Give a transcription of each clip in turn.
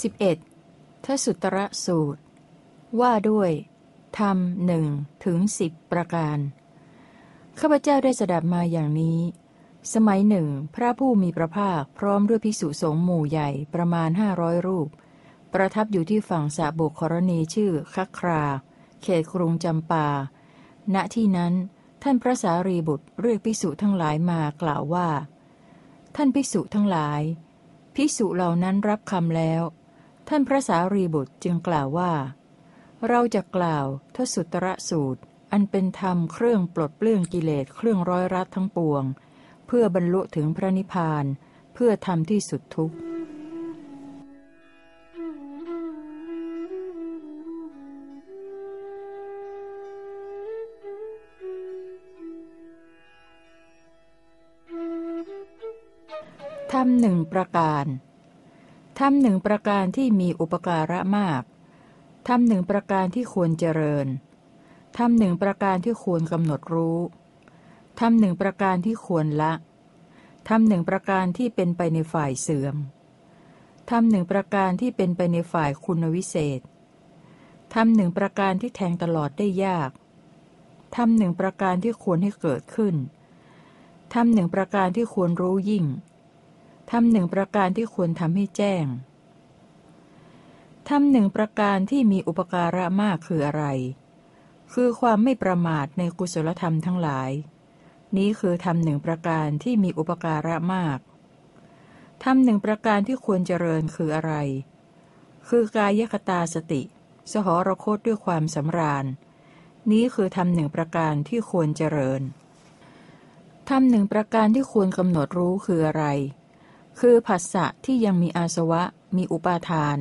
11. ทสุตระสูตร ว่าด้วยธรรมหนึ่งถึงสิบประการ ข้าพเจ้าได้สดับมาอย่างนี้ สมัยหนึ่ง พระผู้มีพระภาคพร้อมด้วยภิกษุสงฆ์หมู่ใหญ่ประมาณห้าร้อยรูป ประทับอยู่ที่ฝั่งสะบุครณีชื่อคัคครา เขตกรุงจำปา ณที่นั้นท่านพระสารีบุตรเรียกภิกษุทั้งหลายมากล่าวว่า ท่านภิกษุทั้งหลายภิกษุเหล่านั้นรับคำแล้ว ท่านพระสารีบุตรจึงกล่าวว่า เราจะกล่าวทสุตระสูตร อันเป็นธรรมเครื่องปลดเปลื้องกิเลสเครื่องร้อยรัดทั้งปวง เพื่อบรรลุถึงพระนิพพาน เพื่อทำที่สุดทุกข์ทำหนึ่งประการ ทำหนึ่งประการที่มีอุปการะมากทำหนึ่งประการที่ควรเจริญทำหนึ่งประการที่ควรกำหนดรู้ทำหนึ่งประการที่ควรละทำหนึ่งประการที่เป็นไปในฝ่ายเสื่อมทำหนึ่งประการที่เป็นไปในฝ่ายคุณวิเศษทำหนึ่งประการที่แทงตลอดได้ยากทำหนึ่งประการที่ควรให้เกิดขึ้นทำหนึ่งประการที่ควรรู้ยิ่ง ทำหนึ่งประการที่ควรทำให้แจ้งทำหนึ่งประการที่มีอุปการะมากคืออะไร คือความไม่ประมาทในกุศลธรรมทั้งหลาย นี้คือทำหนึ่งประการที่มีอุปการะมากทำหนึ่งประการที่ควรเจริญคืออะไร คือกายคตาสติ สหรคตด้วยความสำราญ นี้คือทำหนึ่งประการที่ควรเจริญทำหนึ่งประการที่ควรกำหนดรู้คืออะไร คือผัสสะที่ยังมีอาสวะ มีอุปาทาน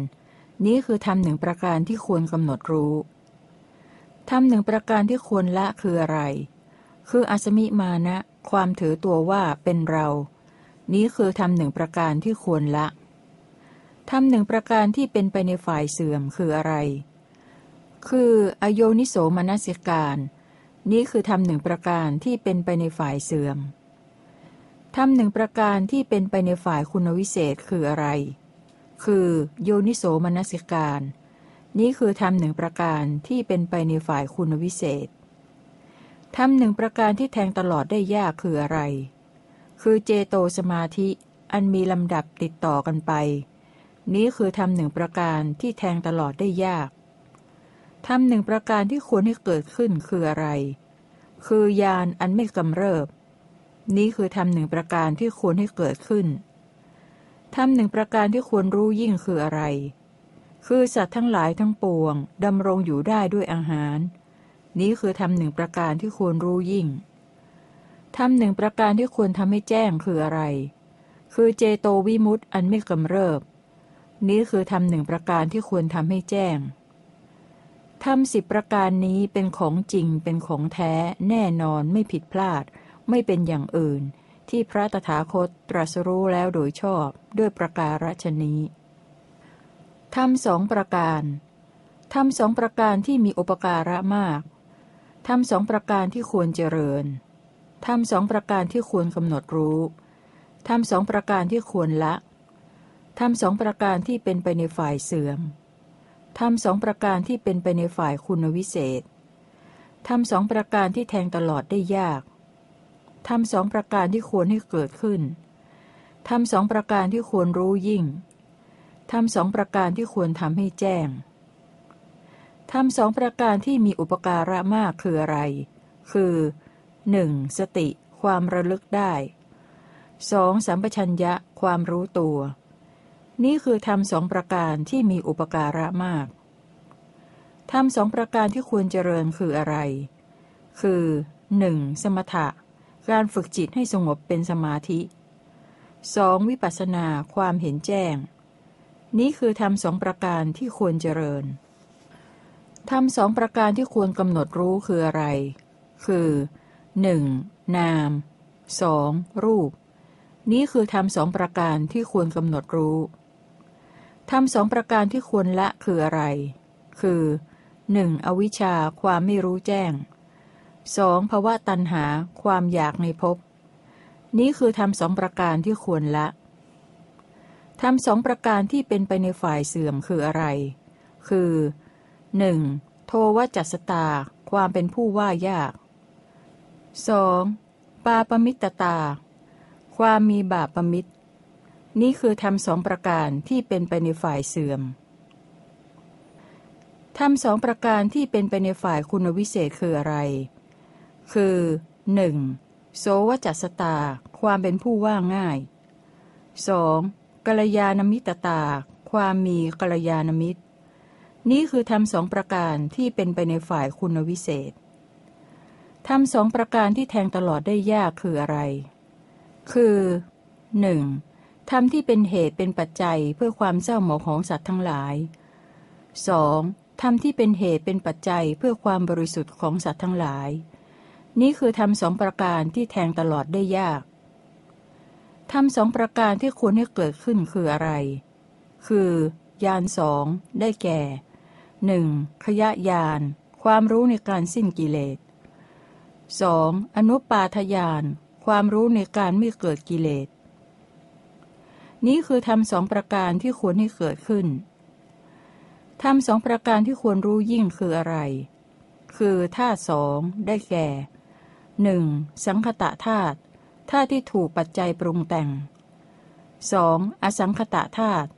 นี้คือทำหนึ่งประการที่ควรกำหนดรู้ทำหนึ่งประการที่ควรละคืออะไร คืออสมิมานะ ความถือตัวว่าเป็นเรา นี้คือทำหนึ่งประการที่ควรละทำหนึ่งประการที่เป็นไปในฝ่ายเสื่อมคืออะไร คืออโยนิโสมนสิการ นี้คือทำหนึ่งประการที่เป็นไปในฝ่ายเสื่อม ทำหนึ่งประการที่เป็นไปในฝ่ายคุณวิเศษคืออะไร คือโยนิโสมนสิการ นี้คือทำหนึ่งประการที่เป็นไปในฝ่ายคุณวิเศษทำหนึ่งประการที่แทงตลอดได้ยากคืออะไร คือเจโตสมาธิอันมีลำดับติดต่อกันไป นี้คือทำหนึ่งประการที่แทงตลอดได้ยากทำหนึ่งประการที่ควรให้เกิดขึ้นคืออะไร คือยานอันไม่กำเริบ นี้คือทำหนึ่งประการที่ควรให้เกิดขึ้นทำหนึ่งประการที่ควรรู้ยิ่งคืออะไร คือสัตว์ทั้งหลายทั้งปวงดำรงอยู่ได้ด้วยอาหาร นี้คือทำหนึ่งประการที่ควรรู้ยิ่งทำหนึ่งประการที่ควรทำให้แจ้งคืออะไร คือเจโตวิมุตต์อันไม่กำเริบ นี้คือทำหนึ่งประการที่ควรทำให้แจ้งทำสิบประการนี้เป็นของจริงเป็นของแท้แน่นอนไม่ผิดพลาด ไม่เป็นอย่างอื่น ที่พระตถาคตตรัสรู้แล้วโดยชอบด้วยประการฉนี้ทำสองประการทำสองประการที่มีอุปการะมากทำสองประการที่ควรเจริญทำสองประการที่ควรกำหนดรู้ทำสองประการที่ควรละทำสองประการที่เป็นไปในฝ่ายเสื่อมทำสองประการที่เป็นไปในฝ่ายคุณวิเศษทำสองประการที่แทงตลอดได้ยาก ทำสองประการที่ควรให้เกิดขึ้นทำสองประการที่ควรรู้ยิ่งทำสองประการที่ควรทำให้แจ้งทำสองประการที่มีอุปการะมากคืออะไร คือ 1. สติ ความระลึกได้ 2. สัมปชัญญะ ความรู้ตัว นี่คือทำสองประการที่มีอุปการะมากทำสองประการที่ควรเจริญคืออะไร คือ 1. สมถะ การฝึกจิตให้สงบเป็นสมาธิ 2. วิปัสสนาความเห็นแจ้ง นี้คือทำสองประการที่ควรเจริญทำสองประการที่ควรกำหนดรู้คืออะไร คือ 1. นาม 2. รูป นี้คือทำสองประการที่ควรกำหนดรู้ทำสองประการที่ควรละคืออะไร คือ 1. อวิชชาความไม่รู้แจ้ง สองภวะตันหา ความอยากในภพ นี้คือทำสองประการที่ควรละทำสองประการที่เป็นไปในฝ่ายเสื่อมคืออะไร คือ 1. โทวจัสตา ความเป็นผู้ว่ายาก 2. ปาปมิตตา ความมีบาปมิตร นี่คือทำสองประการที่เป็นไปในฝ่ายเสื่อมทำสองประการที่เป็นไปในฝ่ายคุณวิเศษคืออะไร คือ 1. โสวจัสตา ความเป็นผู้ว่าง่าย 2. กัลยาณมิตตา ความมีกัลยาณมิตร นี่คือทำสองประการที่เป็นไปในฝ่ายคุณวิเศษทำสองประการที่แทงตลอดได้ยากคืออะไร คือ 1. ทำที่เป็นเหตุเป็นปัจจัยเพื่อความเศร้าหมองของสัตว์ทั้งหลาย 2. ทำที่เป็นเหตุเป็นปัจจัยเพื่อความบริสุทธิ์ของสัตว์ทั้งหลาย นี่คือทำสองประการที่แทงตลอดได้ยากทำสองประการที่ควรให้เกิดขึ้นคืออะไร คือ ยานสองได้แก่ 1. ขยะยาน ความรู้ในการสิ้นกิเลส 2. อนุปาทยาน ความรู้ในการไม่เกิดกิเลส นี้คือทำสองประการที่ควรให้เกิดขึ้นทำสองประการที่ควรรู้ยิ่งคืออะไร คือธาสองได้แก่ 1. สังคตะธาตุธาตุที่ถูกปัจจัยปรุงแต่ง 2. อสังคตะธาตุ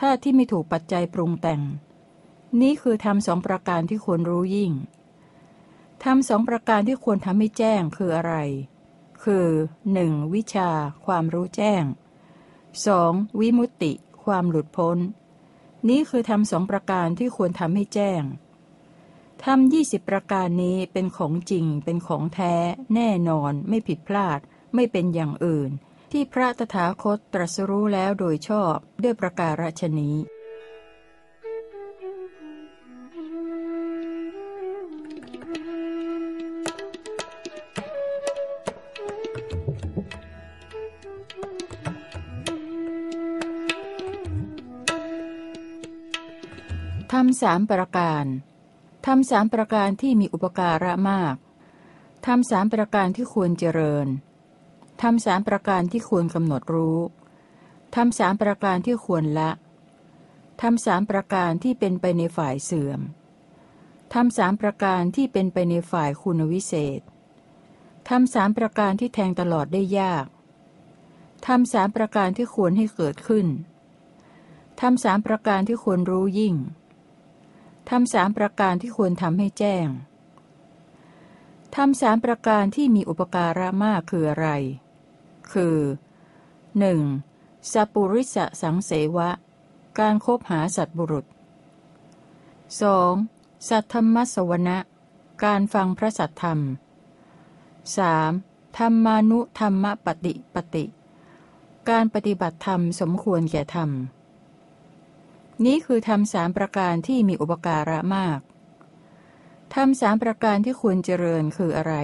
ธาตุที่ไม่ถูกปัจจัยปรุงแต่ง นี้คือทำสองประการที่ควรรู้ยิ่งทำสองประการที่ควรทำให้แจ้งคืออะไร คือ 1. วิชา ความรู้แจ้ง 2. วิมุตติ ความหลุดพ้น นี้คือทำสองประการที่ควรทำให้แจ้ง ทำยี่สิบประการนี้เป็นของจริง เป็นของแท้ แน่นอน ไม่ผิดพลาด ไม่เป็นอย่างอื่น ที่พระตถาคตตรัสรู้แล้วโดยชอบด้วยประการฉนี้ทำสามประการ ทำสามประการที่มีอุปการะมากทำสามประการที่ควรเจริญทำสามประการที่ควรกำหนดรู้ทำสามประการที่ควรละทำสามประการที่เป็นไปในฝ่ายเสื่อมทำสามประการที่เป็นไปในฝ่ายคุณวิเศษทำสามประการที่แทงตลอดได้ยากทำสามประการที่ควรให้เกิดขึ้นทำสามประการที่ควรรู้ยิ่ง ทำสามประการที่ควรทำให้แจ้งทำสามประการที่มีอุปการะมากคืออะไร คือ 1. สัปุริสสังเสวะ การคบหาสัตบุรุษ 2. สัทธรรมสวนะ การฟังพระสัทธรรม 3. ธรรมานุธรรมปฏิปติการปฏิบัติธรรมสมควรแก่ธรรม นี้คือทำสามประการที่มีอุปการะมากทำสามประการที่ควรเจริญคืออะไร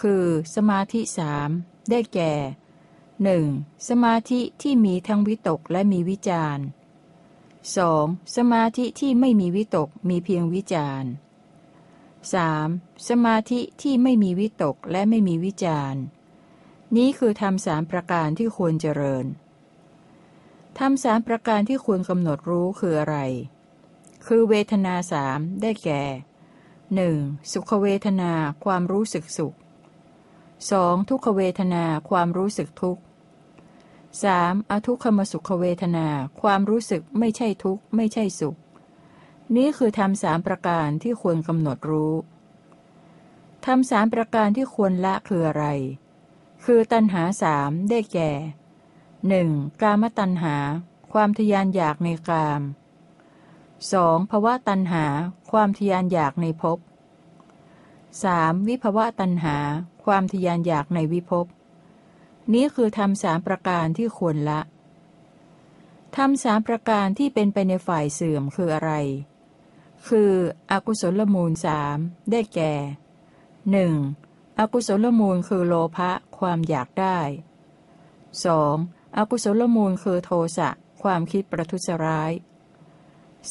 คือสมาธิสามได้แก่หนึ่งสมาธิที่มีทั้งวิตกและมีวิจารสองสมาธิที่ไม่มีวิตกมีเพียงวิจารสามสมาธิที่ไม่มีวิตกและไม่มีวิจารนี้คือทำสามประการที่ควรเจริญ ทำสามประการที่ควรกำหนดรู้คืออะไร คือเวทนาสามได้แก่หนึ่งสุขเวทนาความรู้สึกสุขสองทุกขเวทนาความรู้สึกทุกข์สามอทุกขมสุขเวทนาความรู้สึกไม่ใช่ทุกข์ไม่ใช่สุข นี้คือทำสามประการที่ควรกำหนดรู้ทำสามประการที่ควรละคืออะไร คือตัณหาสามได้แก่ หนึ่งกามตัณหา ความทยานอยากในกามสองภวะตัณหา ความทยานอยากในภพสามวิภวะตัณหา ความทยานอยากในวิภพ นี้คือทำสามประการที่ควรละทำสามประการที่เป็นไปในฝ่ายเสื่อมคืออะไร คือ อกุศลมูลสามได้แก่หนึ่งอกุศลมูลคือโลภะความอยากได้ส อกุศลมูลคือโทสะความคิดประทุษร้าย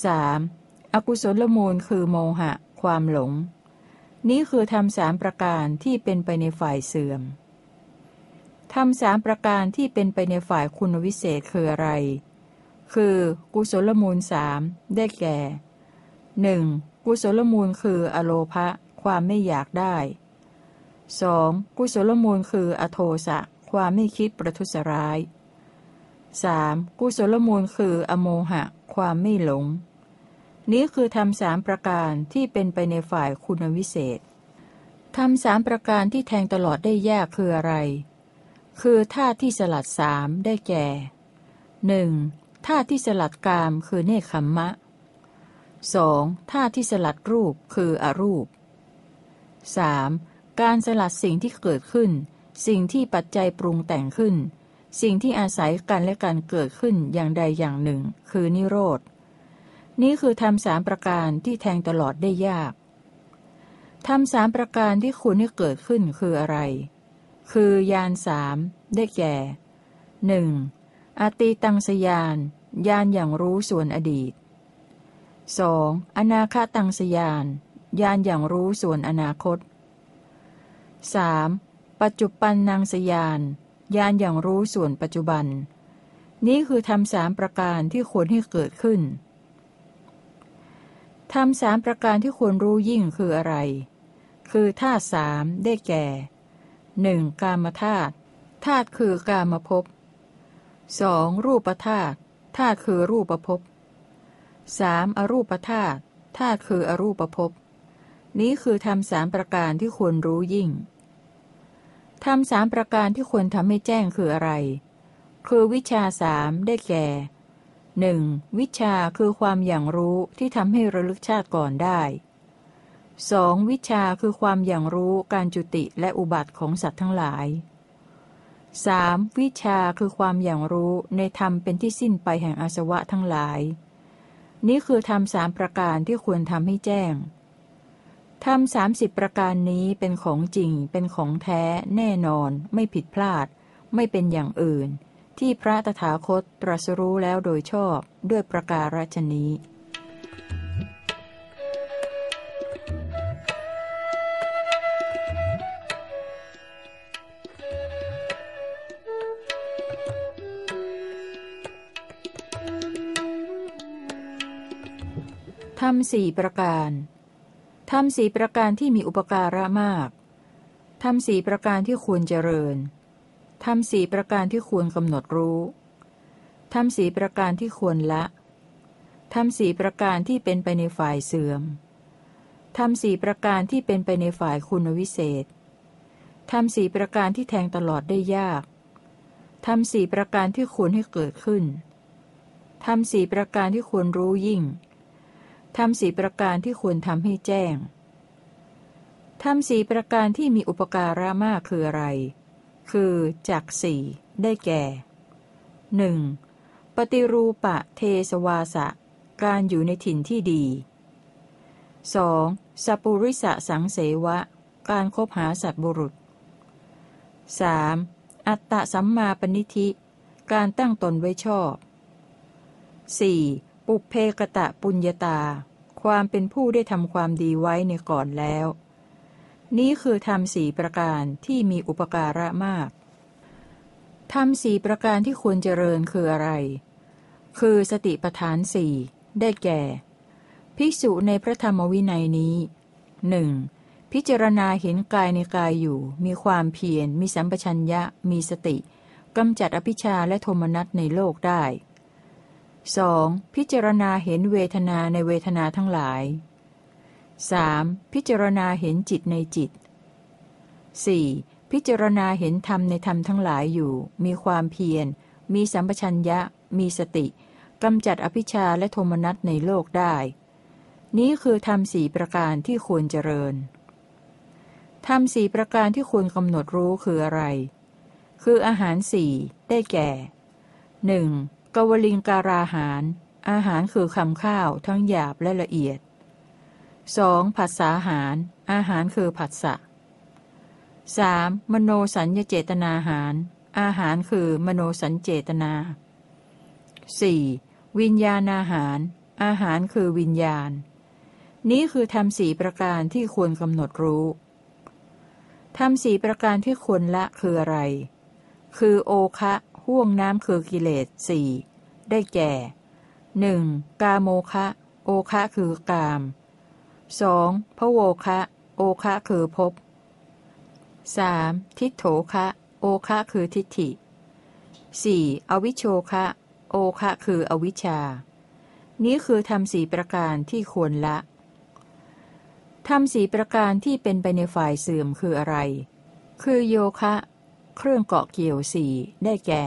3. อกุศลมูลคือโมหะ ความหลง นี้คือทำสามประการที่เป็นไปในฝ่ายเสื่อมทำสามประการที่เป็นไปในฝ่ายคุณวิเศษคืออะไร คือกุศลมูลสามได้แก่หนึ่งกุศลมูลคืออโลภะความไม่อยากได้ 2. กุศลมูลคืออโทสะความไม่คิดประทุษร้าย 3. กุศลมูลคือ อโมหะ ความไม่หลง นี้คือทำสามประการที่เป็นไปในฝ่ายคุณวิเศษทำสามประการที่แทงตลอดได้ยากคืออะไร คือท่าที่สลัดสามได้แก่หนึ่งท่าที่สลัดกามคือเนคขมมะ 2. ท่าที่สลัดรูปคืออรูป 3. การสลัดสิ่งที่เกิดขึ้น สิ่งที่ปัจจัยปรุงแต่งขึ้น สิ่งที่อาศัยกันและการเกิดขึ้นอย่างใดอย่างหนึ่ง คือนิโรธ นี้คือทำสามประการที่แทงตลอดได้ยากทำสามประการที่คุณให้เกิดขึ้นคืออะไร คือยานสามได้แก่หนึ่งอตีตังสยาน ยานอย่างรู้ส่วนอดีต 2. อนาคตังสยาน ยานอย่างรู้ส่วนอนาคต 3. ปัจจุบันนางสยาน ยานอย่างรู้ส่วนปัจจุบัน นี้คือทำสามประการที่ควรให้เกิดขึ้นทำสามประการที่ควรรู้ยิ่งคืออะไร คือธาตุสามได้แก่หนึ่งกามธาตุธาตุคือกามภพสองรูปธาตุธาตุคือรูปภพสามอรูปธาตุธาตุคืออรูปภพนี้คือทำสามประการที่ควรรู้ยิ่ง ทำสามประการที่ควรทำให้แจ้งคืออะไร คือวิชาสามได้แก่หนึ่งวิชาคือความอย่างรู้ที่ทำให้ระลึกชาติก่อนได้สองวิชาคือความอย่างรู้การจุติและอุบัติของสัตว์ทั้งหลาย 3. วิชาคือความอย่างรู้ในธรรมเป็นที่สิ้นไปแห่งอาสวะทั้งหลาย นี้คือธรรมสามประการที่ควรทำให้แจ้ง ธรรมสามสิบประการนี้เป็นของจริง เป็นของแท้ แน่นอน ไม่ผิดพลาด ไม่เป็นอย่างอื่น ที่พระตถาคตตรัสรู้แล้วโดยชอบด้วยประการฉนี้ทำสี่ประการ ทำสี่ประการที่มีอุปการะมากทำสี่ประการที่ควรเจริญทำสี่ประการที่ควรกำหนดรู้ทำสี่ประการที่ควรละทำสี่ประการที่เป็นไปในฝ่ายเสื่อมทำสี่ประการที่เป็นไปในฝ่ายคุณวิเศษทำสี่ประการที่แทงตลอดได้ยากทำสี่ประการที่ควรให้เกิดขึ้นทำสี่ประการที่ควรรู้ยิ่ง ทำสีประการที่ควรทำให้แจ้งทำสีประการที่มีอุปการะมากคืออะไร คือจักสี่ได้แก่หนึ่งปฏิรูปะเทสวาสะ การอยู่ในถิ่นที่ดี 2. สัปุริสะสังเสวะ การคบหาสัตบุรุษ 3. อัตตะสัมมาปณิธิ การตั้งตนไว้ชอบ 4. ปุเพกตะปุญญาตา ความเป็นผู้ได้ทำความดีไว้ในก่อนแล้ว นี้คือทำสี่ประการที่มีอุปการะมากทำสี่ประการที่ควรเจริญคืออะไร คือสติปทานสี่ได้แก่ ภิกษุในพระธรรมวินัยนี้หนึ่งพิจารณาเห็นกายในกายอยู่ มีความเพียร มีสัมปชัญญะ มีสติ กำจัดอภิชาและโทมนัสในโลกได้ 2. พิจารณาเห็นเวทนาในเวทนาทั้งหลาย 3. พิจารณาเห็นจิตในจิต 4. พิจารณาเห็นธรรมในธรรมทั้งหลายอยู่ มีความเพียร มีสัมปชัญญะ มีสติกำจัดอภิชาและโทมนัสในโลกได้ นี้คือธรรมสี่ประการที่ควรเจริญ ธรรมสี่ประการที่ควรกำหนดรู้คืออะไร คืออาหารสี่ได้แก่หนึ่ง กวลิงการาหาร อาหารคือคำข้าวทั้งหยาบและละเอียด 2. ผัสสาหาร อาหารคือผัสสะ 3. มโนสัญญเจตนาหาร อาหารคือมโนสัญเจตนา 4. วิญญาณอาหาร อาหารคือวิญญาณ นี้คือทำสี่ประการที่ควรกำหนดรู้ทำสี่ประการที่ควรละคืออะไร คือโอคะ ห่วงน้ำคือกิเลสสี่ได้แก่หนึ่งกาโมคะ โอคะคือกามสองพระโวคะ โอคะคือภพสามทิฏโถคะ โอคะคือทิฏฐิสี่อวิโชคะ โอคะคืออวิชชานี้คือทำสี่ประการที่ควรละทำสี่ประการที่เป็นไปในฝ่ายเสื่อมคืออะไร คือโยคะ เครื่องเกาะเกี่ยวสี่ได้แก่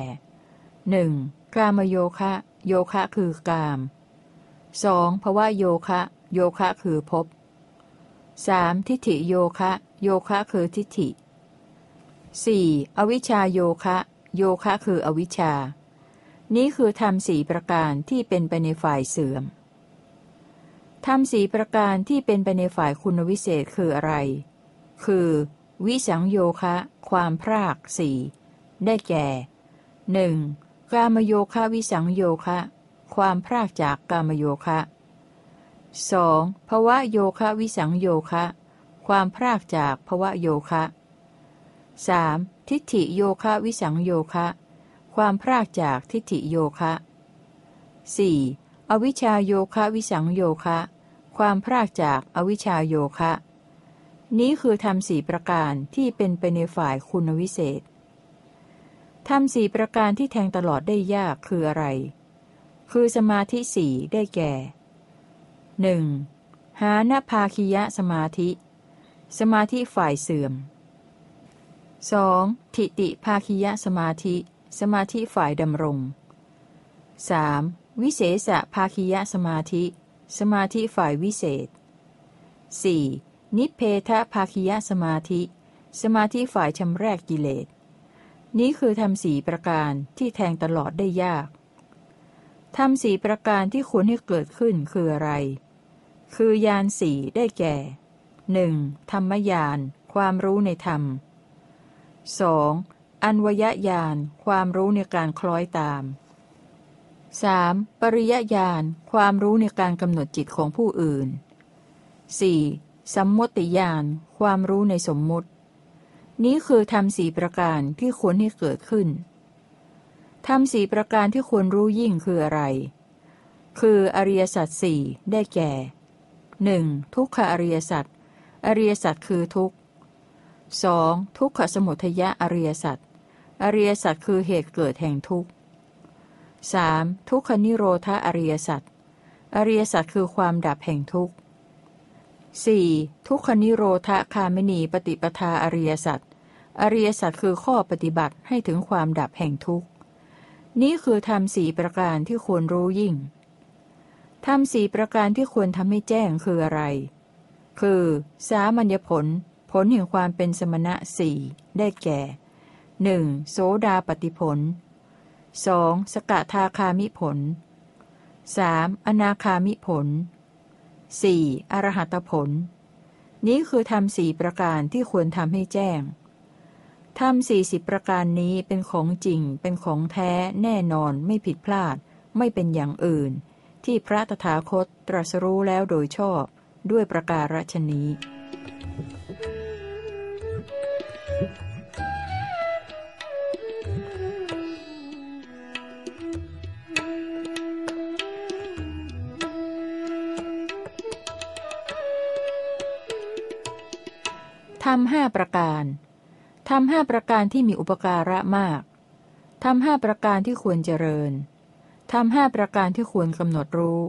หนึ่งกามโยคะ โยคะคือกามสองภวะโยคะ โยคะคือภพสามทิฏฐิโยคะ โยคะคือทิฏฐิสี่อวิชชาโยคะ โยคะคืออวิชชา นี้คือทำสี่ประการที่เป็นไปในฝ่ายเสื่อมทำสีประการที่เป็นไปในฝ่ายคุณวิเศษคืออะไร คือ วิสังโยคะ ความพรากสี่ได้แก่หนึ่งกามโยคะวิสังโยคะ ความพรากจากกามโยคะสองภวะโยคะวิสังโยคะ ความพรากจากภวะโยคะสามทิฏฐิโยคะวิสังโยคะ ความพรากจากทิฏฐิโยคะสี่อวิชชาโยคะวิสังโยคะ ความพรากจากอวิชชาโยคะ นี้คือทำสี่ประการที่เป็นไปในฝ่ายคุณวิเศษทำสี่ประการที่แทงตลอดได้ยากคืออะไร คือสมาธิสี่ได้แก่หนึ่งหานภาคิยะสมาธิ สมาธิฝ่ายเสื่อม 2. ทิติภาคิยะสมาธิ สมาธิฝ่ายดำรง 3. วิเศษภาคิยะสมาธิ สมาธิฝ่ายวิเศษ 4. นิเพทภาคิยสมาธิ สมาธิฝ่ายชำแรกกิเลส นี้คือทำสี่ประการที่แทงตลอดได้ยากทำสี่ประการที่ควรให้เกิดขึ้นคืออะไร คือยานสี่ได้แก่ 1. ธรรมยาน ความรู้ในธรรม 2. อันวยญาณ ความรู้ในการคล้อยตาม 3. ปริยญาณ ความรู้ในการกำหนดจิตของผู้อื่น 4. สัมมติญาณความรู้ในสมมุติ นี้คือทำสี่ประการที่ควรให้เกิดขึ้นทำสี่ประการที่ควรรู้ยิ่งคืออะไร คืออริยสัจสี่ได้แก่ 1. ทุกขอริยสัจอริยสัจคือทุกข์ 2. ทุกขสมุทยะอริยสัจอริยสัจคือเหตุเกิดแห่งทุกข์ 3. ทุกขนิโรธาอริยสัจ อริยสัจคือความดับแห่งทุกข์ 4. ทุกขนิโรธาคามณีปฏิปทาอริยสัจอริยสัจคือข้อปฏิบัติให้ถึงความดับแห่งทุกข์ นี้คือทำสี่ประการที่ควรรู้ยิ่งทำสี่ประการที่ควรทำให้แจ้งคืออะไร คือ สามัญญผล ผลแห่งความเป็นสมณะสี่ได้แก่ 1. โสดาปฏิผล 2. สกทาคามิผล 3. อนาคามิผล 4. อรหัตผล นี้คือทำสี่ประการที่ควรทำให้แจ้งทำสี่สิบประการนี้เป็นของจริง เป็นของแท้แน่นอนไม่ผิดพลาด ไม่เป็นอย่างอื่น ที่พระตถาคตตรัสรู้แล้วโดยชอบ ด้วยประการฉนี้ ทำห้าประการทำห้าประการที่มีอุปการะมากทำห้าประการที่ควรเจริญทำห้าประการที่ควรกำหนดรู้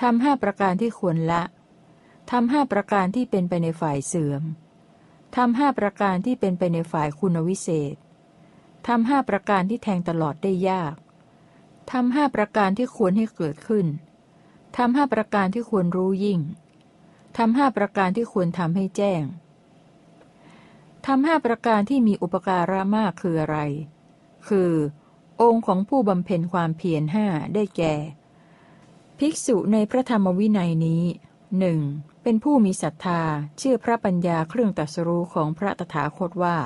ทำห้าประการที่ควรละทำห้าประการที่เป็นไปในฝ่ายเสื่อมทำห้าประการที่เป็นไปในฝ่ายคุณวิเศษทำห้าประการที่แทงตลอดได้ยากทำห้าประการที่ควรให้เกิดขึ้นทำห้าประการที่ควรรู้ยิ่งทำห้าประการที่ควรทำให้แจ้ง ทำห้าประการที่มีอุปการะมากคืออะไร คือ องค์ของผู้บำเพ็ญความเพียรห้าได้แก่ ภิกษุในพระธรรมวินัยนี้หนึ่งเป็นผู้มีศรัทธาเชื่อพระปัญญาเครื่องตรัสรู้ของพระตถาคตว่า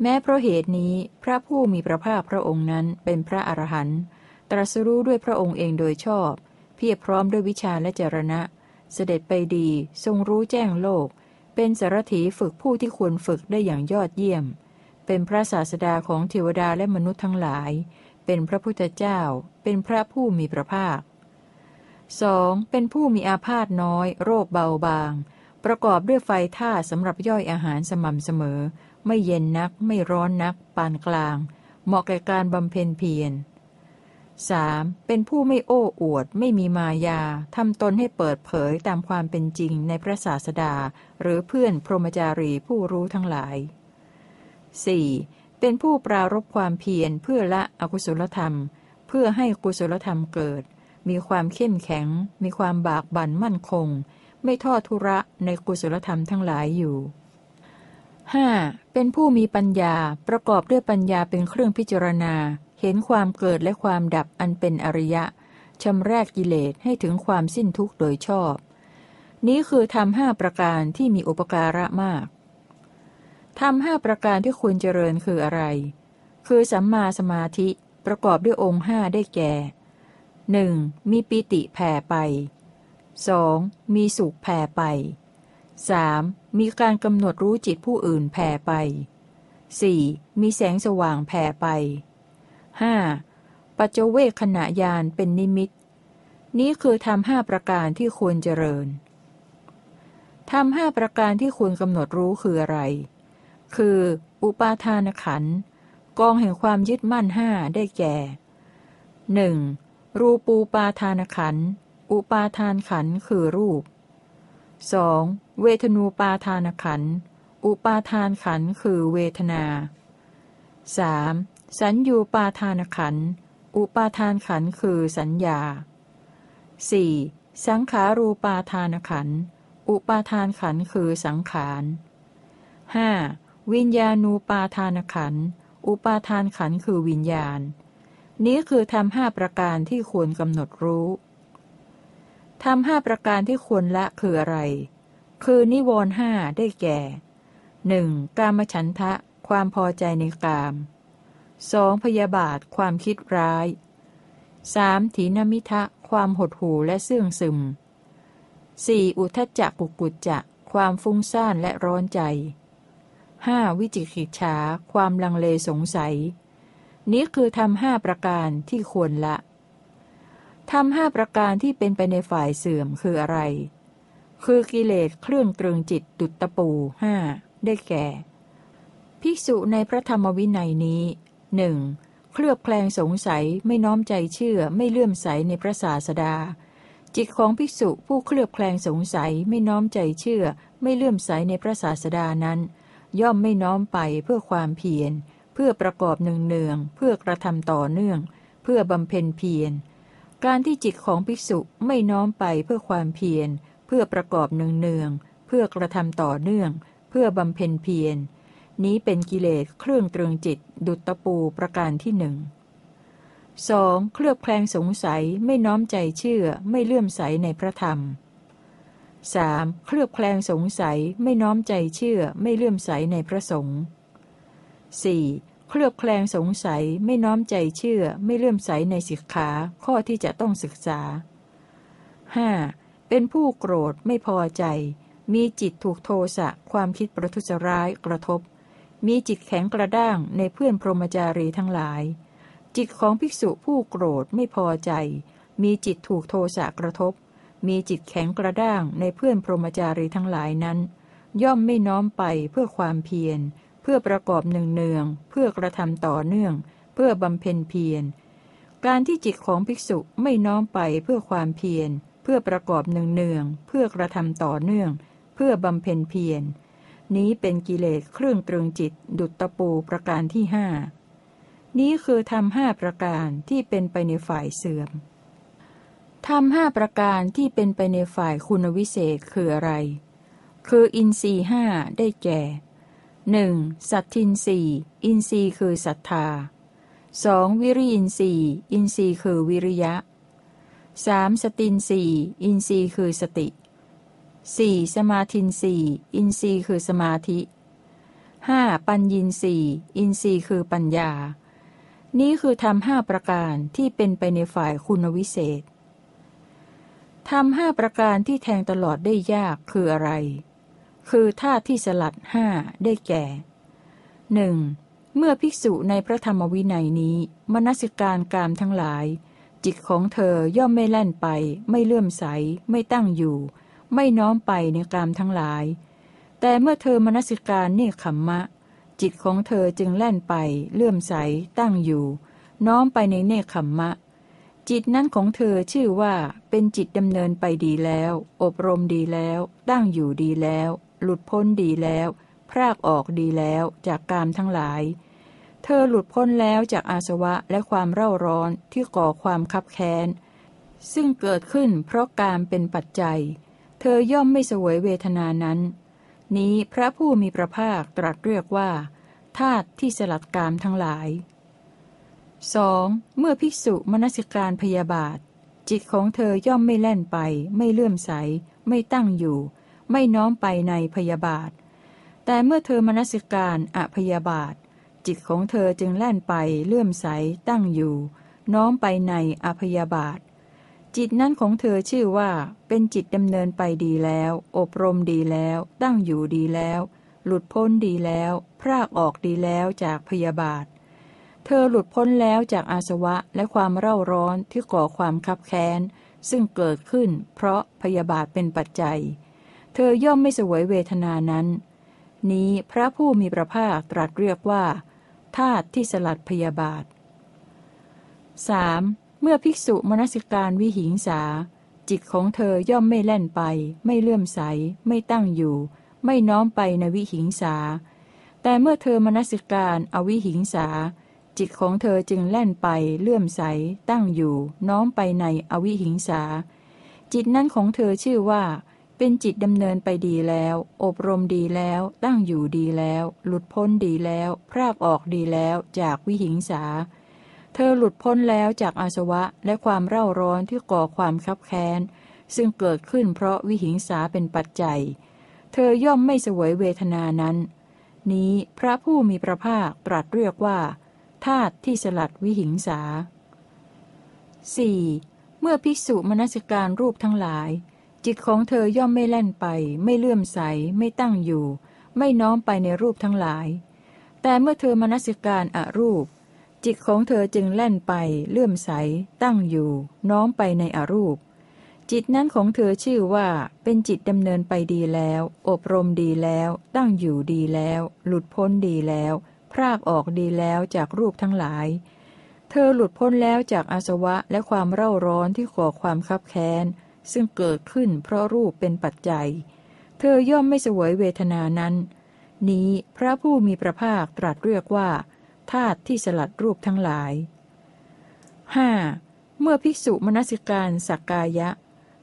แม้เพราะเหตุนี้พระผู้มีพระภาคพระองค์นั้นเป็นพระอรหันต์ตรัสรู้ด้วยพระองค์เองโดยชอบ เพียรพร้อมด้วยวิชาและจรณะ เสด็จไปดีทรงรู้แจ้งโลก เป็นสารถีฝึกผู้ที่ควรฝึกได้อย่างยอดเยี่ยม เป็นพระศาสดาของเทวดาและมนุษย์ทั้งหลาย เป็นพระพุทธเจ้า เป็นพระผู้มีพระภาค 2. เป็นผู้มีอาพาธน้อย โรคเบาบาง ประกอบด้วยไฟท่าสำหรับย่อยอาหารสม่ำเสมอ ไม่เย็นนัก ไม่ร้อนนัก ปานกลาง เหมาะแก่การบำเพ็ญเพียร 3. เป็นผู้ไม่โอ้อวด ไม่มีมายา ทำตนให้เปิดเผยตามความเป็นจริงในพระศาสดา หรือเพื่อนพรหมจารีผู้รู้ทั้งหลาย 4. เป็นผู้ปรารบความเพียรเพื่อละอกุศลธรรม เพื่อให้กุศลธรรมเกิด มีความเข้มแข็ง มีความบากบั่นมั่นคง ไม่ทอดทุระในกุศลธรรมทั้งหลายอยู่ 5. เป็นผู้มีปัญญาประกอบด้วยปัญญาเป็นเครื่องพิจารณา เห็นความเกิดและความดับอันเป็นอริยะชำแรกกิเลสให้ถึงความสิ้นทุกข์โดยชอบ นี้คือทำห้าประการที่มีอุปการะมากทำห้าประการที่ควรเจริญคืออะไร คือสัมมาสมาธิประกอบด้วยองค์ห้าได้แก่หนึ่งมีปิติแผ่ไป 2. มีสุขแผ่ไป 3. มีการกำหนดรู้จิตผู้อื่นแผ่ไป 4. มีแสงสว่างแผ่ไป ห้าปัจเวกขณะยานเป็นนิมิต นี้คือทำห้าประการที่ควรเจริญทำห้าประการที่ควรกำหนดรู้คืออะไร คือ อุปาทานขัน กองแห่งความยึดมั่นห้าได้แก่หนึ่งรูปูปาทานขัน อุปาทานขันคือรูป 2. เวทนูปาทานขัน อุปาทานขันคือเวทนา 3. สัญญูปาทานขัน อุปาทานขันคือสัญญา 4. สังขารูปาทานขัน อุปาทานขันคือสังขาร 5. วิญญาณูปาทานขัน อุปาทานขันคือวิญญาณ นี้คือทำห้าประการที่ควรกำหนดรู้ทำห้าประการที่ควรละคืออะไร คือนิวรห้าได้แก่ 1. กามฉันทะ ความพอใจในกาม สองพยาบาทความคิดร้ายสามถีนมิทะ ความหดหู่และเสื่องซึมสี่อุทจจะกุกุจจะ ความฟุ้งซ่านและร้อนใจห้าวิจิกิจฉา ความลังเลสงสัย นี้คือทำห้าประการที่ควรละทำห้าประการที่เป็นไปในฝ่ายเสื่อมคืออะไร คือกิเลสเครื่องตรึงจิตดุจตะปูห้าได้แก่ ภิกษุในพระธรรมวินัยนี้ หนึ่งเคลือบแคลงสงสัยไม่น้อมใจเชื่อไม่เลื่อมใสในพระศาสดา จิตของภิกษุผู้เคลือบแคลงสงสัยไม่น้อมใจเชื่อ ไม่เลื่อมใสในพระศาสดานั้น ย่อมไม่น้อมไปเพื่อความเพียร เพื่อประกอบเนืองเพื่อกระทำต่อเนื่อง เพื่อบำเพ็ญเพียร การที่จิตของภิกษุไม่น้อมไปเพื่อความเพียร เพื่อประกอบเนืองเพื่อกระทำต่อเนื่อง เพื่อบำเพ็ญเพียร นี้เป็นกิเลสเครื่องตรึงจิต ดุจตะปูประการที่หนึ่งสองเคลือบแคลงสงสัยไม่น้อมใจเชื่อไม่เลื่อมใสในพระธรรม 3. เคลือบแคลงสงสัยไม่น้อมใจเชื่อไม่เลื่อมใสในพระสงฆ์ 4. เคลือบแคลงสงสัยไม่น้อมใจเชื่อไม่เลื่อมใสในสิกขาข้อที่จะต้องศึกษา 5. เป็นผู้โกรธไม่พอใจ มีจิตถูกโทสะความคิดประทุษร้ายกระทบ มีจิตแข็งกระด้างในเพื่อนพรหมจารีทั้งหลาย จิตของภิกษุผู้โกรธไม่พอใจ มีจิตถูกโทสะกระทบ มีจิตแข็งกระด้างในเพื่อนพรหมจารีทั้งหลายนั้น ย่อมไม่น้อมไปเพื่อความเพียร เพื่อประกอบเนือง เพื่อกระทำต่อเนื่อง เพื่อบำเพ็ญเพียร การที่จิตของภิกษุไม่น้อมไปเพื่อความเพียร เพื่อประกอบเนือง เพื่อกระทำต่อเนื่อง เพื่อบำเพ็ญเพียร นี้เป็นกิเลสเครื่องตรึงจิต ดุจตะปูประการที่ห้านี้คือธรรมห้าประการที่เป็นไปในฝ่ายเสื่อมธรรมห้าประการที่เป็นไปในฝ่ายคุณวิเศษคืออะไร คืออินทรีย์ห้าได้แก่หนึ่งสัทธินทรีย์อินทรีย์คือศรัทธาสองวิริยินทรีย์อินทรีย์คือวิริยะสามสตินทรีย์อินทรีย์คือสติ สี่สมาธินสี่อินทรีย์คือสมาธิห้าปัญญินสี่อินทรีย์คือปัญญา นี้คือทำห้าประการที่เป็นไปในฝ่ายคุณวิเศษทำห้าประการที่แทงตลอดได้ยากคืออะไร คือท่าที่สลัดห้าได้แก่หนึ่งเมื่อภิกษุในพระธรรมวินัยนี้ มนสิการกามทั้งหลาย จิตของเธอย่อมไม่แล่นไป ไม่เลื่อมใส ไม่ตั้งอยู่ ไม่น้อมไปในกามทั้งหลาย แต่เมื่อเธอมนสิการเนคขมมะ จิตของเธอจึงแล่นไป เลื่อมใส ตั้งอยู่ น้อมไปในเนคขมมะ จิตนั้นของเธอชื่อว่าเป็นจิตดำเนินไปดีแล้ว อบรมดีแล้ว ตั้งอยู่ดีแล้ว หลุดพ้นดีแล้ว พรากออกดีแล้วจากกามทั้งหลาย เธอหลุดพ้นแล้วจากอาสวะและความเร่าร้อนที่ก่อความคับแค้นซึ่งเกิดขึ้นเพราะการเป็นปัจจัย เธอย่อมไม่สวยเวทนานั้น นี้พระผู้มีพระภาคตรัสเรียกว่าธาตุที่สลัดกามทั้งหลาย 2. เมื่อภิกษุมนสิการพยาบาท จิตของเธอย่อมไม่แล่นไป ไม่เลื่อมใส ไม่ตั้งอยู่ ไม่น้อมไปในพยาบาท แต่เมื่อเธอมนสิการอพยาบาท จิตของเธอจึงแล่นไปเลื่อมใสตั้งอยู่ น้อมไปในอภยาบาท จิตนั้นของเธอชื่อว่าเป็นจิตดำเนินไปดีแล้ว อบรมดีแล้ว ตั้งอยู่ดีแล้ว หลุดพ้นดีแล้ว พรากออกดีแล้วจากพยาบาท เธอหลุดพ้นแล้วจากอาสวะและความเร่าร้อนที่ก่อความคับแค้น ซึ่งเกิดขึ้น เพราะพยาบาทเป็นปัจจัย เธอย่อมไม่สวยเวทนานั้น นี้พระผู้มีพระภาคตรัสเรียกว่าธาตุที่สลัดพยาบาท 3. เมื่อภิกษุมนสิการวิหิงสา จิตของเธอย่อมไม่แล่นไป ไม่เลื่อมใส ไม่ตั้งอยู่ ไม่น้อมไปในวิหิงสา แต่เมื่อเธอมนสิการอวิหิงสา จิตของเธอจึงแล่นไป เลื่อมใส ตั้งอยู่ น้อมไปในอวิหิงสา จิตนั้นของเธอชื่อว่า เป็นจิตดำเนินไปดีแล้ว อบรมดีแล้ว ตั้งอยู่ดีแล้ว หลุดพ้นดีแล้ว พรากออกดีแล้ว จากวิหิงสา เธอหลุดพ้นแล้วจากอาสวะและความเร่าร้อนที่ก่อความคับแค้น ซึ่งเกิดขึ้นเพราะวิหิงสาเป็นปัจจัย เธอย่อมไม่สวยเวทนานั้น นี้พระผู้มีพระภาคตรัสเรียกว่าธาตุที่สลัดวิหิงสา 4. เมื่อภิกษุมนสการรูปทั้งหลาย จิตของเธอย่อมไม่แล่นไป ไม่เลื่อมใส ไม่ตั้งอยู่ ไม่น้อมไปในรูปทั้งหลาย แต่เมื่อเธอมนสิการอรูป จิตของเธอจึงแล่นไป เลื่อมใส ตั้งอยู่ น้อมไปในอรูป จิตนั้นของเธอชื่อว่า เป็นจิตดำเนินไปดีแล้ว อบรมดีแล้ว ตั้งอยู่ดีแล้ว หลุดพ้นดีแล้ว พรากออกดีแล้วจากรูปทั้งหลาย เธอหลุดพ้นแล้วจากอาสวะและความเร่าร้อนที่ก่อความคับแค้น ซึ่งเกิดขึ้นเพราะรูปเป็นปัจจัย เธอย่อมไม่สวยเวทนานั้น นี้พระผู้มีพระภาคตรัสเรียกว่า ธาตุที่สลัดรูปทั้งหลาย 5. เมื่อภิกษุมนสิการสักกายะ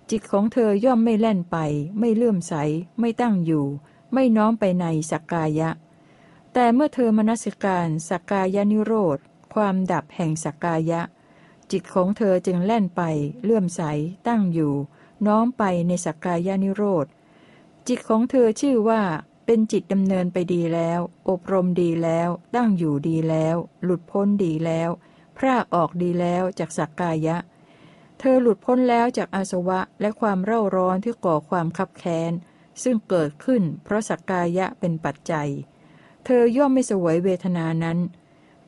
จิตของเธอย่อมไม่แล่นไป ไม่เลื่อมใส ไม่ตั้งอยู่ ไม่น้อมไปในสักกายะ แต่เมื่อเธอมนสิการสักกายนิโรธ ความดับแห่งสักกายะ จิตของเธอจึงแล่นไป เลื่อมใส ตั้งอยู่ น้อมไปในสักกายานิโรธ จิตของเธอชื่อว่า เป็นจิตดำเนินไปดีแล้ว อบรมดีแล้ว ตั้งอยู่ดีแล้ว หลุดพ้นดีแล้ว พรากออกดีแล้วจากสักกายะ เธอหลุดพ้นแล้วจากอาสวะและความเร่าร้อนที่ก่อความคับแค้น ซึ่งเกิดขึ้นเพราะสักกายะเป็นปัจจัย เธอย่อมไม่สวยเวทนานั้น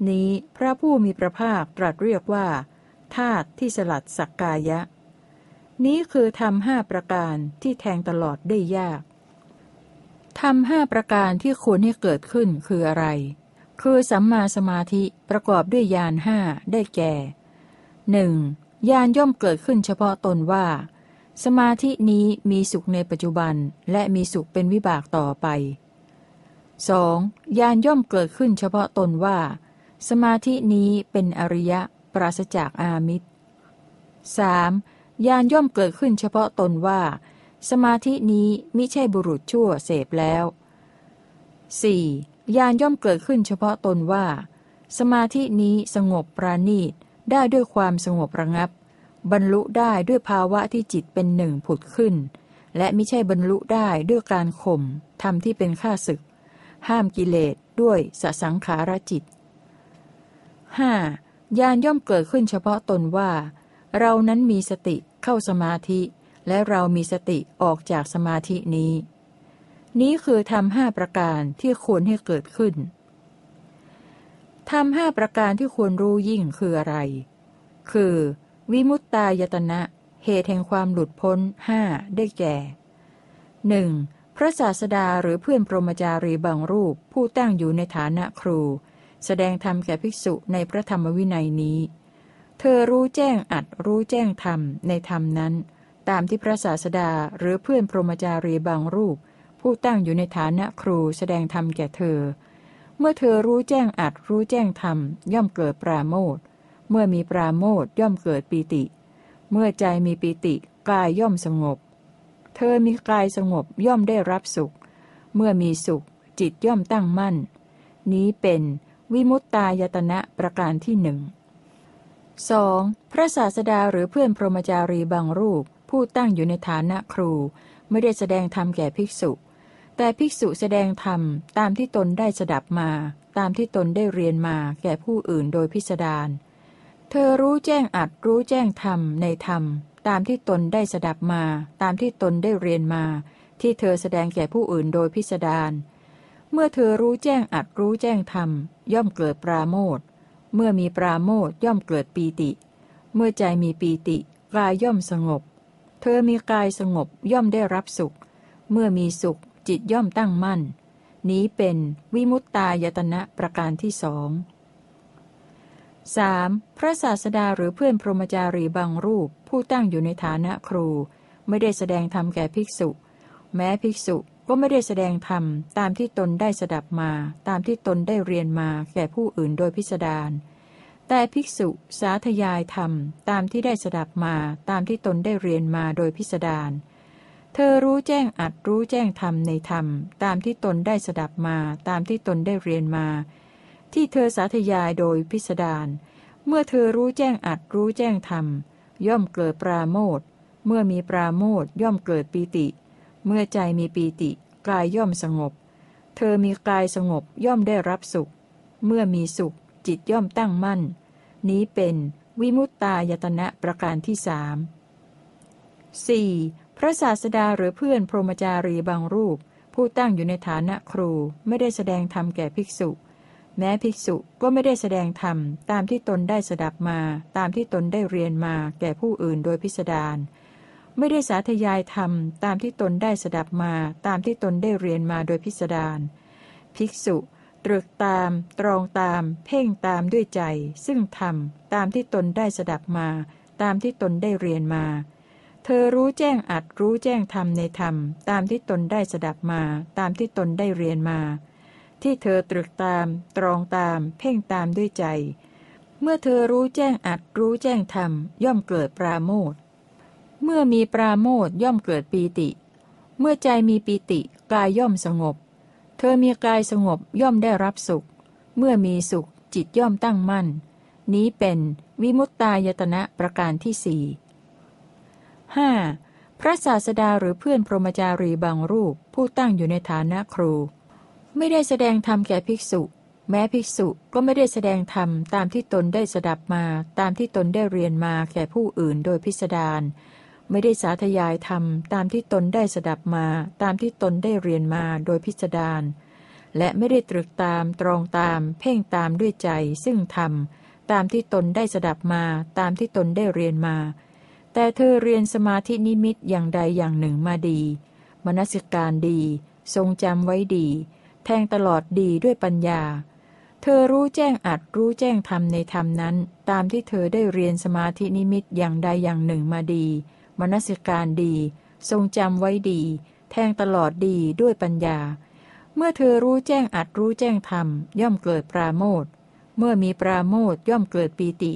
นี้พระผู้มีพระภาคตรัสเรียกว่าธาตุที่สลัดสักกายะ นี้คือทำห้าประการที่แทงตลอดได้ยาก ทำห้าประการที่ควรให้เกิดขึ้นคืออะไร คือสัมมาสมาธิประกอบด้วยญาณห้าได้แก่หนึ่งญาณย่อมเกิดขึ้นเฉพาะตนว่า สมาธินี้มีสุขในปัจจุบันและมีสุขเป็นวิบากต่อไป 2. ญาณย่อมเกิดขึ้นเฉพาะตนว่า สมาธินี้เป็นอริยะปราศจากอามิตร 3. ญาณย่อมเกิดขึ้นเฉพาะตนว่า สมาธินี้มิใช่บุรุษชั่วเสพแล้ว 4. ญาณย่อมเกิดขึ้นเฉพาะตนว่า สมาธินี้สงบปราณีตได้ด้วยความสงบระงับ บรรลุได้ด้วยภาวะที่จิตเป็นหนึ่งผุดขึ้น และไม่ใช่บรรลุได้ด้วยการข่มทำที่เป็นข้าศึก ห้ามกิเลสด้วยสสังขารจิต 5. ญาณย่อมเกิดขึ้นเฉพาะตนว่า เรานั้นมีสติเข้าสมาธิ และเรามีสติออกจากสมาธินี้ นี้คือทำห้าประการที่ควรให้เกิดขึ้นทำห้าประการที่ควรรู้ยิ่งคืออะไร คือ วิมุตตายตนะ เหตุแห่งความหลุดพ้นห้าได้แก่หนึ่งพระศาสดาหรือเพื่อนพรหมจารีบางรูปผู้ตั้งอยู่ในฐานะครู แสดงธรรมแก่ภิกษุในพระธรรมวินัยนี้ เธอรู้แจ้งอัดรู้แจ้งธรรมในธรรมนั้น ตามที่พระศาสดาหรือเพื่อนพรหมจารีบางรูป ผู้ตั้งอยู่ในฐานะครูแสดงธรรมแก่เธอ เมื่อเธอรู้แจ้งอัดรู้แจ้งธรรม ย่อมเกิดปราโมทเมื่อมีปราโมทย่อมเกิดปีติ เมื่อใจมีปีติกายย่อมสงบ เธอมีกายสงบย่อมได้รับสุข เมื่อมีสุข จิตย่อมตั้งมั่น นี้เป็นวิมุตตายตนะประการที่หนึ่งสองพระศาสดาหรือเพื่อนพรหมจารีบางรูป ผู้ตั้งอยู่ในฐานะครู ไม่ได้แสดงธรรมแก่ภิกษุ แต่ภิกษุแสดงธรรมตามที่ตนได้สดับมา ตามที่ตนได้เรียนมาแก่ผู้อื่นโดยพิสดารเธอรู้แจ้งอัดรู้แจ้งธรรมในธรรม ตามที่ตนได้สดับมา ตามที่ตนได้เรียนมา ที่เธอแสดงแก่ผู้อื่นโดยพิสดารเมื่อเธอรู้แจ้งอัดรู้แจ้งธรรม ย่อมเกิดปราโมทเมื่อมีปราโมทย่อมเกิดปีติ เมื่อใจมีปีติกายย่อมสงบ เธอมีกายสงบย่อมได้รับสุข เมื่อมีสุขจิตย่อมตั้งมั่น นี้เป็นวิมุตตายตนะประการที่สอง 3. พระศาสดาหรือเพื่อนพรหมจารีบางรูป ผู้ตั้งอยู่ในฐานะครู ไม่ได้แสดงธรรมแก่ภิกษุ แม้ภิกษุก็ไม่ได้แสดงธรรมตามที่ตนได้สดับมา ตามที่ตนได้เรียนมาแก่ผู้อื่นโดยพิสดาร แต่ภิกษุสาธยายธรรมตามที่ได้สดับมาตามที่ตนได้เรียนมาโดยพิสดาร เธอรู้แจ้งอัดรู้แจ้งธรรมในธรรม ตามที่ตนได้สดับมาตามที่ตนได้เรียนมา ที่เธอสาธยายโดยพิสดาร เมื่อเธอรู้แจ้งอัดรู้แจ้งธรรม ย่อมเกิดปราโมทเมื่อมีปราโมทย่อมเกิดปีติ เมื่อใจมีปีติกายย่อมสงบ เธอมีกายสงบย่อมได้รับสุข เมื่อมีสุข จิตย่อมตั้งมั่น นี้เป็นวิมุตตายตนะประการที่สาม 4. พระศาสดาหรือเพื่อนพรหมจารีบางรูป ผู้ตั้งอยู่ในฐานะครูไม่ได้แสดงธรรมแก่ภิกษุ แม้ภิกษุก็ไม่ได้แสดงธรรมตามที่ตนได้สดับมา ตามที่ตนได้เรียนมาแก่ผู้อื่นโดยพิสดารไม่ได้สาธยายธรรมตามที่ตนได้สดับมา ตามที่ตนได้เรียนมาโดยพิสดารภิกษุ ตรึกตาม ตรองตาม เพ่งตามด้วยใจ ซึ่งธรรมตามที่ตนได้สดับมา ตามที่ตนได้เรียนมา เธอรู้แจ้งอัดรู้แจ้งธรรมในธรรม ตามที่ตนได้สดับมา ตามที่ตนได้เรียนมา ที่เธอตรึกตาม ตรองตาม เพ่งตามด้วยใจ เมื่อเธอรู้แจ้งอัดรู้แจ้งธรรมย่อมเกิดปราโมทเมื่อมีปราโมทย่อมเกิดปีติ เมื่อใจมีปีติกายย่อมสงบ เธอมีกายสงบย่อมได้รับสุข เมื่อมีสุขจิตย่อมตั้งมั่น นี้เป็นวิมุตตายตนะประการที่สี่ห้าพระศาสดาหรือเพื่อนพรหมจารีบางรูปผู้ตั้งอยู่ในฐานะครู ไม่ได้แสดงธรรมแก่ภิกษุ แม้ภิกษุก็ไม่ได้แสดงธรรมตามที่ตนได้สดับมา ตามที่ตนได้เรียนมาแก่ผู้อื่นโดยพิสดาร ไม่ได้สาธยายธรรมตามที่ตนได้สดับมาตามที่ตนได้เรียนมาโดยพิสดารและไม่ได้ตรึกตามตรองตาม เพ่งตามด้วยใจซึ่งธรรมตามที่ตนได้สดับมาตามที่ตนได้เรียนมา แต่เธอเรียนสมาธินิมิตอย่างใดอย่างหนึ่งมาดี มนสิการดี ทรงจำไว้ดี แทงตลอดดีด้วยปัญญา เธอรู้แจ้งอัดรู้แจ้งธรรมในธรรมนั้น ตามที่เธอได้เรียนสมาธินิมิตอย่างใดอย่างหนึ่งมาดี มนสิการดี ทรงจำไว้ดี แทงตลอดดีด้วยปัญญา เมื่อเธอรู้แจ้งอัดรู้แจ้งธรรม ย่อมเกิดปราโมทเมื่อมีปราโมทย่อมเกิดปีติ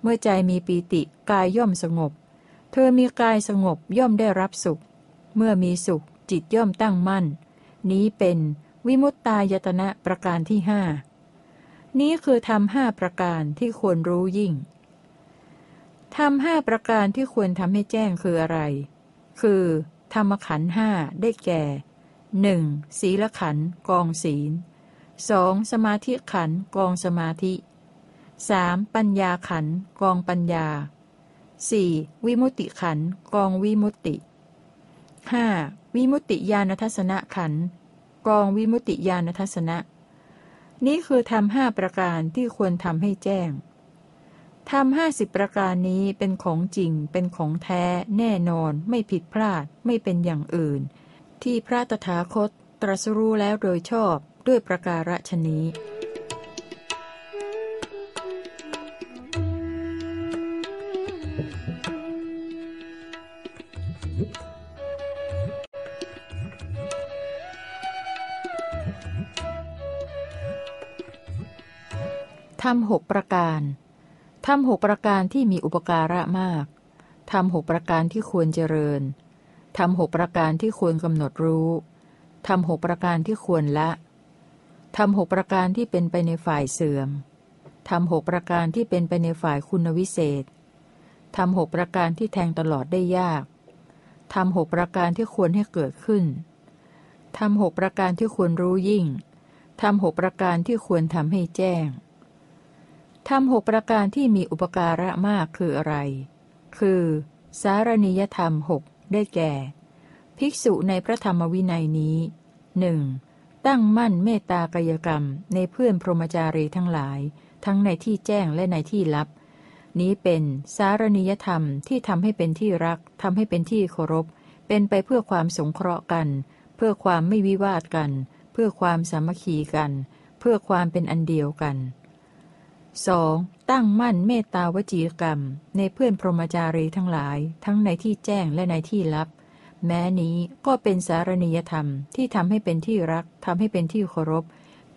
เมื่อใจมีปีติกายย่อมสงบ เธอมีกายสงบย่อมได้รับสุข เมื่อมีสุขจิตย่อมตั้งมั่น นี้เป็นวิมุตตายตนะประการที่ห้านี้คือทำห้าประการที่ควรรู้ยิ่ง ทำห้าประการที่ควรทำให้แจ้งคืออะไร คือ ธรรมขันห้าได้แก่หนึ่งศีลขันกองศีลสองสมาธิขันกองสมาธิสามปัญญาขันกองปัญญาสี่วิมุติขันกองวิมุติห้าวิมุติญาณทัศนขันกองวิมุติญาณทัศนะ นี้คือทำห้าประการที่ควรทำให้แจ้ง ทำห้าสิบประการนี้เป็นของจริง เป็นของแท้ แน่นอน ไม่ผิดพลาด ไม่เป็นอย่างอื่น ที่พระตถาคต ตรัสรู้แล้วโดยชอบด้วยประการฉนี้ทำหกประการ ทำหกประการที่มีอุปการะมากทำหกประการที่ควรเจริญทำหกประการที่ควรกำหนดรู้ทำหกประการที่ควรละทำหกประการที่เป็นไปในฝ่ายเสื่อมทำหกประการที่เป็นไปในฝ่ายคุณวิเศษทำหกประการที่แทงตลอดได้ยากทำหกประการที่ควรให้เกิดขึ้นทำหกประการที่ควรรู้ยิ่งทำหกประการที่ควรทำให้แจ้ง ทำหกประการที่มีอุปการะมากคืออะไร คือ สารณียธรรมหกได้แก่ ภิกษุในพระธรรมวินัยนี้หนึ่งตั้งมั่นเมตตากายกรรมในเพื่อนพรหมจารีทั้งหลาย ทั้งในที่แจ้งและในที่ลับ นี้เป็นสารณียธรรมที่ทำให้เป็นที่รักทำให้เป็นที่เคารพ เป็นไปเพื่อความสงเคราะห์กัน เพื่อความไม่วิวาทกัน เพื่อความสามัคคีกัน เพื่อความเป็นอันเดียวกัน 2. ตั้งมั่นเมตตาวจีกรรม ในเพื่อนพรหมจารีทั้งหลาย ทั้งในที่แจ้งและในที่ลับ แม้นี้ก็เป็นสารณียธรรมที่ทำให้เป็นที่รักทำให้เป็นที่เคารพ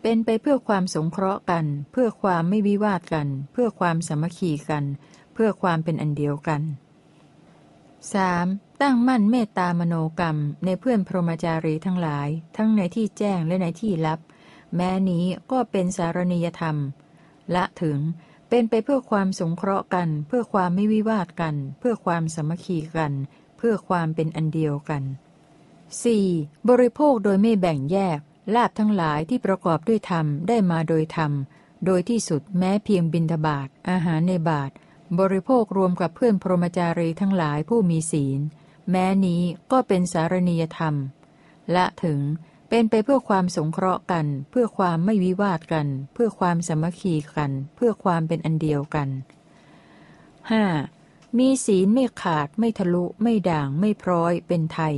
เป็นไปเพื่อความสงเคราะห์กัน เพื่อความไม่วิวาทกัน เพื่อความสามัคคีกัน เพื่อความเป็นอันเดียวกัน 3. ตั้งมั่นเมตตามโนกรรม ในเพื่อนพรหมจารีทั้งหลาย ทั้งในที่แจ้งและในที่ลับ แม้นี้ก็เป็นสารณียธรรม ละถึงเป็นไปเพื่อความสงเคราะห์กัน เพื่อความไม่วิวาทกัน เพื่อความสมัคคีกัน เพื่อความเป็นอันเดียวกัน 4. บริโภคโดยไม่แบ่งแยก ลาบทั้งหลายที่ประกอบด้วยธรรมได้มาโดยธรรม โดยที่สุดแม้เพียงบินทบาทอาหารในบาท บริโภครวมกับเพื่อนพรหมจารีทั้งหลายผู้มีศีล แม้นี้ก็เป็นสารณียธรรม ละถึง เป็นไปเพื่อความสงเคราะห์กัน เพื่อความไม่วิวาทกัน เพื่อความสมัคคีกัน เพื่อความเป็นอันเดียวกัน 5. มีศีลไม่ขาดไม่ทะลุไม่ด่างไม่พร้อย เป็นไทย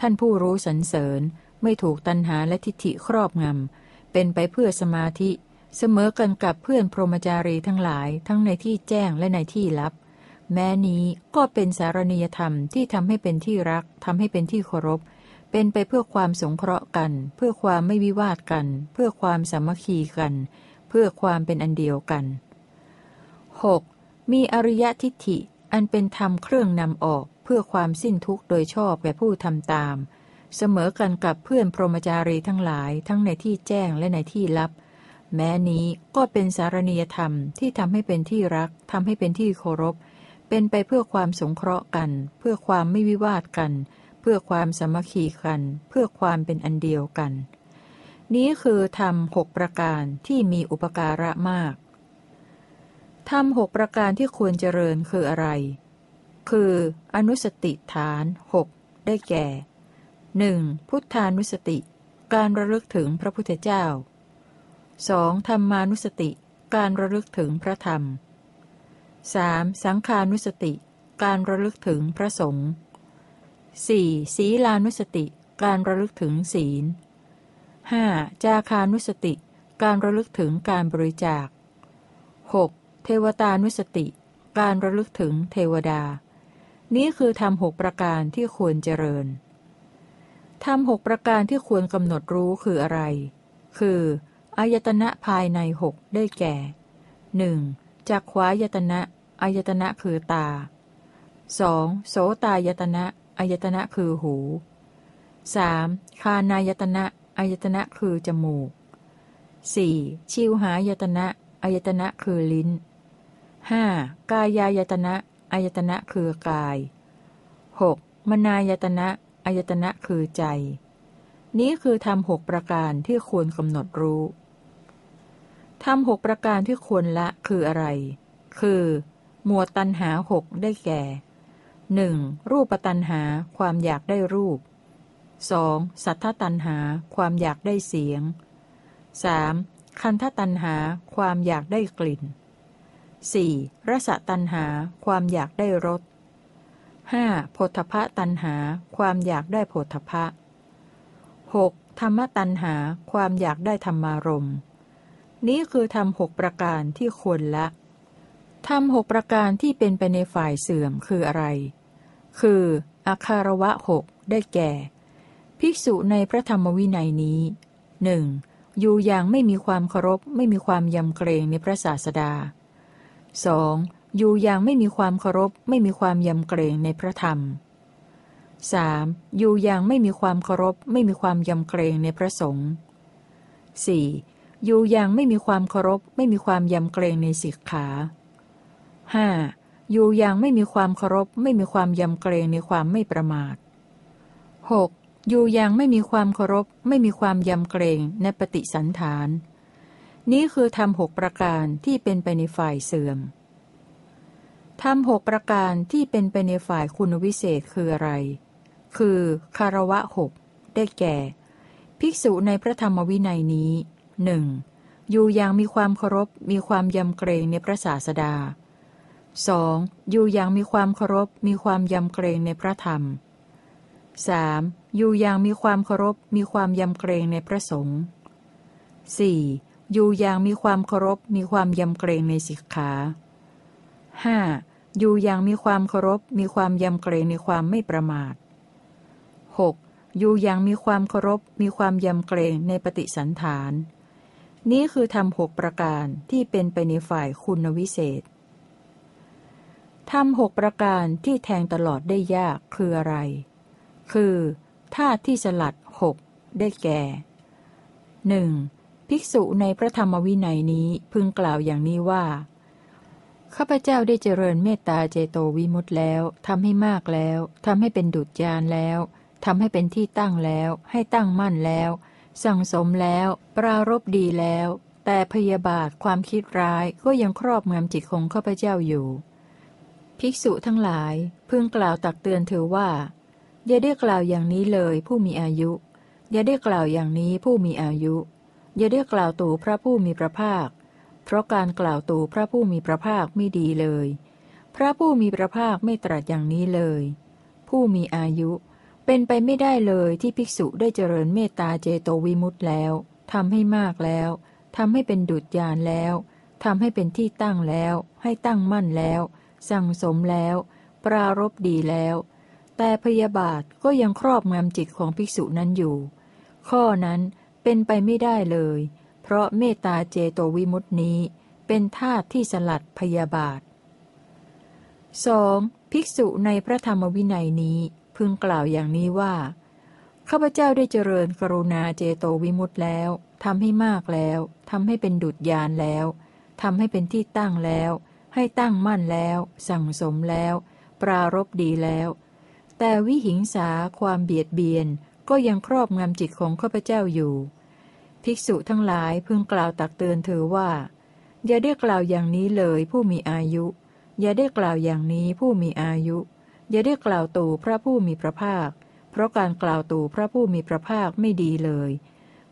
ท่านผู้รู้สรรเสริญ ไม่ถูกตัณหาและทิฏฐิครอบงำ เป็นไปเพื่อสมาธิ เสมอกันกับเพื่อนพรหมจารีทั้งหลายทั้งในที่แจ้งและในที่ลับ แม้นี้ก็เป็นสารณียธรรมที่ทำให้เป็นที่รักทำให้เป็นที่เคารพ เป็นไปเพื่อความสงเคราะห์กัน เพื่อความไม่วิวาทกัน เพื่อความสามัคคีกัน เพื่อความเป็นอันเดียวกัน 6. มีอริยทิฏฐิอันเป็นธรรมเครื่องนำออกเพื่อความสิ้นทุกข์โดยชอบแก่ผู้ทำตาม เสมอกันกับเพื่อนพรหมจารีทั้งหลายทั้งในที่แจ้งและในที่ลับ แม้นี้ก็เป็นสารณียธรรมที่ทำให้เป็นที่รักทำให้เป็นที่เคารพ เป็นไปเพื่อความสงเคราะห์กัน เพื่อความไม่วิวาทกันเพื่อความสมัคคีกัน เพื่อความเป็นอันเดียวกัน นี้คือธรรมหกประการที่มีอุปการะมากธรรมหกประการที่ควรเจริญคืออะไร คือ อนุสติฐานหกได้แก่หนึ่งพุทธานุสติ การระลึกถึงพระพุทธเจ้าสองธรรมานุสติ การระลึกถึงพระธรรมสามสังขานุสติ การระลึกถึงพระสงฆ์ 4. ศีลานุสติ การระลึกถึงศีล 5. จาคานุสติ การระลึกถึงการบริจาค 6. เทวตานุสติ การระลึกถึงเทวดา นี้คือทำหกประการที่ควรเจริญทำหกประการที่ควรกำหนดรู้คืออะไร คือ อายตนะภายในหกได้แก่ 1. จากขวายตนะ อายตนะคือตา 2. โสตายตนะ อายตนะคือหู 3. คานายตนะอายตนะคือจมูก 4. ชิวหายตนะอายตนะคือลิ้น 5. กายายตนะอายตนะคือกาย 6. มนายตนะอายตนะคือใจ นี้คือทำหกประการที่ควรกำหนดรู้ทำหกประการที่ควรละคืออะไร คือ หมวดตันหาหกได้แก่ หนึ่งรูปตันหาความอยากได้รูป 2. สัทธตันหาความอยากได้เสียง 3. คันธตันหาความอยากได้กลิ่น 4. รสตัณหาความอยากได้รส 5. โพธพะตัณหาความอยากได้โพธพะ 6. ธรรมตัณหาความอยากได้ธรรมารมณ์นี้คือทำหกประการที่ควรละ ทำหกประการที่เป็นไปในฝ่ายเสื่อมคืออะไร คืออาคารวะหกได้แก่ ภิกษุในพระธรรมวินัยนี้หนึ่งอยู่อย่างไม่มีความเคารพ ไม่มีความยำเกรงในพระศาสดา 2. อยู่อย่างไม่มีความเคารพ ไม่มีความยำเกรงในพระธรรม 3. อยู่อย่างไม่มีความเคารพ ไม่มีความยำเกรงในพระสงฆ์ 4. อยู่อย่างไม่มีความเคารพ ไม่มีความยำเกรงในสิกขา 5. อยู่อย่างไม่มีความเคารพ ไม่มีความยำเกรงในความไม่ประมาท 6. อยู่อย่างไม่มีความเคารพ ไม่มีความยำเกรงในปฏิสันฐาน นี้คือทำหกประการที่เป็นไปในฝ่ายเสื่อมทำหกประการที่เป็นไปในฝ่ายคุณวิเศษคืออะไร คือคารวะหกได้แก่ ภิกษุในพระธรรมวินัยนี้หนึ่งอยู่อย่างมีความเคารพ มีความยำเกรงในพระศาสดา 2. อยู่อย่างมีความเคารพมีความยำเกรงในพระธรรม 3. อยู่อย่างมีความเคารพมีความยำเกรงในพระสงฆ์ 4. อยู่อย่างมีความเคารพมีความยำเกรงในสิกขา 5. อยู่อย่างมีความเคารพมีความยำเกรงในความไม่ประมาท 6. อยู่อย่างมีความเคารพมีความยำเกรงในปฏิสันฐาน นี้คือทำหกประการที่เป็นไปในฝ่ายคุณวิเศษ ทำหกประการที่แทงตลอดได้ยากคืออะไร คือธาตุที่สลัดหกได้แก่หนึ่งภิกษุในพระธรรมวินัยนี้พึงกล่าวอย่างนี้ว่า ข้าพเจ้าได้เจริญเมตตาเจโตวิมุตต์แล้วทำให้มากแล้วทำให้เป็นดุจยานแล้วทำให้เป็นที่ตั้งแล้ว ให้ตั้งมั่นแล้ว สั่งสมแล้ว ปรารบดีแล้ว แต่พยาบาทความคิดร้ายก็ยังครอบงำจิตของข้าพเจ้าอยู่ ภิกษุทั้งหลายพึงกล่าวตักเตือนเธอว่า อย่าได้กล่าวอย่างนี้เลยผู้มีอายุ อย่าได้กล่าวอย่างนี้ผู้มีอายุ อย่าได้กล่าวตู่พระผู้มีพระภาค เพราะการกล่าวตู่พระผู้มีพระภาคไม่ดีเลย พระผู้มีพระภาคไม่ตรัสอย่างนี้เลย ผู้มีอายุ เป็นไปไม่ได้เลยที่ภิกษุได้เจริญเมตตาเจโตวิมุตต์แล้วทำให้มากแล้วทำให้เป็นดุจยานแล้วทำให้เป็นที่ตั้งแล้ว ให้ตั้งมั่นแล้ว สั่งสมแล้ว ปรารบดีแล้ว แต่พยาบาทก็ยังครอบงำจิตของภิกษุนั้นอยู่ ข้อนั้นเป็นไปไม่ได้เลย เพราะเมตตาเจโตวิมุตินี้ เป็นธาตุที่สลัดพยาบาท 2. ภิกษุในพระธรรมวินัยนี้พึงกล่าวอย่างนี้ว่าข้าพเจ้าได้เจริญกรุณาเจโตวิมุตต์แล้วทำให้มากแล้วทำให้เป็นดุจยานแล้วทำให้เป็นที่ตั้งแล้ว ให้ตั้งมั่นแล้ว สั่งสมแล้ว ปรารบดีแล้ว แต่วิหิงสาความเบียดเบียนก็ยังครอบงำจิตของข้าพเจ้าอยู่ ภิกษุทั้งหลายพึงกล่าวตักเตือนเธอว่า อย่าได้กล่าวอย่างนี้เลยผู้มีอายุ อย่าได้กล่าวอย่างนี้ผู้มีอายุ อย่าได้กล่าวตู่พระผู้มีพระภาค เพราะการกล่าวตู่พระผู้มีพระภาคไม่ดีเลย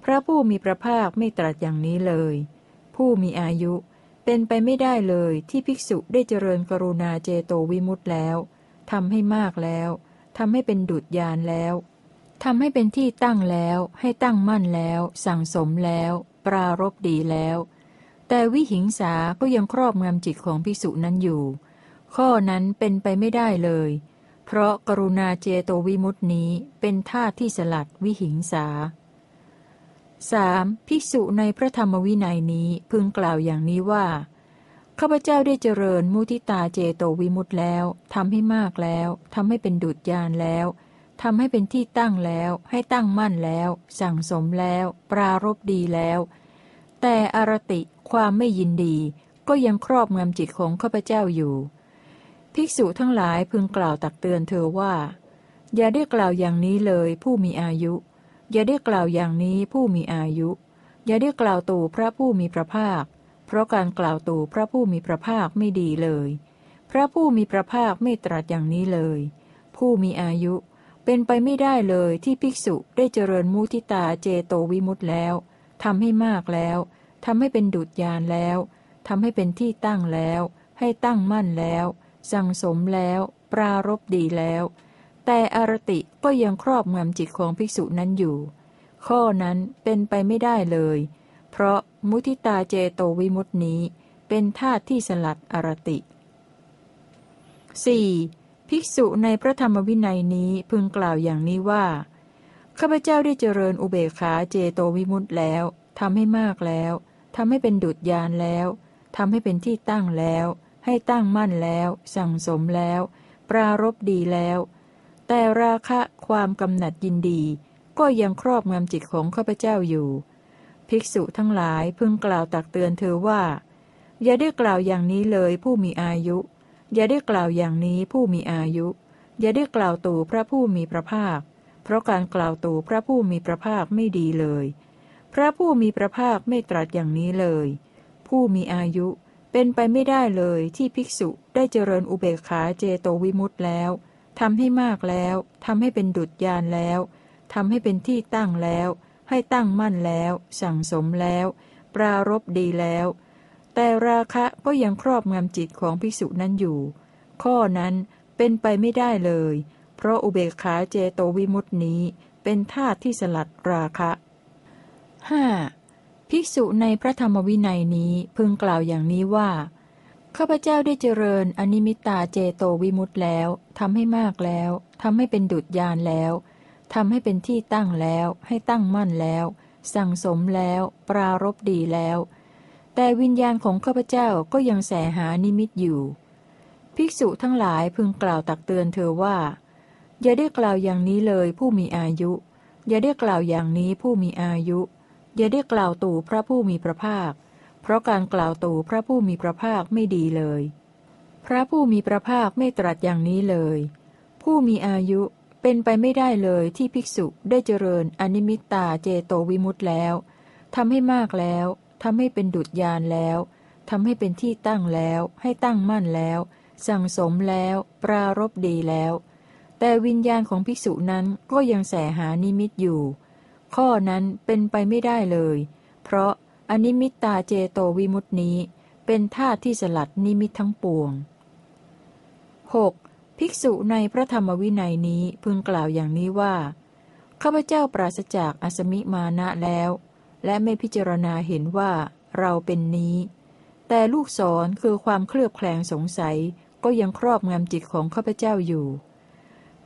พระผู้มีพระภาคไม่ตรัสอย่างนี้เลย ผู้มีอายุ เป็นไปไม่ได้เลยที่ภิกษุได้เจริญกรุณาเจโตวิมุตต์แล้วทำให้มากแล้วทำให้เป็นดุจยานแล้วทำให้เป็นที่ตั้งแล้ว ให้ตั้งมั่นแล้ว สั่งสมแล้ว ปรารบดีแล้ว แต่วิหิงสาก็ยังครอบงำจิตของภิกษุนั้นอยู่ ข้อนั้นเป็นไปไม่ได้เลย เพราะกรุณาเจโตวิมุตตินี้เป็นท่าที่สลัดวิหิงสา 3. ภิกษุในพระธรรมวินัยนี้พึงกล่าวอย่างนี้ว่า ข้าพเจ้าได้เจริญมุทิตาเจโตวิมุตต์แล้วทำให้มากแล้วทำให้เป็นดุจยานแล้วทำให้เป็นที่ตั้งแล้ว ให้ตั้งมั่นแล้ว สั่งสมแล้ว ปรารบดีแล้ว แต่อรติความไม่ยินดี ก็ยังครอบงำจิตของข้าพเจ้าอยู่ ภิกษุทั้งหลายพึงกล่าวตักเตือนเธอว่า อย่าได้กล่าวอย่างนี้เลยผู้มีอายุ อย่าได้กล่าวอย่างนี้ผู้มีอายุ อย่าได้กล่าวตู่พระผู้มีพระภาค เพราะการกล่าวตู่พระผู้มีพระภาคไม่ดีเลย พระผู้มีพระภาคไม่ตรัสอย่างนี้เลย ผู้มีอายุ เป็นไปไม่ได้เลยที่ภิกษุได้เจริญมุทิตาเจโตวิมุตต์แล้วทำให้มากแล้วทำให้เป็นดุจยานแล้วทำให้เป็นที่ตั้งแล้ว ให้ตั้งมั่นแล้ว สั่งสมแล้ว ปรารบดีแล้ว แต่อารติก็ยังครอบงำจิตของภิกษุนั้นอยู่ ข้อนั้นเป็นไปไม่ได้เลย เพราะมุทิตาเจโตวิมุตินี้เป็นธาตุที่สลัดอารติ 4. ภิกษุในพระธรรมวินัยนี้พึงกล่าวอย่างนี้ว่า ข้าพเจ้าได้เจริญอุเบกขาเจโตวิมุตต์แล้วทำให้มากแล้วทำให้เป็นดุจยานแล้วทำให้เป็นที่ตั้งแล้ว ให้ตั้งมั่นแล้ว สั่งสมแล้ว ปรารบดีแล้ว แต่ราคะความกำหนัดยินดี ก็ยังครอบงำจิตของข้าพเจ้าอยู่ ภิกษุทั้งหลายพึงกล่าวตักเตือนเธอว่า อย่าได้กล่าวอย่างนี้เลยผู้มีอายุ อย่าได้กล่าวอย่างนี้ผู้มีอายุ อย่าได้กล่าวตู่พระผู้มีพระภาค เพราะการกล่าวตู่พระผู้มีพระภาคไม่ดีเลย พระผู้มีพระภาคไม่ตรัสอย่างนี้เลย ผู้มีอายุเป็นไปไม่ได้เลยที่ภิกษุได้เจริญอุเบกขาเจโตวิมุตต์แล้ว ทำให้มากแล้วทำให้เป็นดุจยานแล้วทำให้เป็นที่ตั้งแล้ว ให้ตั้งมั่นแล้ว สั่งสมแล้ว ปรารบดีแล้ว แต่ราคะก็ยังครอบงำจิตของภิกษุนั้นอยู่ ข้อนั้นเป็นไปไม่ได้เลย เพราะอุเบกขาเจโตวิมุตตินี้เป็นธาตุที่สลัดราคะ 5. ภิกษุในพระธรรมวินัยนี้พึงกล่าวอย่างนี้ว่า ข้าพเจ้าได้เจริญอนิมิตาเจโตวิมุตต์แล้วทำให้มากแล้วทำให้เป็นดุจยานแล้วทำให้เป็นที่ตั้งแล้ว ให้ตั้งมั่นแล้ว สั่งสมแล้ว ปรารบดีแล้ว แต่วิญญาณของข้าพเจ้าก็ยังแสหานิมิตอยู่ ภิกษุทั้งหลายพึงกล่าวตักเตือนเธอว่า อย่าได้กล่าวอย่างนี้เลยผู้มีอายุ อย่าได้กล่าวอย่างนี้ผู้มีอายุ อย่าได้กล่าวตู่พระผู้มีพระภาค เพราะการกล่าวตู่พระผู้มีพระภาคไม่ดีเลย พระผู้มีพระภาคไม่ตรัสอย่างนี้เลย ผู้มีอายุเป็นไปไม่ได้เลยที่ภิกษุได้เจริญอนิมิตตาเจโตวิมุตต์แล้วทำให้มากแล้วทำให้เป็นดุจยานแล้วทำให้เป็นที่ตั้งแล้ว ให้ตั้งมั่นแล้ว สั่งสมแล้ว ปรารภดีแล้ว แต่วิญญาณของภิกษุนั้นก็ยังแส่หานิมิตอยู่ ข้อนั้นเป็นไปไม่ได้เลย เพราะ อนิมิตตาเจโตวิมุตตินี้ เป็นธาตุที่สลัดนิมิตทั้งปวง 6. ภิกษุในพระธรรมวินัยนี้พึงกล่าวอย่างนี้ว่า ข้าพเจ้าปราศจากอสมิมานะแล้ว และไม่พิจารณาเห็นว่าเราเป็นนี้ แต่ลูกศรคือความเคลือบแคลงสงสัยก็ยังครอบงำจิตของข้าพเจ้าอยู่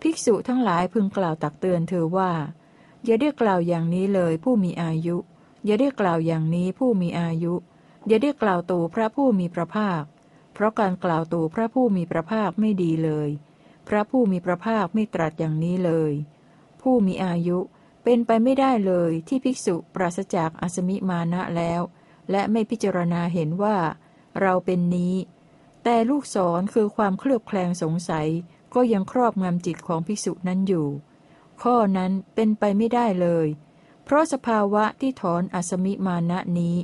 ภิกษุทั้งหลายพึงกล่าวตักเตือนเธอว่า อย่าได้กล่าวอย่างนี้เลยผู้มีอายุ อย่าได้กล่าวอย่างนี้ผู้มีอายุ อย่าได้กล่าวตูพระผู้มีพระภาค เพราะการกล่าวตูพระผู้มีพระภาคไม่ดีเลย พระผู้มีพระภาคไม่ตรัสอย่างนี้เลย ผู้มีอายุเป็นไปไม่ได้เลยที่ภิกษุปราศจากอสมิมานะแล้ว และไม่พิจารณาเห็นว่า เราเป็นนี้ แต่ลูกศรคือความเคลือบแคลงสงสัยก็ยังครอบงำจิตของภิกษุนั้นอยู่ ข้อนั้นเป็นไปไม่ได้เลย เพราะสภาวะที่ถอนอสมิมานะนี้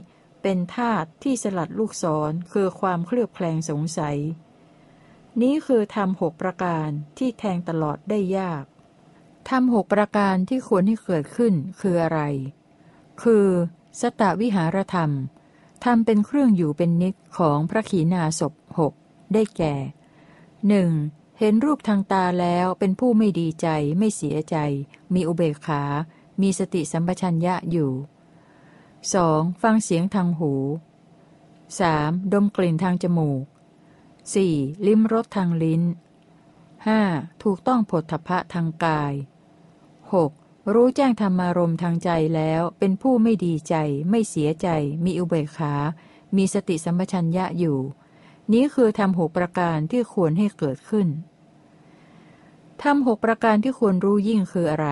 เป็นธาตุที่สลัดลูกศรคือความเคลือบแคลงสงสัย นี้คือทำหกประการที่แทงตลอดได้ยากทำหกประการที่ควรให้เกิดขึ้นคืออะไร คือสตวิหารธรรมทำเป็นเครื่องอยู่เป็นนิจของพระขีณาศพหกได้แก่หนึ่งเห็นรูปทางตาแล้วเป็นผู้ไม่ดีใจ ไม่เสียใจ มีอุเบกขา มีสติสัมปชัญญะอยู่ 2. ฟังเสียงทางหู 3. ดมกลิ่นทางจมูก 4. ลิ้มรสทางลิ้น 5. ถูกต้องผลทพะทางกาย 6. รู้แจ้งธรรมารมทางใจแล้วเป็นผู้ไม่ดีใจ ไม่เสียใจ มีอุเบกขา มีสติสัมปชัญญะอยู่ นี้คือทำหกประการที่ควรให้เกิดขึ้นทำหกประการที่ควรรู้ยิ่งคืออะไร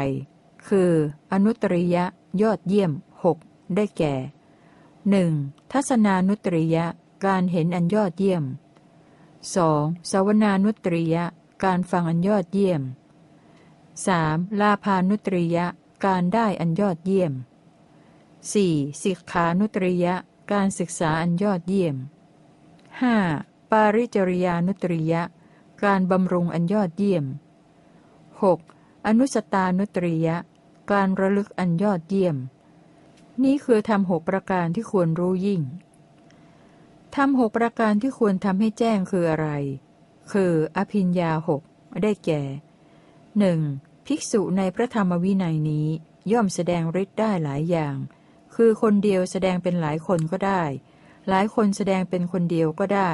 คือ อนุตริยะ ยอดเยี่ยมหกได้แก่หนึ่งทัศนานุตริยะ การเห็นอันยอดเยี่ยม 2. สวนานุตริยะ การฟังอันยอดเยี่ยม 3. ลาพานุตริยะ การได้อันยอดเยี่ยม 4. สิกขานุตริยะ การศึกษาอันยอดเยี่ยม 5. ปาริจริยานุตริยะ การบำรุงอันยอดเยี่ยม 6. อนุสตานุตริยะ การระลึกอันยอดเยี่ยม นี้คือทำหกประการที่ควรรู้ยิ่งทำหกประการที่ควรทำให้แจ้งคืออะไร คืออภิญญาหกได้แก่หนึ่งภิกษุในพระธรรมวินัยนี้ ย่อมแสดงฤทธิ์ได้หลายอย่าง คือคนเดียวแสดงเป็นหลายคนก็ได้ หลายคนแสดงเป็นคนเดียวก็ได้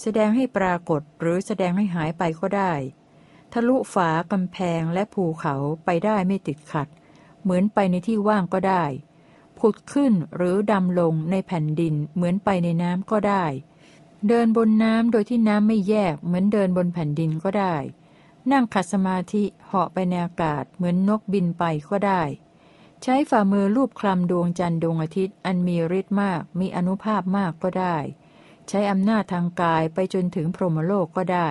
แสดงให้ปรากฏหรือแสดงให้หายไปก็ได้ ทะลุฝากำแพงและภูเขาไปได้ไม่ติดขัด เหมือนไปในที่ว่างก็ได้ ผุดขึ้นหรือดำลงในแผ่นดินเหมือนไปในน้ำก็ได้ เดินบนน้ำโดยที่น้ำไม่แยกเหมือนเดินบนแผ่นดินก็ได้ นั่งขัดสมาธิเหาะไปในอากาศเหมือนนกบินไปก็ได้ ใช้ฝ่ามือลูบคลำดวงจันทร์ดวงอาทิตย์อันมีฤทธิ์มากมีอนุภาพมากก็ได้ ใช้อำนาจทางกายไปจนถึงพรหมโลกก็ได้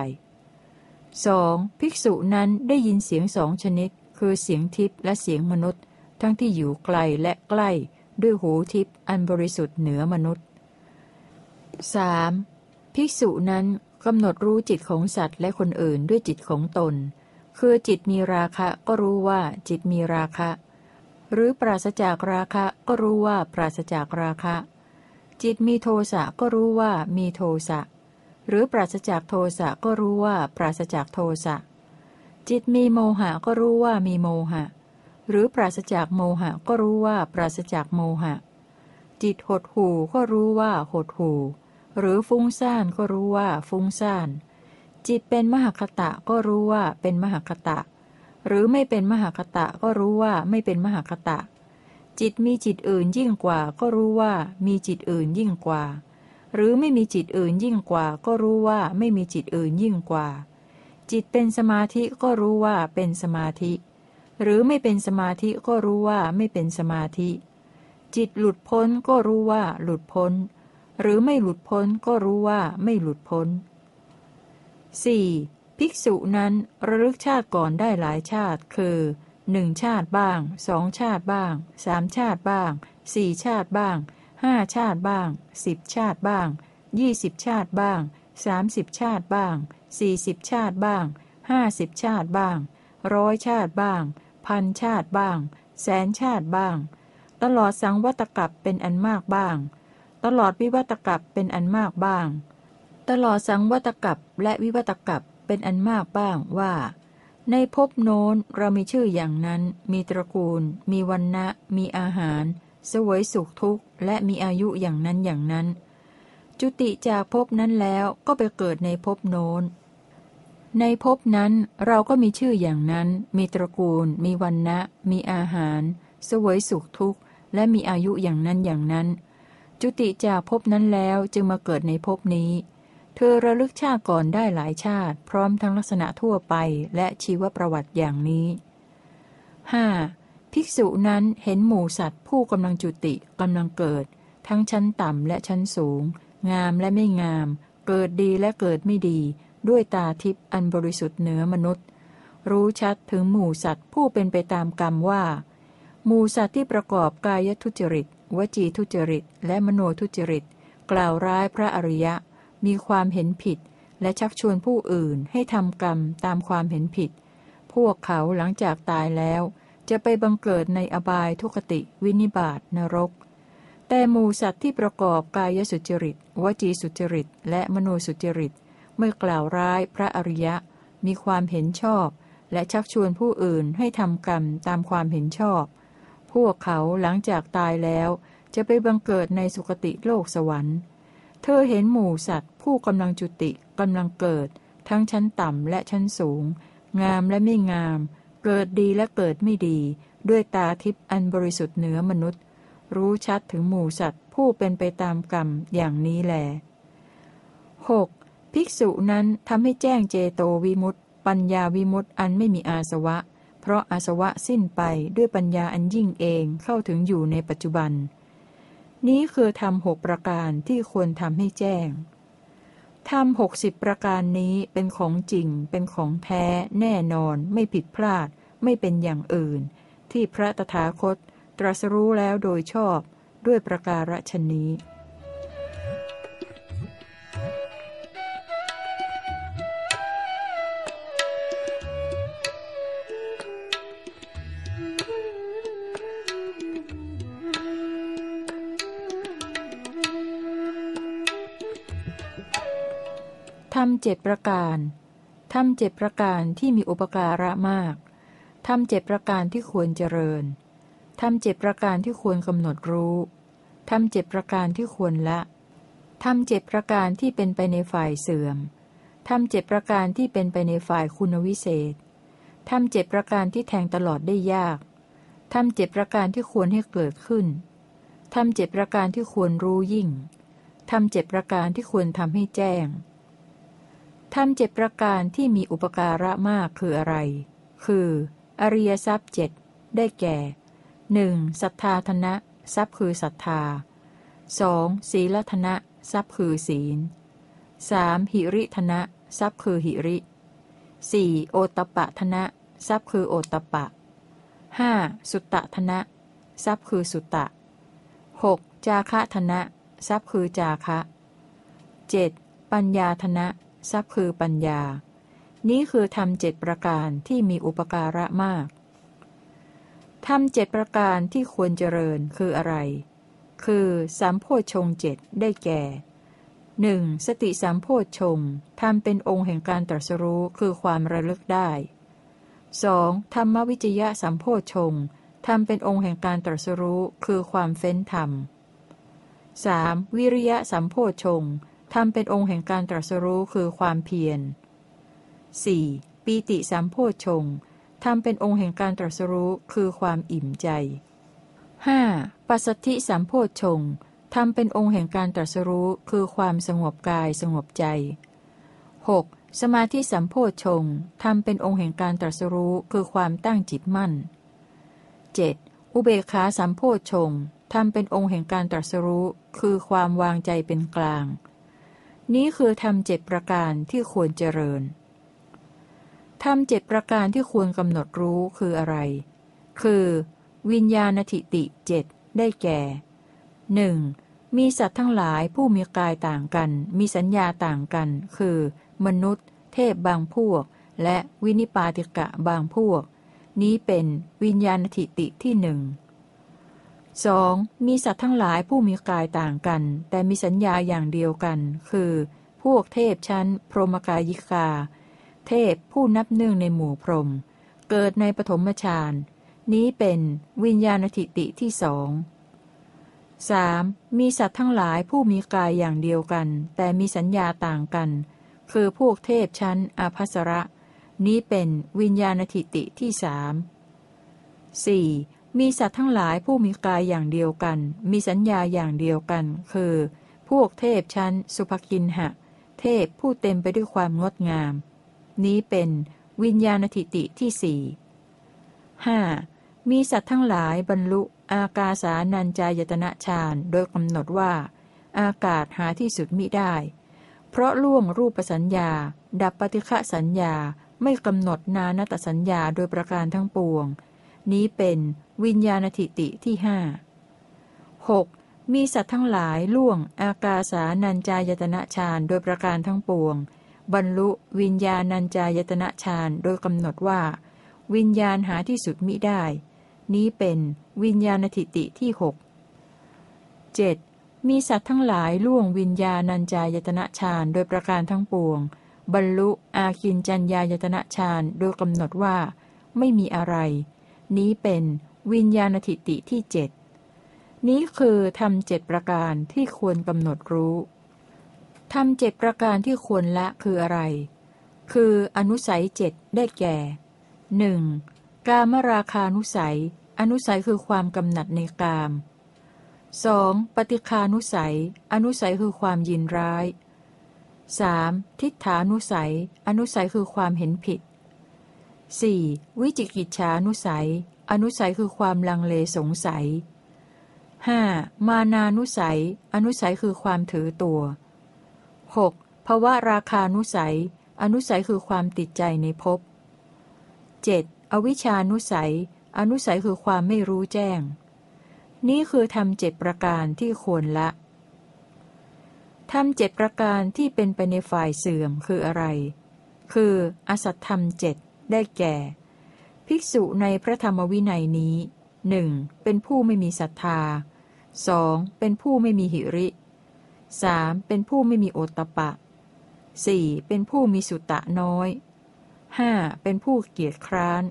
2. ภิกษุนั้นได้ยินเสียงสองชนิด คือเสียงทิพย์และเสียงมนุษย์ ทั้งที่อยู่ไกลและใกล้ ด้วยหูทิพย์อันบริสุทธิ์เหนือมนุษย์ 3. ภิกษุนั้นกำหนดรู้จิตของสัตว์และคนอื่นด้วยจิตของตน คือจิตมีราคะก็รู้ว่าจิตมีราคะ หรือปราศจากราคะก็รู้ว่าปราศจากราคะ จิตมีโทสะก็รู้ว่ามีโทสะ หรือปราศจากโทสะก็รู้ว่าปราศจากโทสะ จิตมีโมหะก็รู้ว่ามีโมหะ หรือปราศจากโมหะก็รู้ว่าปราศจากโมหะ จิตหดหูก็รู้ว่าหดหูหรือฟุ้งซ่านก็รู้ว่าฟุ้งซ่าน จิตเป็นมหคตะก็รู้ว่าเป็นมหคตะ หรือไม่เป็นมหคตะก็รู้ว่าไม่เป็นมหคตะ จิตมีจิตอื่นยิ่งกว่าก็รู้ว่ามีจิตอื่นยิ่งกว่า หรือไม่มีจิตอื่นยิ่งกว่า ก็รู้ว่าไม่มีจิตอื่นยิ่งกว่า จิตเป็นสมาธิก็รู้ว่าเป็นสมาธิ หรือไม่เป็นสมาธิก็รู้ว่าไม่เป็นสมาธิ จิตหลุดพ้นก็รู้ว่าหลุดพ้น หรือไม่หลุดพ้นก็รู้ว่าไม่หลุดพ้น 4. ภิกษุนั้นระลึกชาติก่อนได้หลายชาติ คือหนึ่งชาติบ้างสองชาติบ้างสามชาติบ้างสี่ชาติบ้าง ห้าชาติบ้างสิบชาติบ้างยี่สิบชาติบ้างสามสิบชาติบ้างสี่สิบชาติบ้างห้าสิบชาติบ้างร้อยชาติบ้าง พันชาติบ้าง แสนชาติบ้าง ตลอดสังวัตกับเป็นอันมากบ้าง ตลอดวิวัตกับเป็นอันมากบ้าง ตลอดสังวัตกับและวิวัตกับเป็นอันมากบ้างว่า ในภพโน้นเรามีชื่ออย่างนั้น มีตระกูล มีวันนะมีอาหาร สวยสุขทุกข์และมีอายุอย่างนั้นอย่างนั้น จุติจากภพนั้นแล้วก็ไปเกิดในภพโน้น ในภพนั้นเราก็มีชื่ออย่างนั้น มีตระกูล มีวันนะมีอาหาร สวยสุขทุกข์ และมีอายุอย่างนั้นอย่างนั้น จุติจากภพนั้นแล้วจึงมาเกิดในภพนี้ เธอระลึกชาติก่อนได้หลายชาติ พร้อมทั้งลักษณะทั่วไปและชีวประวัติอย่างนี้ 5. ภิกษุนั้นเห็นหมู่สัตว์ผู้กำลังจุติกำลังเกิด ทั้งชั้นต่ำและชั้นสูง งามและไม่งาม เกิดดีและเกิดไม่ดี ด้วยตาทิพย์อันบริสุทธิ์เหนือมนุษย์ รู้ชัดถึงหมู่สัตว์ผู้เป็นไปตามกรรมว่าหมู่สัตว์ที่ประกอบกายทุจริต วจีทุจริต และมโนทุจริต กล่าวร้ายพระอริยะ มีความเห็นผิด และชักชวนผู้อื่นให้ทำกรรมตามความเห็นผิด พวกเขาหลังจากตายแล้ว จะไปบังเกิดในอบายทุกติวินิบาตนรก แต่หมูสัตว์ที่ประกอบกายสุจริต วจีสุจริต และมโนสุจริตไม่กล่าวร้ายพระอริยะ มีความเห็นชอบ และชักชวนผู้อื่นให้ทำกรรมตามความเห็นชอบ พวกเขาหลังจากตายแล้วจะไปบังเกิดในสุคติโลกสวรรค์ เธอเห็นหมู่สัตว์ ผู้กำลังจุติกำลังเกิด ทั้งชั้นต่ำและชั้นสูง งามและไม่งาม เกิดดีและเกิดไม่ดี ด้วยตาทิพย์อันบริสุทธิ์เหนือมนุษย์ รู้ชัดถึงหมู่สัตว์ผู้เป็นไปตามกรรมอย่างนี้แล 6. ภิกษุนั้นทำให้แจ้งเจโตวิมุตต์ปัญญาวิมุตต์อันไม่มีอาสวะ เพราะอาสวะสิ้นไปด้วยปัญญาอันยิ่งเองเข้าถึงอยู่ในปัจจุบัน นี้คือทำหกประการที่ควรทำให้แจ้ง ทำหกสิบประการนี้เป็นของจริง เป็นของแท้ แน่นอน ไม่ผิดพลาด ไม่เป็นอย่างอื่น ที่พระตถาคต ตรัสรู้แล้วโดยชอบ ด้วยประการฉนี้ ทำเจ็ดประการทำเจ็ดประการที่มีอุปการะมากทำเจ็ดประการที่ควรเจริญทำเจ็ดประการที่ควรกำหนดรู้ทำเจ็ดประการที่ควรละทำเจ็ดประการที่เป็นไปในฝ่ายเสื่อมทำเจ็ดประการที่เป็นไปในฝ่ายคุณวิเศษทำเจ็ดประการที่แทงตลอดได้ยากทำเจ็ดประการที่ควรให้เกิดขึ้นทำเจ็ดประการที่ควรรู้ยิ่งทำเจ็ดประการที่ควรทำให้แจ้ง ทำเจ็ดประการที่มีอุปการะมากคืออะไร คือ อริยทรัพย์เจ็ดได้แก่หนึ่งศรัทธาธนะ ทรัพย์คือศรัทธาสองศีลธนะ ทรัพย์คือศีลสามหิริธนะ ทรัพย์คือหิริสี่โอตปะธนะ ทรัพย์คือโอตปะห้าสุตตะธนะ ทรัพย์คือสุตตะหกจาคะธนะ ทรัพย์คือจาคะเจ็ดปัญญาธนะ ทรัพย์คือปัญญา นี้คือทำเจ็ดประการที่มีอุปการะมากทำเจ็ดประการที่ควรเจริญคืออะไร คือสามโพชงเจ็ดได้แก่หนึ่งสติสามโพชงทำเป็นองค์แห่งการตรัสรู้คือความระลึกได้ 2. ธรรมวิจยะสัมโพชงทำเป็นองค์แห่งการตรัสรู้คือความเฟ้นธรรม 3. วิริยะสัมโพชง ทำเป็นองค์แห่งการตรัสรู้คือความเพียร 4. ปีติสัมโพชงทำเป็นองค์แห่งการตรัสรู้คือความอิ่มใจ 5. ปัสสธิสัมโพชงทำเป็นองค์แห่งการตรัสรู้คือความสงบกายสงบใจ 6. สมาธิสัมโพชงทำเป็นองค์แห่งการตรัสรู้คือความตั้งจิตมั่น 7. อุเบกขาสัมโพชงทำเป็นองค์แห่งการตรัสรู้คือความวางใจเป็นกลาง นี้คือทำเจ็ดประการที่ควรเจริญทำเจ็ดประการที่ควรกำหนดรู้คืออะไร คือ วิญญาณทิติเจ็ดได้แก่หนึ่งมีสัตว์ทั้งหลายผู้มีกายต่างกัน มีสัญญาต่างกัน คือ มนุษย์ เทพบางพวก และวินิปาติกะบางพวก นี้เป็นวิญญาณทิติที่หนึ่ง สองมีสัตว์ทั้งหลายผู้มีกายต่างกัน แต่มีสัญญาอย่างเดียวกัน คือ พวกเทพชั้น พรหมกายิกา เทพผู้นับเนื่องในหมู่พรหมเกิดในปฐมฌานนี้เป็นวิญญาณทิติที่สอง 3. มีสัตว์ทั้งหลายผู้มีกายอย่างเดียวกัน แต่มีสัญญาต่างกัน คือพวกเทพชั้นอภัสระ นี้เป็นวิญญาณทิติที่สาม 4. มีสัตว์ทั้งหลายผู้มีกายอย่างเดียวกัน มีสัญญาอย่างเดียวกัน คือ พวกเทพชั้น สุภกินหะ เทพผู้เต็มไปด้วยความงดงาม นี้เป็นวิญญาณทิติที่สี่ห้ามีสัตว์ทั้งหลายบรรลุ อากาสานัญจายตนะฌานโดยกำหนดว่า อากาศหาที่สุดมิได้ เพราะล่วงรูปสัญญา ดับปฏิฆะสัญญาไม่กำหนดนานตสัญญาโดยประการทั้งปวง นี้เป็น วิญญาณทิติที่ห้าหกมีสัตว์ทั้งหลายล่วง อากาสานัญจายตนะฌานโดยประการทั้งปวง บรรลุวิญญาณัญจายตนะฌานโดยกำหนดว่า วิญญาณหาที่สุดมิได้ นี้เป็นวิญญาณทิติที่หกเจ็ดมีสัตว์ทั้งหลายล่วงวิญญาณัญจายตนะฌานโดยประการทั้งปวง บรรลุอาคินจัญญายตนะฌานโดยกำหนดว่า ไม่มีอะไร นี้เป็น วิญญาณทิติที่เจ็ดนี้คือทำเจ็ดประการที่ควรกำหนดรู้ทำเจ็ดประการที่ควรละคืออะไร คืออนุสัยเจ็ดได้แก่หนึ่งกามราคานุสัย อนุสัยคือความกำหนัดในกาม 2. ปฏิคานุสัย อนุสัยคือความยินร้าย 3. ทิฏฐานุสัย อนุสัยคือความเห็นผิด 4. วิจิกิจฉานุสัย อนุสัยคือความลังเลสงสัย 5. มานานุสัย อนุสัยคือความถือตัว 6. ภวะราคานุสัย อนุสัยคือความติดใจในภพ 7. อวิชานุสัย อนุสัยคือความไม่รู้แจ้ง นี่คือทำเจ็ดประการที่ควรละทำเจ็ดประการที่เป็นไปในฝ่ายเสื่อมคืออะไร คือ อสัตธรรมเจ็ดได้แก่ ภิกษุในพระธรรมวินัยนี้หนึ่งเป็นผู้ไม่มีศรัทธาสองเป็นผู้ไม่มีหิริสามเป็นผู้ไม่มีโอตตะปะ 4. เป็นผู้มีสุตะน้อย 5. เป็นผู้เกียจคร้าน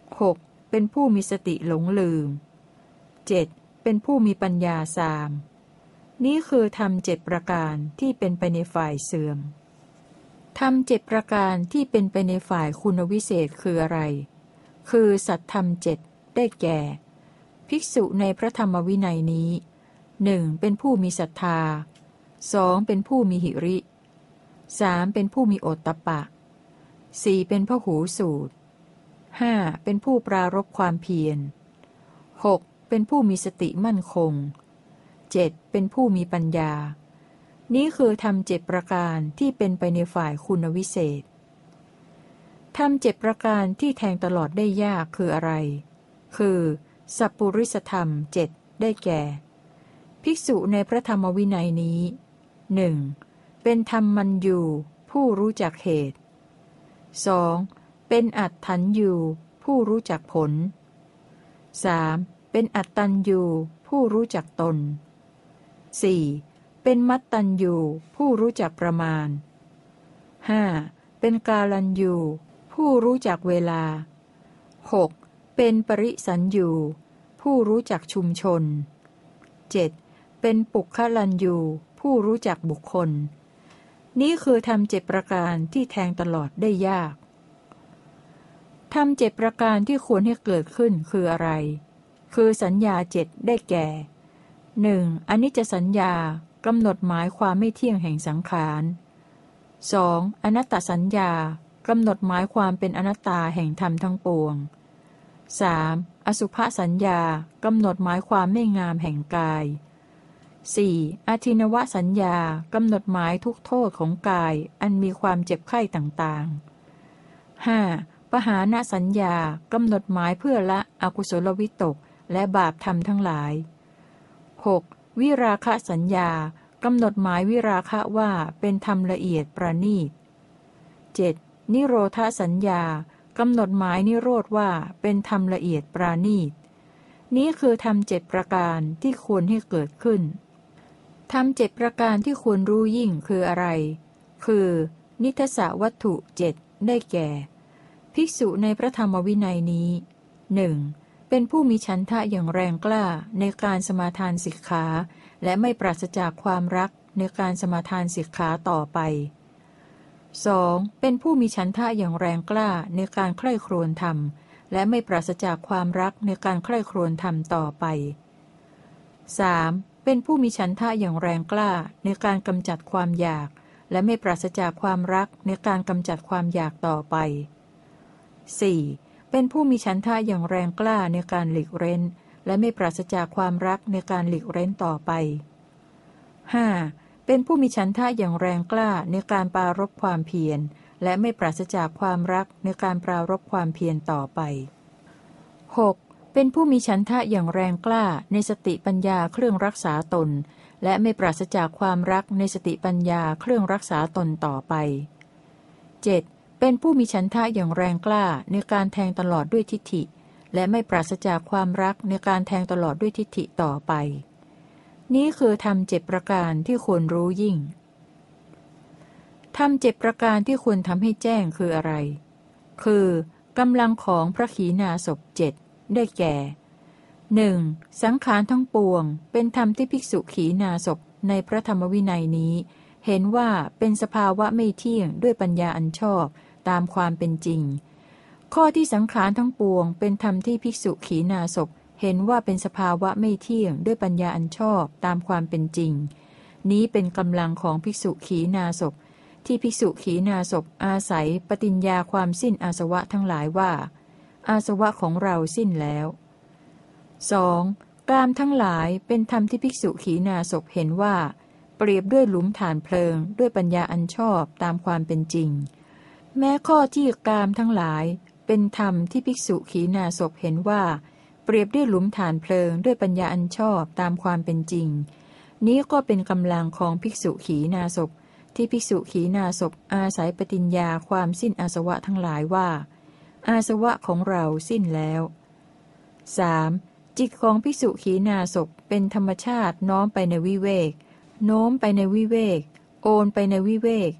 6. เป็นผู้มีสติหลงลืม 7. เป็นผู้มีปัญญาสามนี้คือทำเจ็ดประการที่เป็นไปในฝ่ายเสื่อมทำเจ็ดประการที่เป็นไปในฝ่ายคุณวิเศษคืออะไร คือสัตธรรมเจ็ดได้แก่ ภิกษุในพระธรรมวินัยนี้หนึ่งเป็นผู้มีศรัทธาสองเป็นผู้มีหิริสามเป็นผู้มีโอตตะปะสี่เป็นพหูสูตรห้าเป็นผู้ปรารบความเพียรหกเป็นผู้มีสติมั่นคงเจ็ดเป็นผู้มีปัญญา นี้คือทำเจ็ดประการที่เป็นไปในฝ่ายคุณวิเศษ ทำเจ็ดประการที่แทงตลอดได้ยากคืออะไร คือสัพปุริสธรรมเจ็ดได้แก่ ภิกษุในพระธรรมวินัยนี้หนึ่งเป็นธรรมมันยูผู้รู้จักเหตุ 2. เป็นอัตถันยูผู้รู้จักผล 3. เป็นอัตตันยูผู้รู้จักตน 4. เป็นมัตตันยูผู้รู้จักประมาณ 5. เป็นกาลันยู ผู้รู้จักเวลา 6. เป็นปริสันยูผู้รู้จักชุมชน 7. เป็นปุคลันยูผู้รู้จักบุคคล นี้คือทำเจ็ดประการที่แทงตลอดได้ยากทำเจ็ดประการที่ควรให้เกิดขึ้นคืออะไร คือสัญญาเจ็ดได้แก่หนึ่งอนิจจสัญญากำหนดหมายความไม่เที่ยงแห่งสังขาร 2. อนัตตสัญญา กำหนดหมายความเป็นอนัตตาแห่งธรรมทั้งปวง 3. อสุภสัญญากำหนดหมายความไม่งามแห่งกาย 4. อาทินวสัญญากำหนดหมายทุกโทษของกาย อันมีความเจ็บไข้ต่างๆ 5. ปหาณสัญญากำหนดหมายเพื่อละอกุศลวิตก และบาปธรรมทั้งหลาย 6. วิราคะสัญญากำหนดหมายวิราคะว่าเป็นธรรมละเอียดประณีต 7. นิโรธสัญญากำหนดหมายนิโรธว่าเป็นธรรมละเอียดปราณีต นี้คือทำเจ็ดประการที่ควรให้เกิดขึ้นทำเจ็ดประการที่ควรรู้ยิ่งคืออะไร คือ นิทศวัตถุเจ็ดได้แก่ ภิกษุในพระธรรมวินัยนี้หนึ่งเป็นผู้มีฉันทะอย่างแรงกล้าในการสมาทานสิกขา และไม่ปราศจากความรักในการสมาทานสิกขาต่อไป 2. เป็นผู้มีฉันทะอย่างแรงกล้าในการใคร่ครวญธรรม และไม่ปราศจากความรักในการใคร่ครวญธรรมต่อไป 3. เป็นผู้มีฉันทะอย่างแรงกล้าในการกำจัดความอยาก และไม่ปราศจากความรักในการกำจัดความอยากต่อไป 4. เป็นผู้มีฉันทะอย่างแรงกล้าในการหลีกเร้น และไม่ปราศจากความรักในการหลีกเร้นต่อไป 5. เป็นผู้มีฉันทะอย่างแรงกล้าในการปรารบความเพียร และไม่ปราศจากความรักในการปรารบความเพียรต่อไป 6. เป็นผู้มีฉันทะอย่างแรงกล้าในสติปัญญาเครื่องรักษาตน และไม่ปราศจากความรักในสติปัญญาเครื่องรักษาตนต่อไป 7. เป็นผู้มีฉันทะอย่างแรงกล้าในการแทงตลอดด้วยทิฏฐิ และไม่ปราศจากความรักในการแทงตลอดด้วยทิฏฐิต่อไป นี้คือทำเจ็บประการที่ควรรู้ยิ่งทำเจ็บประการที่ควรทำให้แจ้งคืออะไร คือกำลังของพระขีณาสพเจ็ดได้แก่หนึ่งสังขารทั้งปวง เป็นธรรมที่ภิกษุขีนาศพในพระธรรมวินัยนี้ เห็นว่าเป็นสภาวะไม่เที่ยงด้วยปัญญาอันชอบตามความเป็นจริง ข้อที่สังขารทั้งปวง เป็นธรรมที่ภิกษุขีนาศพ เห็นว่าเป็นสภาวะไม่เที่ยงด้วยปัญญาอันชอบตามความเป็นจริง นี้เป็นกำลังของภิกษุขีนาศพที่ภิกษุขีนาศพอาศัยปฏิญญาความสิ้นอาสวะทั้งหลายว่า อาสวะของเราสิ้นแล้ว 2. กามทั้งหลายเป็นธรรมที่ภิกษุขีนาศพเห็นว่า เปรียบด้วยหลุมฐานเพลิง ด้วยปัญญาอันชอบตามความเป็นจริง แม้ข้อที่กามทั้งหลาย เป็นธรรมที่ภิกษุขีนาศพเห็นว่า เปรียบด้วยหลุมฐานเพลิงด้วยปัญญาอันชอบตามความเป็นจริง นี้ก็เป็นกำลังของภิกษุขีนาศพที่ภิกษุขีนาศพอาศัยปฏิญญาความสิ้นอาสวะทั้งหลายว่า อาสวะของเราสิ้นแล้ว 3. จิตของภิกษุขีนาศเป็นธรรมชาติน้อมไปในวิเวก โน้มไปในวิเวก โอนไปในวิเวก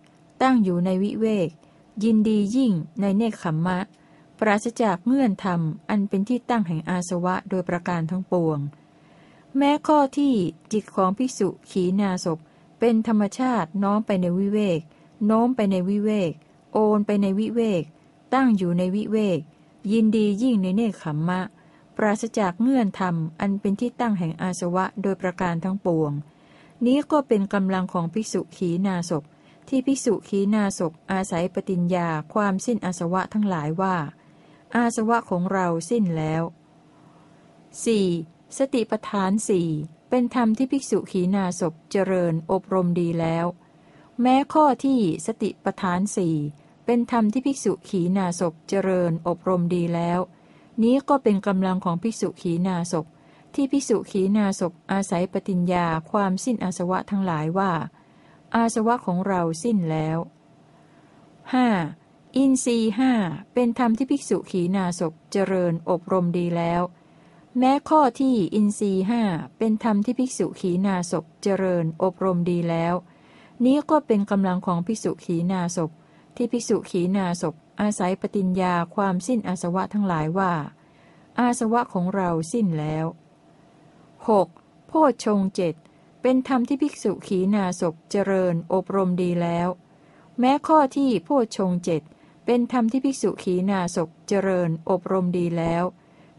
ตั้งอยู่ในวิเวก ยินดียิ่งในเนคขมมะ ปราศจากเงื่อนธรรม อันเป็นที่ตั้งแห่งอาสวะโดยประการทั้งปวง แม้ข้อที่จิตของภิกษุขีนาศพเป็นธรรมชาติน้อมไปในวิเวก โน้มไปในวิเวก โอนไปในวิเวก ตั้งอยู่ในวิเวก ยินดียิ่งในเนคขมมะ ปราศจากเงื่อนธรรม อันเป็นที่ตั้งแห่งอาสวะโดยประการทั้งปวง นี้ก็เป็นกำลังของภิกษุขีนาศพที่ภิกษุขีนาศพอาศัยปฏิญญาความสิ้นอาสวะทั้งหลายว่า อาสวะของเราสิ้นแล้ว 4. สติปทานสี่เป็นธรรมที่ภิกษุขีนาศพเจริญอบรมดีแล้ว แม้ข้อที่สติปทานสี่เป็นธรรมที่ภิกษุขีนาศพเจริญอบรมดีแล้ว นี้ก็เป็นกำลังของภิกษุขีนาศพที่ภิกษุขีนาศพอาศัยปฏิญญาความสิ้นอาสวะทั้งหลายว่า อาสวะของเราสิ้นแล้ว 5. อินทรีห้าเป็นธรรมที่ภิกษุขีนาศพเจริญอบรมดีแล้ว แม้ข้อที่อินทรีห้าเป็นธรรมที่ภิกษุขีนาศพเจริญอบรมดีแล้ว นี้ก็เป็นกำลังของภิกษุขีนาศพที่ภิกษุขีนาศพอาศัยปฏิญญาความสิ้นอาสวะทั้งหลายว่า อาสวะของเราสิ้นแล้ว 6. โพชฌงเจ็ดเป็นธรรมที่ภิกษุขีนาศพเจริญอบรมดีแล้ว แม้ข้อที่โพชฌงเจ็ด เป็นธรรมที่ภิกษุขีนาศพเจริญอบรมดีแล้ว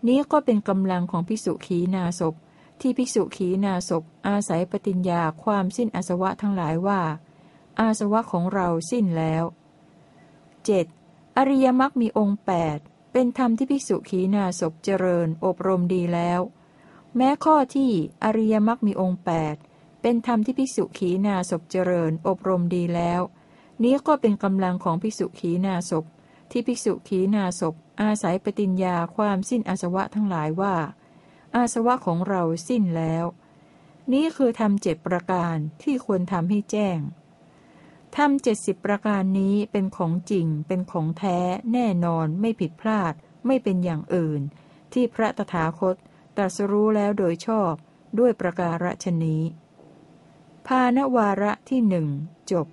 นี้ก็เป็นกำลังของภิกษุขีนาศพที่ภิกษุขีนาศพอาศัยปฏิญญาความสิ้นอาสวะทั้งหลายว่า อาสวะของเราสิ้นแล้ว 7. อริยมรรคมีองค์ 8 เป็นธรรมที่ภิกษุขีนาศพเจริญอบรมดีแล้ว แม้ข้อที่อริยมรรคมีองค์ 8 เป็นธรรมที่ภิกษุขีนาศพเจริญอบรมดีแล้ว นี้ก็เป็นกำลังของภิกษุขีนาศพ ที่ภิกษุขีนาศพ อาศัยปฏิญญาความสิ้นอาสวะทั้งหลายว่า อาสวะของเราสิ้นแล้ว นี้คือทำเจ็ดประการที่ควรทำให้แจ้งทำเจ็ดสิบประการนี้เป็นของจริง เป็นของแท้ แน่นอนไม่ผิดพลาด ไม่เป็นอย่างอื่น ที่พระตถาคตตรัสรู้แล้วโดยชอบด้วยประการฉนี้พานวาระที่หนึ่งจบ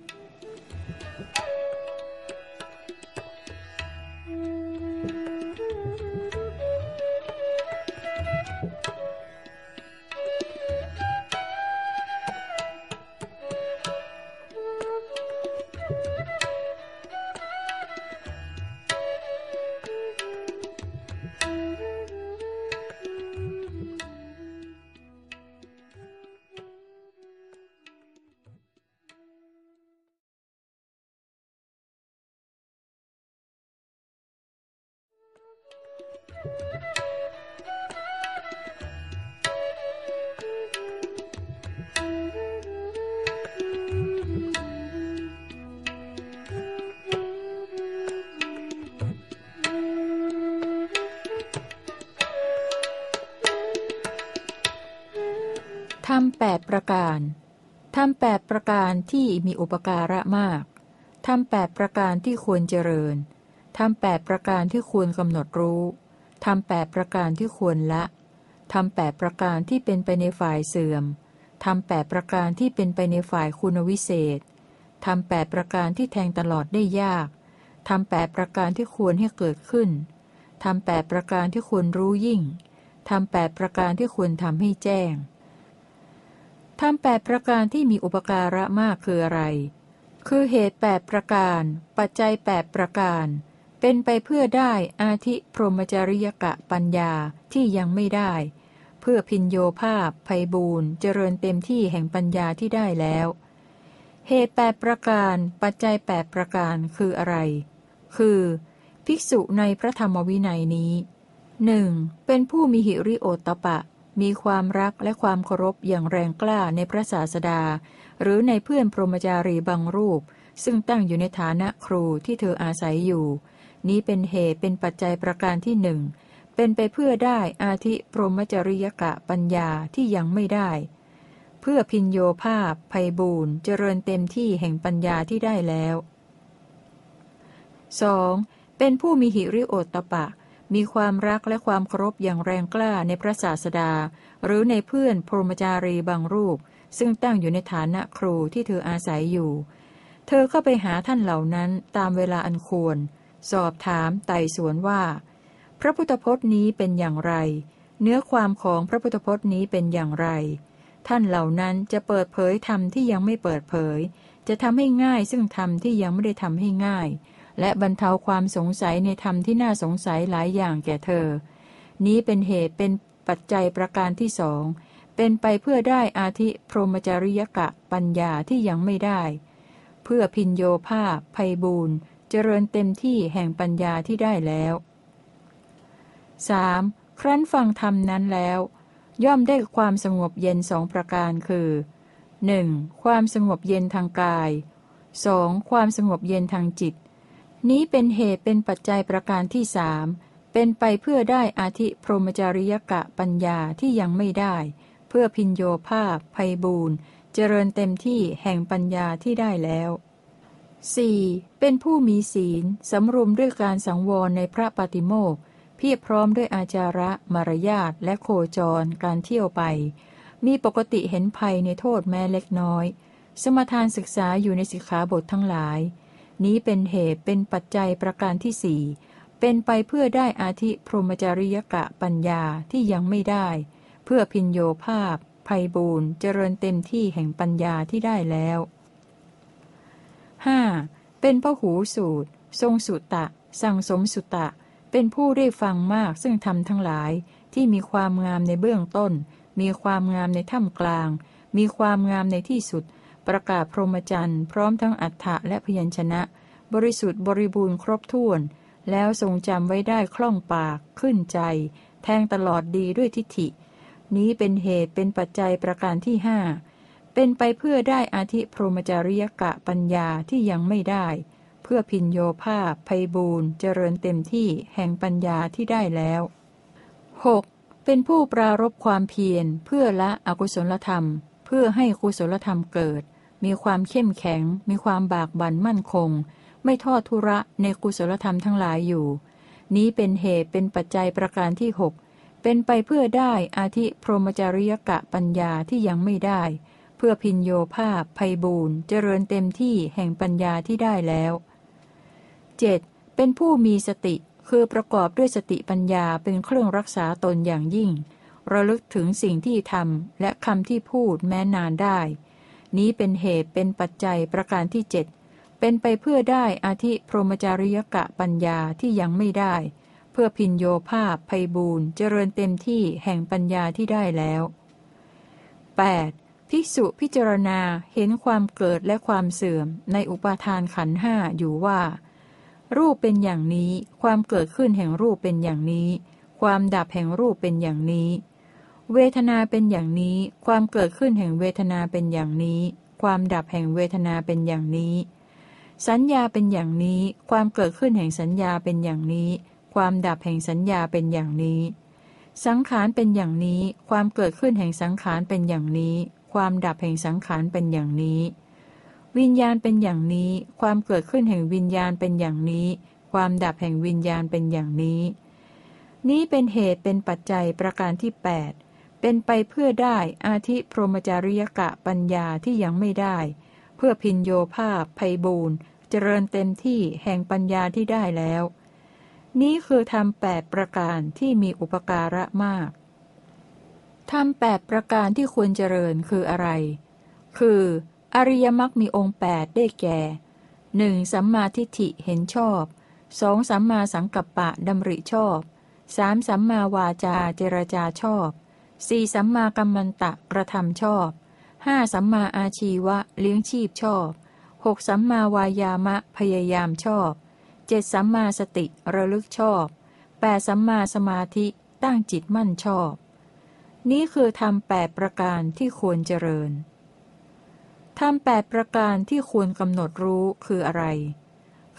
ปดประการที่มีอุปการะมากทำแปดประการที่ควรเจริญทำแปดประการที่ควรกำหนดรู้ทำแปดประการที่ควรละทำแปดประการที่เป็นไปในฝ่ายเสื่อมทำแปดประการที่เป็นไปในฝ่ายคุณวิเศษทำแปดประการที่แทงตลอดได้ยากทำแปดประการที่ควรให้เกิดขึ้นทำแปดประการที่ควรรู้ยิ่งทำแปดประการที่ควรทำให้แจ้ง ทำแปดประการที่มีอุปการะมากคืออะไร คือเหตุแปดประการ ปัจจัยแปดประการ เป็นไปเพื่อได้อาทิพรหมจริยกะปัญญาที่ยังไม่ได้ เพื่อพินโยภาพภัยบูนเจริญเต็มที่แห่งปัญญาที่ได้แล้ว เหตุแปดประการ ปัจจัยแปดประการคืออะไร คือ ภิกษุในพระธรรมวินัยนี้หนึ่งเป็นผู้มีหิริโอตปะ มีความรักและความเคารพอย่างแรงกล้าในพระศาสดา หรือในเพื่อนพรหมจารีบางรูป ซึ่งตั้งอยู่ในฐานะครูที่เธออาศัยอยู่ นี้เป็นเหตุเป็นปัจจัยประการที่หนึ่งเป็นไปเพื่อได้อาธิพรหมจริยกะปัญญาที่ยังไม่ได้ เพื่อพินโยภาพภัยบูนเจริญเต็มที่แห่งปัญญาที่ได้แล้ว 2. เป็นผู้มีหิริโอตตปะ มีความรักและความเคารพอย่างแรงกล้าในพระศาสดา หรือในเพื่อนพรหมจารีบางรูป ซึ่งตั้งอยู่ในฐานะครูที่เธออาศัยอยู่ เธอเข้าไปหาท่านเหล่านั้นตามเวลาอันควร สอบถามไต่สวนว่า พระพุทธพจน์นี้เป็นอย่างไร เนื้อความของพระพุทธพจน์นี้เป็นอย่างไร ท่านเหล่านั้นจะเปิดเผยธรรมที่ยังไม่เปิดเผย จะทำให้ง่ายซึ่งธรรมที่ยังไม่ได้ทำให้ง่าย และบรรเทาความสงสัยในธรรมที่น่าสงสัยหลายอย่างแก่เธอ นี้เป็นเหตุเป็นปัจจัยประการที่สอง เป็นไปเพื่อได้อาธิพรหมจริยกะปัญญาที่ยังไม่ได้ เพื่อพินโยภาพภัยบูรณ์เจริญเต็มที่แห่งปัญญาที่ได้แล้ว 3. ครั้นฟังธรรมนั้นแล้ว ย่อมได้ความสงบเย็นสองประการคือ 1. ความสงบเย็นทางกาย 2. ความสงบเย็นทางจิต นี้เป็นเหตุเป็นปัจจัยประการที่สามเป็นไปเพื่อได้อาธิพรหมจริยกะปัญญาที่ยังไม่ได้ เพื่อพินโยภาพภัยบูรณ์เจริญเต็มที่แห่งปัญญาที่ได้แล้ว 4. เป็นผู้มีศีล สำรวมด้วยการสังวรในพระปฏิโมกเพียบพร้อมด้วยอาจาระมารยาทและโคจร การเที่ยวไป มีปกติเห็นภัยในโทษแม้เล็กน้อย สมทานศึกษาอยู่ในสิกขาบททั้งหลาย นี้เป็นเหตุเป็นปัจจัยประการที่สี่เป็นไปเพื่อได้อาธิพรหมจริยกะปัญญาที่ยังไม่ได้ เพื่อพินโยภาพภัยบูรณ์เจริญเต็มที่แห่งปัญญาที่ได้แล้ว 5. เป็นพหูสูตร ทรงสุตะ สั่งสมสุตะ เป็นผู้ได้ฟังมากซึ่งทำทั้งหลายที่มีความงามในเบื้องต้น มีความงามในถ้ำกลาง มีความงามในที่สุด ประกาศพรหมจรรย์พร้อมทั้งอัฏฐะและพยัญชนะ บริสุทธิ์บริบูรณ์ครบถ้วน แล้วทรงจำไว้ได้คล่องปาก ขึ้นใจ แทงตลอดดีด้วยทิฏฐิ นี้เป็นเหตุเป็นปัจจัยประการที่ห้าเป็นไปเพื่อได้อาธิพรหมจริยกะปัญญาที่ยังไม่ได้ เพื่อพินโยภาพภัยบูรณ์เจริญเต็มที่แห่งปัญญาที่ได้แล้ว 6. เป็นผู้ปรารบความเพียรเพื่อละอกุศลธรรม เพื่อให้กุศลธรรมเกิด มีความเข้มแข็ง มีความบากบั่นมั่นคง ไม่ทอดทุระในกุศลธรรมทั้งหลายอยู่ นี้เป็นเหตุเป็นปัจจัยประการที่หกเป็นไปเพื่อได้อาธิพรหมจริยกะปัญญาที่ยังไม่ได้ เพื่อพินโยภาพภัยบูรณ์เจริญเต็มที่แห่งปัญญาที่ได้แล้ว 7. เป็นผู้มีสติคือประกอบด้วยสติปัญญาเป็นเครื่องรักษาตนอย่างยิ่ง ระลึกถึงสิ่งที่ทำและคำที่พูดแม้นานได้ นี้เป็นเหตุเป็นปัจจัยประการที่เจ็ดเป็นไปเพื่อได้อาธิพรหมจาริยกะปัญญาที่ยังไม่ได้ เพื่อพินโยภาพภัยบูรณ์เจริญเต็มที่แห่งปัญญาที่ได้แล้ว 8. ภิกษุพิจารณาเห็นความเกิดและความเสื่อมในอุปาทานขันห้าอยู่ว่า รูปเป็นอย่างนี้ ความเกิดขึ้นแห่งรูปเป็นอย่างนี้ ความดับแห่งรูปเป็นอย่างนี้ เวทนาเป็นอย่างนี้ ความเกิดขึ้นแห่งเวทนาเป็นอย่างนี้ ความดับแห่งเวทนาเป็นอย่างนี้ สัญญาเป็นอย่างนี้ ความเกิดขึ้นแห่งสัญญาเป็นอย่างนี้ ความดับแห่งสัญญาเป็นอย่างนี้ สังขารเป็นอย่างนี้ ความเกิดขึ้นแห่งสังขารเป็นอย่างนี้ ความดับแห่งสังขารเป็นอย่างนี้ วิญญาณเป็นอย่างนี้ ความเกิดขึ้นแห่งวิญญาณเป็นอย่างนี้ ความดับแห่งวิญญาณเป็นอย่างนี้ นี้เป็นเหตุเป็นปัจจัยประการที่ 8 เป็นไปเพื่อได้อาธิพรหมจาริยกะปัญญาที่ยังไม่ได้ เพื่อพินโยภาพภัยบูรณ์เจริญเต็มที่แห่งปัญญาที่ได้แล้ว นี้คือทำแปดประการที่มีอุปการะมากทำแปดประการที่ควรเจริญคืออะไร คือ อริยมรรคมีองค์แปดได้แก่หนึ่งสัมมาทิฏฐิเห็นชอบสองสัมมาสังกัปปะดำริชอบสามสัมมาวาจาเจรจาชอบ สี่สัมมากัมมันตะกระทำชอบห้าสัมมาอาชีวะเลี้ยงชีพชอบหกสัมมาวายามะพยายามชอบเจ็ดสัมมาสติระลึกชอบแปดสัมมาสมาธิตั้งจิตมั่นชอบ นี้คือทำแปดประการที่ควรเจริญทำแปดประการที่ควรกำหนดรู้คืออะไร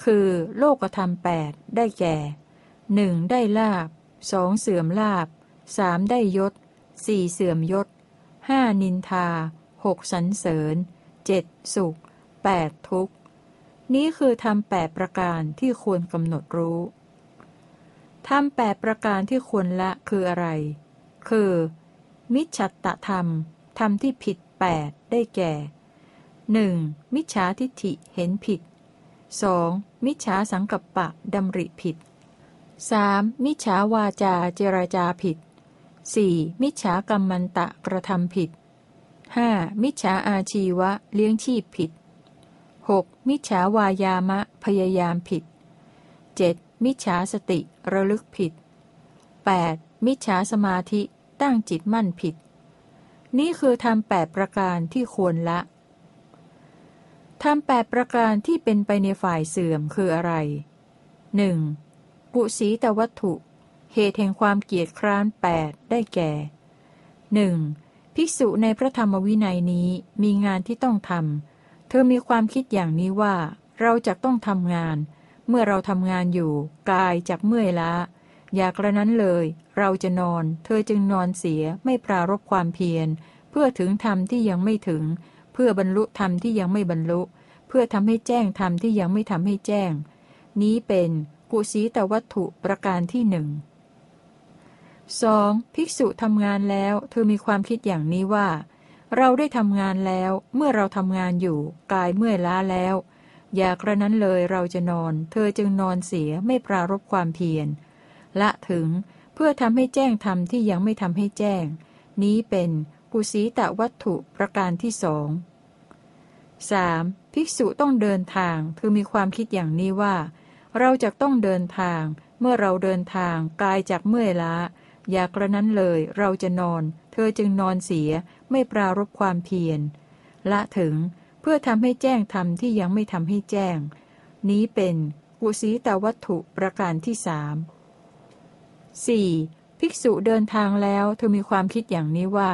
คือโลกธรรมแปดได้แก่หนึ่งได้ลาบสองเสื่อมลาบสามได้ยศ สี่เสื่อมยศห้านินทาหกสันเสริญเจ็ดสุขแปดทุกข์ นี้คือทำแปดประการที่ควรกำหนดรู้ทำแปดประการที่ควรละคืออะไร คือ มิจฉัตตธรรม ธรรมที่ผิดแปดได้แก่ 1. มิจฉาทิฏฐิเห็นผิด 2. มิจฉาสังกัปปะดำริผิด 3. มิจฉาวาจาเจรจาผิด 4. มิจฉากรรมมันตะกระทำผิด 5. มิจฉาอาชีวะเลี้ยงชีพผิด 6. มิจฉาวายามะพยายามผิด 7. มิจฉาสติระลึกผิด 8. มิจฉาสมาธิตั้งจิตมั่นผิด นี่คือทำแปดประการที่ควรละทำแปดประการที่เป็นไปในฝ่ายเสื่อมคืออะไรหนึ่งกุศีตวัตถุ เหตุแห่งความเกียดคร้านแปดได้แก่หนึ่งภิกษุในพระธรรมวินัยนี้มีงานที่ต้องทำ เธอมีความคิดอย่างนี้ว่าเราจะต้องทำงาน เมื่อเราทำงานอยู่ กายจากเมื่อยล้า อยากระนั้นเลย เราจะนอน เธอจึงนอนเสียไม่ปรารบความเพียร เพื่อถึงธรรมที่ยังไม่ถึง เพื่อบรรลุธรรมที่ยังไม่บรรลุ เพื่อทำให้แจ้งธรรมที่ยังไม่ทำให้แจ้ง นี้เป็นกุศีตวัตถุประการที่หนึ่ง สองภิกษุทำงานแล้วเธอมีความคิดอย่างนี้ว่า เราได้ทำงานแล้ว เมื่อเราทำงานอยู่ กายเมื่อยล้าแล้ว อยากระนั้นเลยเราจะนอน เธอจึงนอนเสียไม่ปรารบความเพียรละถึงเพื่อทำให้แจ้งธรรมที่ยังไม่ทำให้แจ้ง นี้เป็นกุศีตวัตถุประการที่สองสามภิกษุต้องเดินทางเธอมีความคิดอย่างนี้ว่า เราจะต้องเดินทาง เมื่อเราเดินทางกายจากเมื่อยล้า อยากระนั้นเลย เราจะนอน เธอจึงนอนเสีย ไม่ปรารบความเพียร ละถึง เพื่อทำให้แจ้งธรรมที่ยังไม่ทำให้แจ้ง นี้เป็นกุศีตวัตถุประการที่สาม 4. ภิกษุเดินทางแล้วเธอมีความคิดอย่างนี้ว่า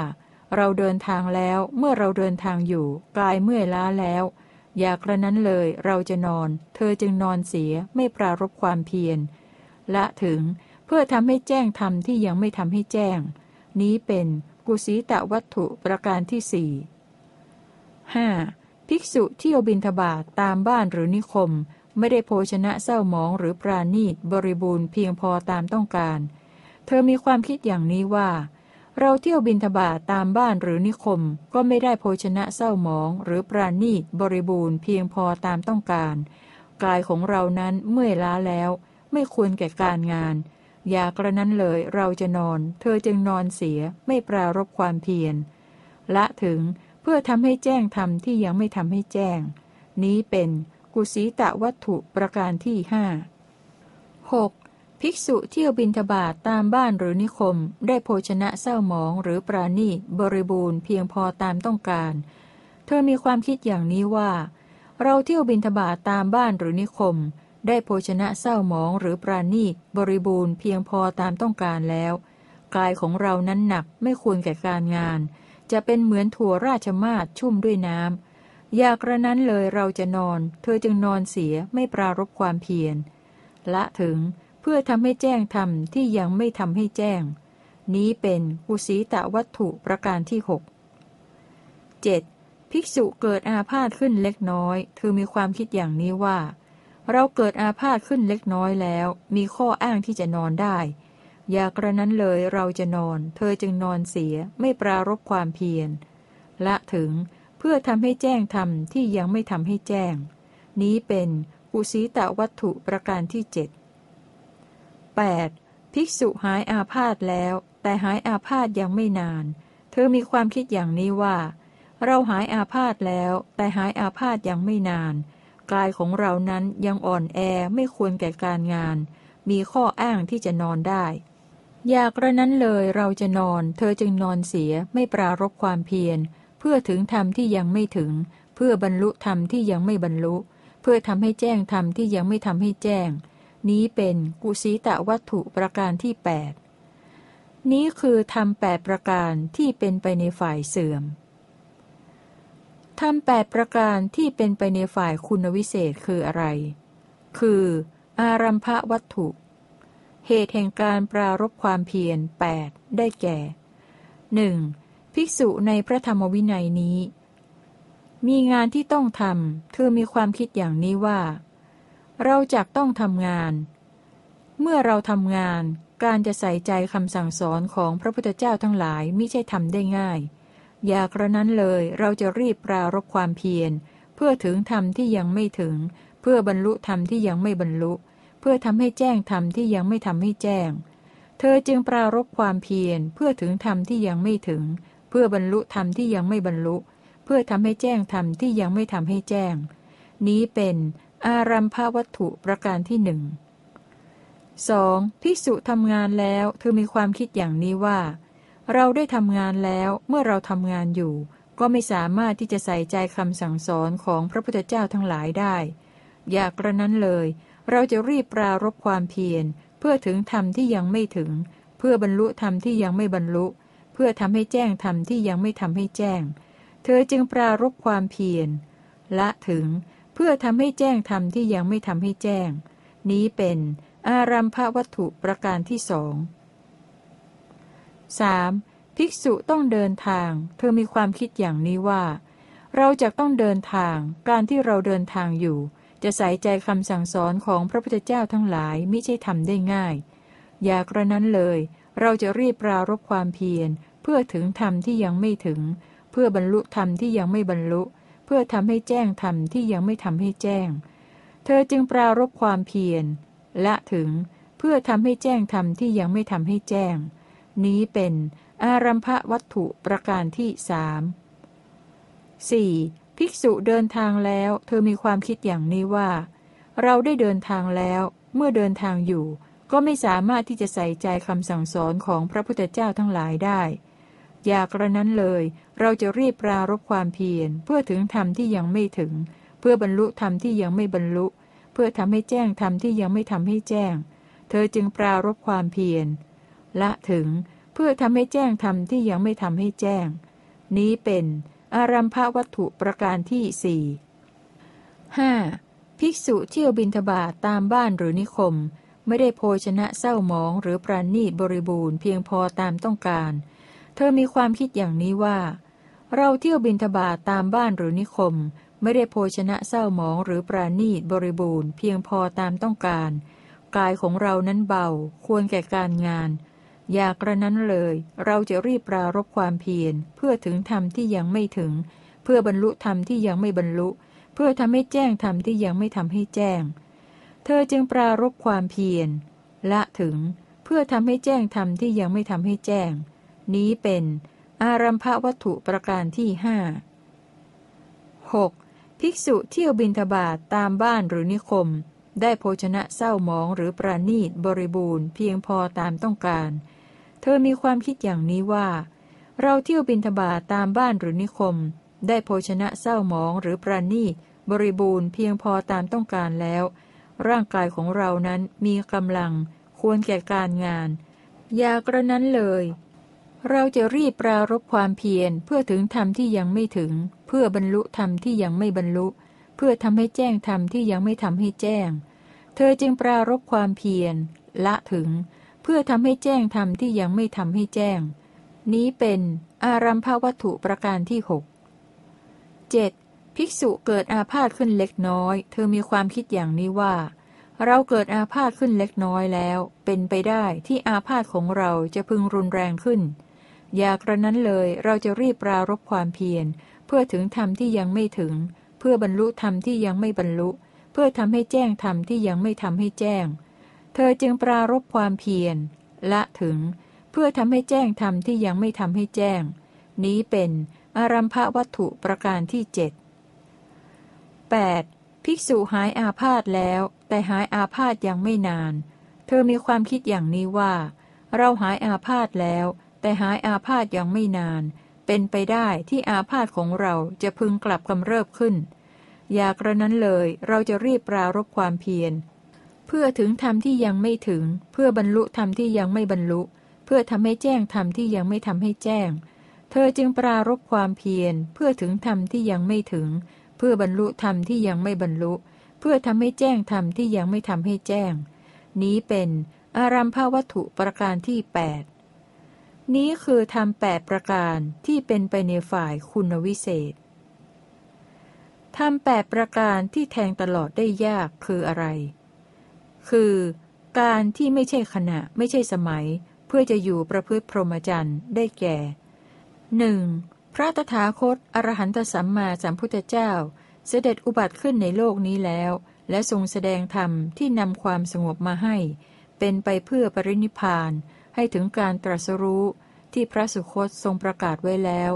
เราเดินทางแล้วเมื่อเราเดินทางอยู่ กลายเมื่อยล้าแล้ว อยากระนั้นเลย เราจะนอน เธอจึงนอนเสียไม่ปรารบความเพียรละถึง เพื่อทำให้แจ้งธรรมที่ยังไม่ทำให้แจ้ง นี้เป็นกุศีตวัตถุประการที่สี่หภิกษุที่อบินทบาทตามบ้านหรือนิคม ไม่ได้โภชนะเศร้าหมองหรือปราณีตบริบูรณ์เพียงพอตามต้องการ เธอมีความคิดอย่างนี้ว่า เราเที่ยวบินทบาทตามบ้านหรือนิคม ก็ไม่ได้โภชนะเศร้าหมองหรือปราณีตบริบูรณ์เพียงพอตามต้องการ กายของเรานั้นเมื่อยล้าแล้ว ไม่ควรแก่การงาน อย่ากระนั้นเลยเราจะนอน เธอจึงนอนเสียไม่ปรารบความเพียรละถึงเพื่อทำให้แจ้งธรรมที่ยังไม่ทำให้แจ้ง นี้เป็นกุศีตะวัตถุประการที่ห้าหกภิกษุเที่ยวบินทบาทตามบ้านหรือนิคม ได้โภชนะเศร้าหมองหรือปราณีบริบูรณ์เพียงพอตามต้องการ เธอมีความคิดอย่างนี้ว่า เราเที่ยวบินทบาทตามบ้านหรือนิคม ได้โภชนะเศร้าหมองหรือปราณีบริบูรณ์เพียงพอตามต้องการแล้ว กายของเรานั้นหนักไม่ควรแก่การงาน จะเป็นเหมือนถั่วราชมาศชุ่มด้วยน้ำอยากระนั้นเลยเราจะนอน เธอจึงนอนเสียไม่ปรารบความเพียรละถึงเพื่อทำให้แจ้งธรรมที่ยังไม่ทำให้แจ้ง นี้เป็นกุศีตะวัตถุประการที่หกเจ็ดภิกษุเกิดอาพาธขึ้นเล็กน้อย เธอมีความคิดอย่างนี้ว่า เราเกิดอาพาธขึ้นเล็กน้อยแล้ว มีข้ออ้างที่จะนอนได้ อยากระนั้นเลยเราจะนอน เธอจึงนอนเสียไม่ปรารบความเพียรละถึงเพื่อทำให้แจ้งธรรมที่ยังไม่ทำให้แจ้ง นี้เป็นกุศีตวัตถุประการที่เจ็ด 8. ภิกษุหายอาพาธแล้ว แต่หายอาพาธยังไม่นาน เธอมีความคิดอย่างนี้ว่า เราหายอาพาธแล้ว แต่หายอาพาธยังไม่นาน กายของเรานั้นยังอ่อนแอไม่ควรแก่การงาน มีข้ออ้างที่จะนอนได้ อยากระนั้นเลยเราจะนอน เธอจึงนอนเสียไม่ปรารบความเพียร เพื่อถึงธรรมที่ยังไม่ถึง เพื่อบรรลุธรรมที่ยังไม่บรรลุ เพื่อทำให้แจ้งธรรมที่ยังไม่ทำให้แจ้ง นี้เป็นกุศีตะวัตถุประการที่ 8 นี้คือธรรมแปดประการที่เป็นไปในฝ่ายเสื่อม ธรรมแปดประการที่เป็นไปในฝ่ายคุณวิเศษคืออะไร คือ อารัมภวัตถุ เหตุแห่งการปรารบความเพียร 8 ได้แก่หนึ่งภิกษุในพระธรรมวินัยนี้ มีงานที่ต้องทำเธอมีความคิดอย่างนี้ว่า เราจะต้องทำงาน เมื่อเราทำงาน การจะใส่ใจคำสั่งสอนของพระพุทธเจ้าทั้งหลายไม่ใช่ทำได้ง่าย อย่ากระนั้นเลยเราจะรีบปรารบความเพียร เพื่อถึงธรรมที่ยังไม่ถึง เพื่อบรรลุธรรมที่ยังไม่บรรลุ เพื่อทำให้แจ้งธรรมที่ยังไม่ทำให้แจ้ง เธอจึงปรารบความเพียร เพื่อถึงธรรมที่ยังไม่ถึง เพื่อบรรลุธรรมที่ยังไม่บรรลุ เพื่อทำให้แจ้งธรรมที่ยังไม่ทำให้แจ้ง นี้เป็นอารัมภวัตถุประการที่หนึ่งสองภิกษุทำงานแล้วเธอมีความคิดอย่างนี้ว่า เราได้ทำงานแล้วเมื่อเราทำงานอยู่ ก็ไม่สามารถที่จะใส่ใจคำสั่งสอนของพระพุทธเจ้าทั้งหลายได้ อยากกระนั้นเลย เราจะรีบปรารบความเพียร เพื่อถึงธรรมที่ยังไม่ถึง เพื่อบรรลุธรรมที่ยังไม่บรรลุ เพื่อทำให้แจ้งธรรมที่ยังไม่ทำให้แจ้ง เธอจึงปรารบความเพียรละถึง เพื่อทำให้แจ้งธรรมที่ยังไม่ทำให้แจ้ง นี้เป็นอารัมภวัตถุประการที่สอง 3. ภิกษุต้องเดินทาง เธอมีความคิดอย่างนี้ว่า เราจะต้องเดินทาง การที่เราเดินทางอยู่ จะใส่ใจคำสั่งสอนของพระพุทธเจ้าทั้งหลายไม่ใช่ทำได้ง่าย อย่ากระนั้นเลย เราจะรีบปรารบความเพียร เพื่อถึงธรรมที่ยังไม่ถึง เพื่อบรรลุธรรมที่ยังไม่บรรลุ เพื่อทำให้แจ้งธรรมที่ยังไม่ทำให้แจ้ง เธอจึงปรารบความเพียรและถึง เพื่อทำให้แจ้งธรรมที่ยังไม่ทำให้แจ้ง นี้เป็นอารัมภวัตถุประการที่สามสี่ภิกษุเดินทางแล้ว เธอมีความคิดอย่างนี้ว่า เราได้เดินทางแล้ว เมื่อเดินทางอยู่ ก็ไม่สามารถที่จะใส่ใจคำสั่งสอนของพระพุทธเจ้าทั้งหลายได้ อยากระนั้นเลย เราจะรีบปรารบความเพียรเพื่อถึงธรรมที่ยังไม่ถึง เพื่อบรรลุธรรมที่ยังไม่บรรลุ เพื่อทำให้แจ้งธรรมที่ยังไม่ทำให้แจ้ง เธอจึงปรารบความเพียร ละถึงเพื่อทำให้แจ้งธรรมที่ยังไม่ทำให้แจ้ง นี้เป็นอารัมภวัตถุประการที่สี่ห้าภิกษุเที่ยวบินทบาทตามบ้านหรือนิคม ไม่ได้โภชนะเศร้าหมองหรือปราณีตบริบูรณ์เพียงพอตามต้องการ เธอมีความคิดอย่างนี้ว่า เราเที่ยวบินทบาทตามบ้านหรือนิคม ไม่ได้โภชนะเศร้าหมองหรือปราณีตบริบูรณ์เพียงพอตามต้องการ กายของเรานั้นเบา ควรแก่การงาน อยากระนั้นเลย เราจะรีบปรารบความเพียร เพื่อถึงธรรมที่ยังไม่ถึง เพื่อบรรลุธรรมที่ยังไม่บรรลุ เพื่อทำให้แจ้งธรรมที่ยังไม่ทำให้แจ้ง เธอจึงปรารบความเพียรละถึง เพื่อทำให้แจ้งธรรมที่ยังไม่ทำให้แจ้ง นี้เป็นอารัมภวัตถุประการที่ห้าหกภิกษุเที่ยวบินทบาทตามบ้านหรือนิคม ได้โภชนะเศร้าหมองหรือประณีตบริบูรณ์เพียงพอตามต้องการ เธอมีความคิดอย่างนี้ว่า เราเที่ยวบินทบาทตามบ้านหรือนิคม ได้โภชนะเศร้าหมองหรือประณีบริบูรณ์เพียงพอตามต้องการแล้ว ร่างกายของเรานั้นมีกำลัง ควรแก่การงาน อย่ากระนั้นเลย เราจะรีบปรารบความเพียรเพื่อถึงธรรมที่ยังไม่ถึง เพื่อบรรลุธรรมที่ยังไม่บรรลุ เพื่อทำให้แจ้งธรรมที่ยังไม่ทำให้แจ้ง เธอจึงปรารบความเพียรละถึง พื่อทำให้แจ้งธรรมที่ยังไม่ทำให้แจ้ง นี้เป็นอารัมภวัตถุประการที่หกเจ็ดภิกษุเกิดอาพาธขึ้นเล็กน้อย เธอมีความคิดอย่างนี้ว่า เราเกิดอาพาธขึ้นเล็กน้อยแล้ว เป็นไปได้ที่อาพาธของเราจะพึงรุนแรงขึ้น อยากระนั้นเลยเราจะรีบปรารบความเพียร เพื่อถึงธรรมที่ยังไม่ถึง เพื่อบรรลุธรรมที่ยังไม่บรรลุ เพื่อทำให้แจ้งธรรมที่ยังไม่ทำให้แจ้ง เธอจึงปรารบความเพียรละถึง เพื่อทำให้แจ้งธรรมที่ยังไม่ทำให้แจ้ง นี้เป็นอารัมภวัตถุประการที่เจ็ด 8. ภิกษุหายอาพาธแล้ว แต่หายอาพาธยังไม่นาน เธอมีความคิดอย่างนี้ว่า เราหายอาพาธแล้ว แต่หายอาพาธยังไม่นาน เป็นไปได้ที่อาพาธของเราจะพึงกลับกำเริบขึ้น อยากระนั้นเลยเราจะรีบปรารบความเพียร เพื่อถึงธรรมที่ยังไม่ถึง เพื่อบรรลุธรรมที่ยังไม่บรรลุ เพื่อทำให้แจ้งธรรมที่ยังไม่ทำให้แจ้ง เธอจึงปรารบความเพียร เพื่อถึงธรรมที่ยังไม่ถึง เพื่อบรรลุธรรมที่ยังไม่บรรลุ เพื่อทำให้แจ้งธรรมที่ยังไม่ทำให้แจ้ง นี้เป็นอารัมภวัตถุประการที่แปดนี้คือทำแปดประการที่เป็นไปในฝ่ายคุณวิเศษทำแปดประการที่แทงตลอดได้ยากคืออะไร คือ การที่ไม่ใช่ขณะไม่ใช่สมัย เพื่อจะอยู่ประพฤติพรหมจรรย์ได้แก่หนึ่งพระตถาคตอรหันตสัมมาสัมพุทธเจ้า เสด็จอุบัติขึ้นในโลกนี้แล้ว และทรงแสดงธรรมที่นำความสงบมาให้ เป็นไปเพื่อปรินิพาน ให้ถึงการตรัสรู้ที่พระสุคตทรงประกาศไว้แล้ว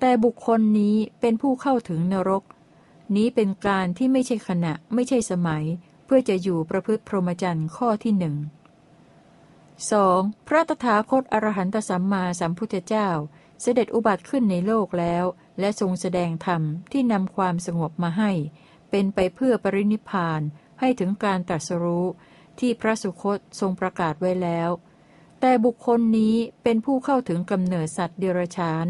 แต่บุคคลนี้เป็นผู้เข้าถึงนรก นี้เป็นการที่ไม่ใช่ขณะไม่ใช่สมัย พื่อจะอยู่ประพฤติพรหมจรรย์ข้อที่หนึ่ง 2. พระตถาคตอรหันตสัมมาสัมพุทธเจ้า เสด็จอุบัติขึ้นในโลกแล้ว และทรงแสดงธรรมที่นำความสงบมาให้ เป็นไปเพื่อปรินิพานให้ถึงการตรัสรู้ที่พระสุคตทรงประกาศไว้แล้ว แต่บุคคลนี้เป็นผู้เข้าถึงกำเนิดสัตว์เดรัจฉาน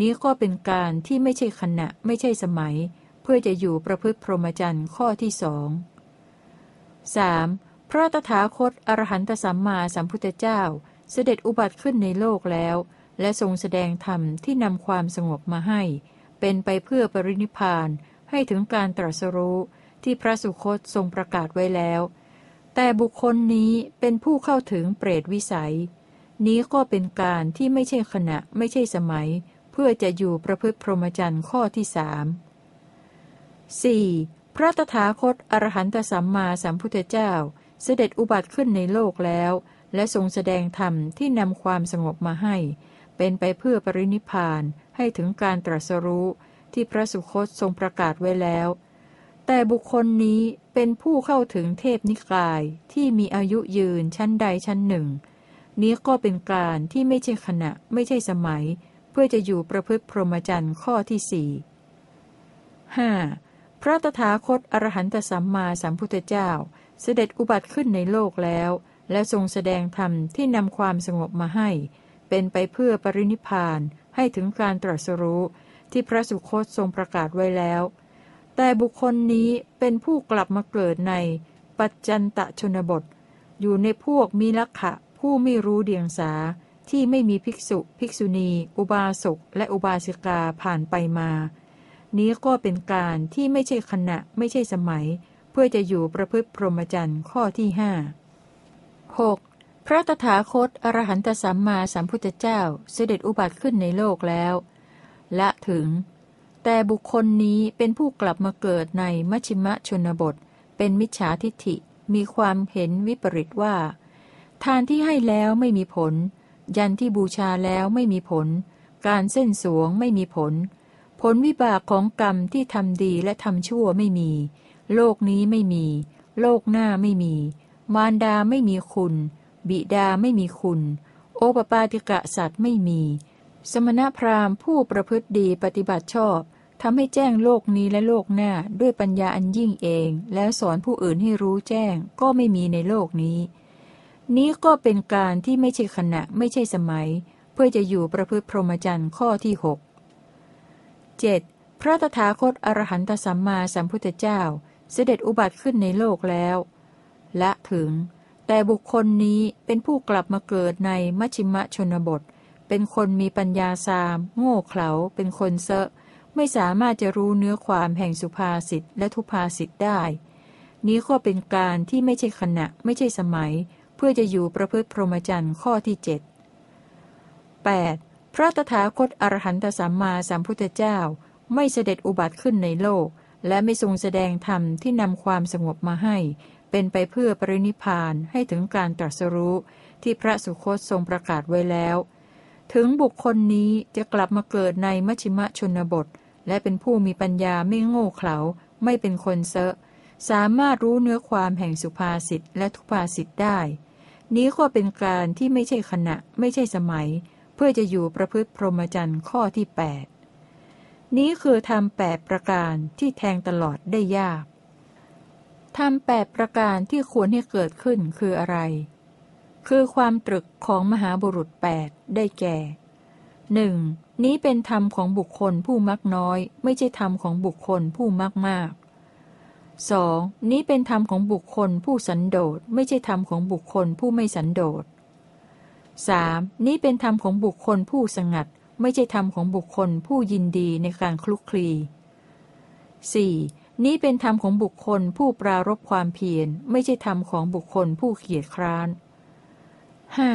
นี้ก็เป็นการที่ไม่ใช่ขณะไม่ใช่สมัย เพื่อจะอยู่ประพฤติพรหมจรรย์ข้อที่สอง 3. พระตถาคตอรหันตสัมมาสัมพุทธเจ้า เสด็จอุบัติขึ้นในโลกแล้ว และทรงแสดงธรรมที่นำความสงบมาให้ เป็นไปเพื่อปรินิพานให้ถึงการตรัสรู้ที่พระสุคตทรงประกาศไว้แล้ว แต่บุคคลนี้เป็นผู้เข้าถึงเปรตวิสัย นี้ก็เป็นการที่ไม่ใช่ขณะไม่ใช่สมัย เพื่อจะอยู่ประพฤติพรหมจรรย์ข้อที่สาม 4. พระตถาคตอรหันตสัมมาสัมพุทธเจ้า เสด็จอุบัติขึ้นในโลกแล้ว และทรงแสดงธรรมที่นำความสงบมาให้ เป็นไปเพื่อปรินิพานให้ถึงการตรัสรู้ที่พระสุคตทรงประกาศไว้แล้ว แต่บุคคลนี้เป็นผู้เข้าถึงเทพนิกายที่มีอายุยืนชั้นใดชั้นหนึ่ง นี้ก็เป็นการที่ไม่ใช่ขณะไม่ใช่สมัย เพื่อจะอยู่ประพฤติพรหมจรรย์ข้อที่สี่ 5. พระตถาคตอรหันตสัมมาสัมพุทธเจ้า เสด็จอุบัติขึ้นในโลกแล้ว และทรงแสดงธรรมที่นำความสงบมาให้ เป็นไปเพื่อปรินิพานให้ถึงการตรัสรู้ที่พระสุคตทรงประกาศไว้แล้ว แต่บุคคลนี้เป็นผู้กลับมาเกิดในปัจจันตชนบท อยู่ในพวกมีลักขะผู้ไม่รู้เดียงสาที่ไม่มีภิกษุ ภิกษุณี อุบาสกและอุบาสิกาผ่านไปมา นี้ก็เป็นการที่ไม่ใช่ขณะไม่ใช่สมัย เพื่อจะอยู่ประพฤติพรหมจรรย์ข้อที่ห้า 6. พระตถาคตอรหันตสัมมาสัมพุทธเจ้าเสด็จอุบัติขึ้นในโลกแล้วละถึง แต่บุคคลนี้เป็นผู้กลับมาเกิดในมัชิมะชนบท เป็นมิจฉาทิฐิมีความเห็นวิปริตว่า ทานที่ให้แล้วไม่มีผล ยันที่บูชาแล้วไม่มีผล การเส้นสวงไม่มีผล ผลวิบากของกรรมที่ทำดีและทำชั่วไม่มี โลกนี้ไม่มี โลกหน้าไม่มี มารดาไม่มีคุณ บิดาไม่มีคุณ โอปปาติกะสัตว์ไม่มี สมณพราหมณ์ผู้ประพฤติดีปฏิบัติชอบทำให้แจ้งโลกนี้และโลกหน้าด้วยปัญญาอันยิ่งเอง แล้วสอนผู้อื่นให้รู้แจ้งก็ไม่มีในโลกนี้ นี้ก็เป็นการที่ไม่ใช่ขณะไม่ใช่สมัย เพื่อจะอยู่ประพฤติพรหมจรรย์ข้อที่หก เจ็ดพระตถาคตอรหันตสัมมาสัมพุทธเจ้า เสด็จอุบัติขึ้นในโลกแล้วและถึง แต่บุคคลนี้เป็นผู้กลับมาเกิดในมัชิมะชนบท เป็นคนมีปัญญาสาม โง่เขลา เป็นคนเซอะไม่สามารถจะรู้เนื้อความแห่งสุภาษิตและทุพาษิตได้ นี้ก็เป็นการที่ไม่ใช่ขณะไม่ใช่สมัย เพื่อจะอยู่ประพฤติพรหมจรรย์ข้อที่เจ็ด 8. พระตถาคตอรหันตสัมมาสัมพุทธเจ้าไม่เสด็จอุบัติขึ้นในโลก และไม่ทรงแสดงธรรมที่นำความสงบมาให้ เป็นไปเพื่อปรินิพานให้ถึงการตรัสรู้ที่พระสุคตทรงประกาศไว้แล้ว ถึงบุคคลนี้จะกลับมาเกิดในมัชิมะชนบท และเป็นผู้มีปัญญาไม่โง่เขลาไม่เป็นคนเซอะ สามารถรู้เนื้อความแห่งสุภาษิตและทุภาษิตได้ นี้ก็เป็นการที่ไม่ใช่ขณะไม่ใช่สมัย พื่อจะอยู่ประพฤติพรหมจรรย์ข้อที่ 8 นี้คือทำแปดประการที่แทงตลอดได้ยากทำแปดประการที่ควรให้เกิดขึ้นคืออะไร คือความตรึกของมหาบุรุษแปดได้แก่หนึ่งนี้เป็นธรรมของบุคคลผู้มักน้อย ไม่ใช่ธรรมของบุคคลผู้มากมากสองนี้เป็นธรรมของบุคคลผู้สันโดษไม่ใช่ธรรมของบุคคลผู้ไม่สันโดษ สามนี้เป็นธรรมของบุคคลผู้สงัด ไม่ใช่ธรรมของบุคคลผู้ยินดีในการคลุกคลีสี่นี้เป็นธรรมของบุคคลผู้ปรารบความเพียร ไม่ใช่ธรรมของบุคคลผู้เกียจคร้านห้า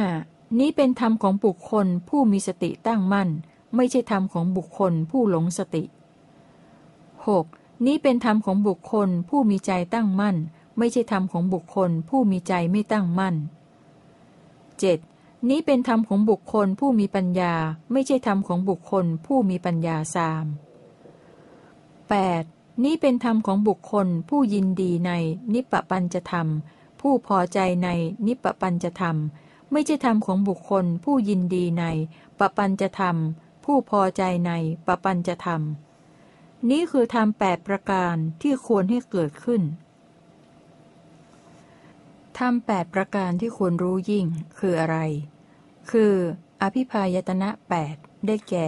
นี้เป็นธรรมของบุคคลผู้มีสติตั้งมั่น ไม่ใช่ธรรมของบุคคลผู้หลงสติ 6. นี้เป็นธรรมของบุคคลผู้มีใจตั้งมั่น ไม่ใช่ธรรมของบุคคลผู้มีใจไม่ตั้งมั่น 7. นี้เป็นธรรมของบุคคลผู้มีปัญญา ไม่ใช่ธรรมของบุคคลผู้มีปัญญาสาม 8. นี้เป็นธรรมของบุคคลผู้ยินดีในนิปปัญจธรรม ผู้พอใจในนิปปปัญจธรรม ไม่ใช่ธรรมของบุคคลผู้ยินดีในปปัญจธรรม ผู้พอใจในปปัญจธรรม นี้คือธรรมแปดประการที่ควรให้เกิดขึ้น ธรรมแปดประการที่ควรรู้ยิ่งคืออะไร คือ อภิพายตนะแปดได้แก่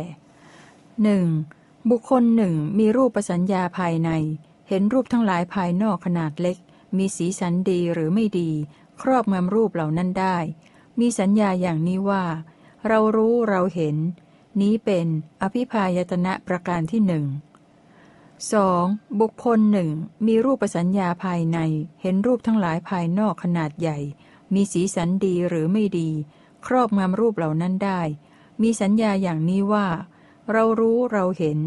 หนึ่งบุคคลหนึ่งมีรูปสัญญาภายใน เห็นรูปทั้งหลายภายนอกขนาดเล็ก มีสีสันดีหรือไม่ดี ครอบงำรูปเหล่านั้นได้ มีสัญญาอย่างนี้ว่า เรารู้เราเห็น นี้เป็นอภิพายตนะประการที่หนึ่ง สองบุคคลหนึ่งมีรูปสัญญาภายใน เห็นรูปทั้งหลายภายนอกขนาดใหญ่ มีสีสันดีหรือไม่ดี ครอบงำรูปเหล่านั้นได้ มีสัญญาอย่างนี้ว่า เรารู้เราเห็น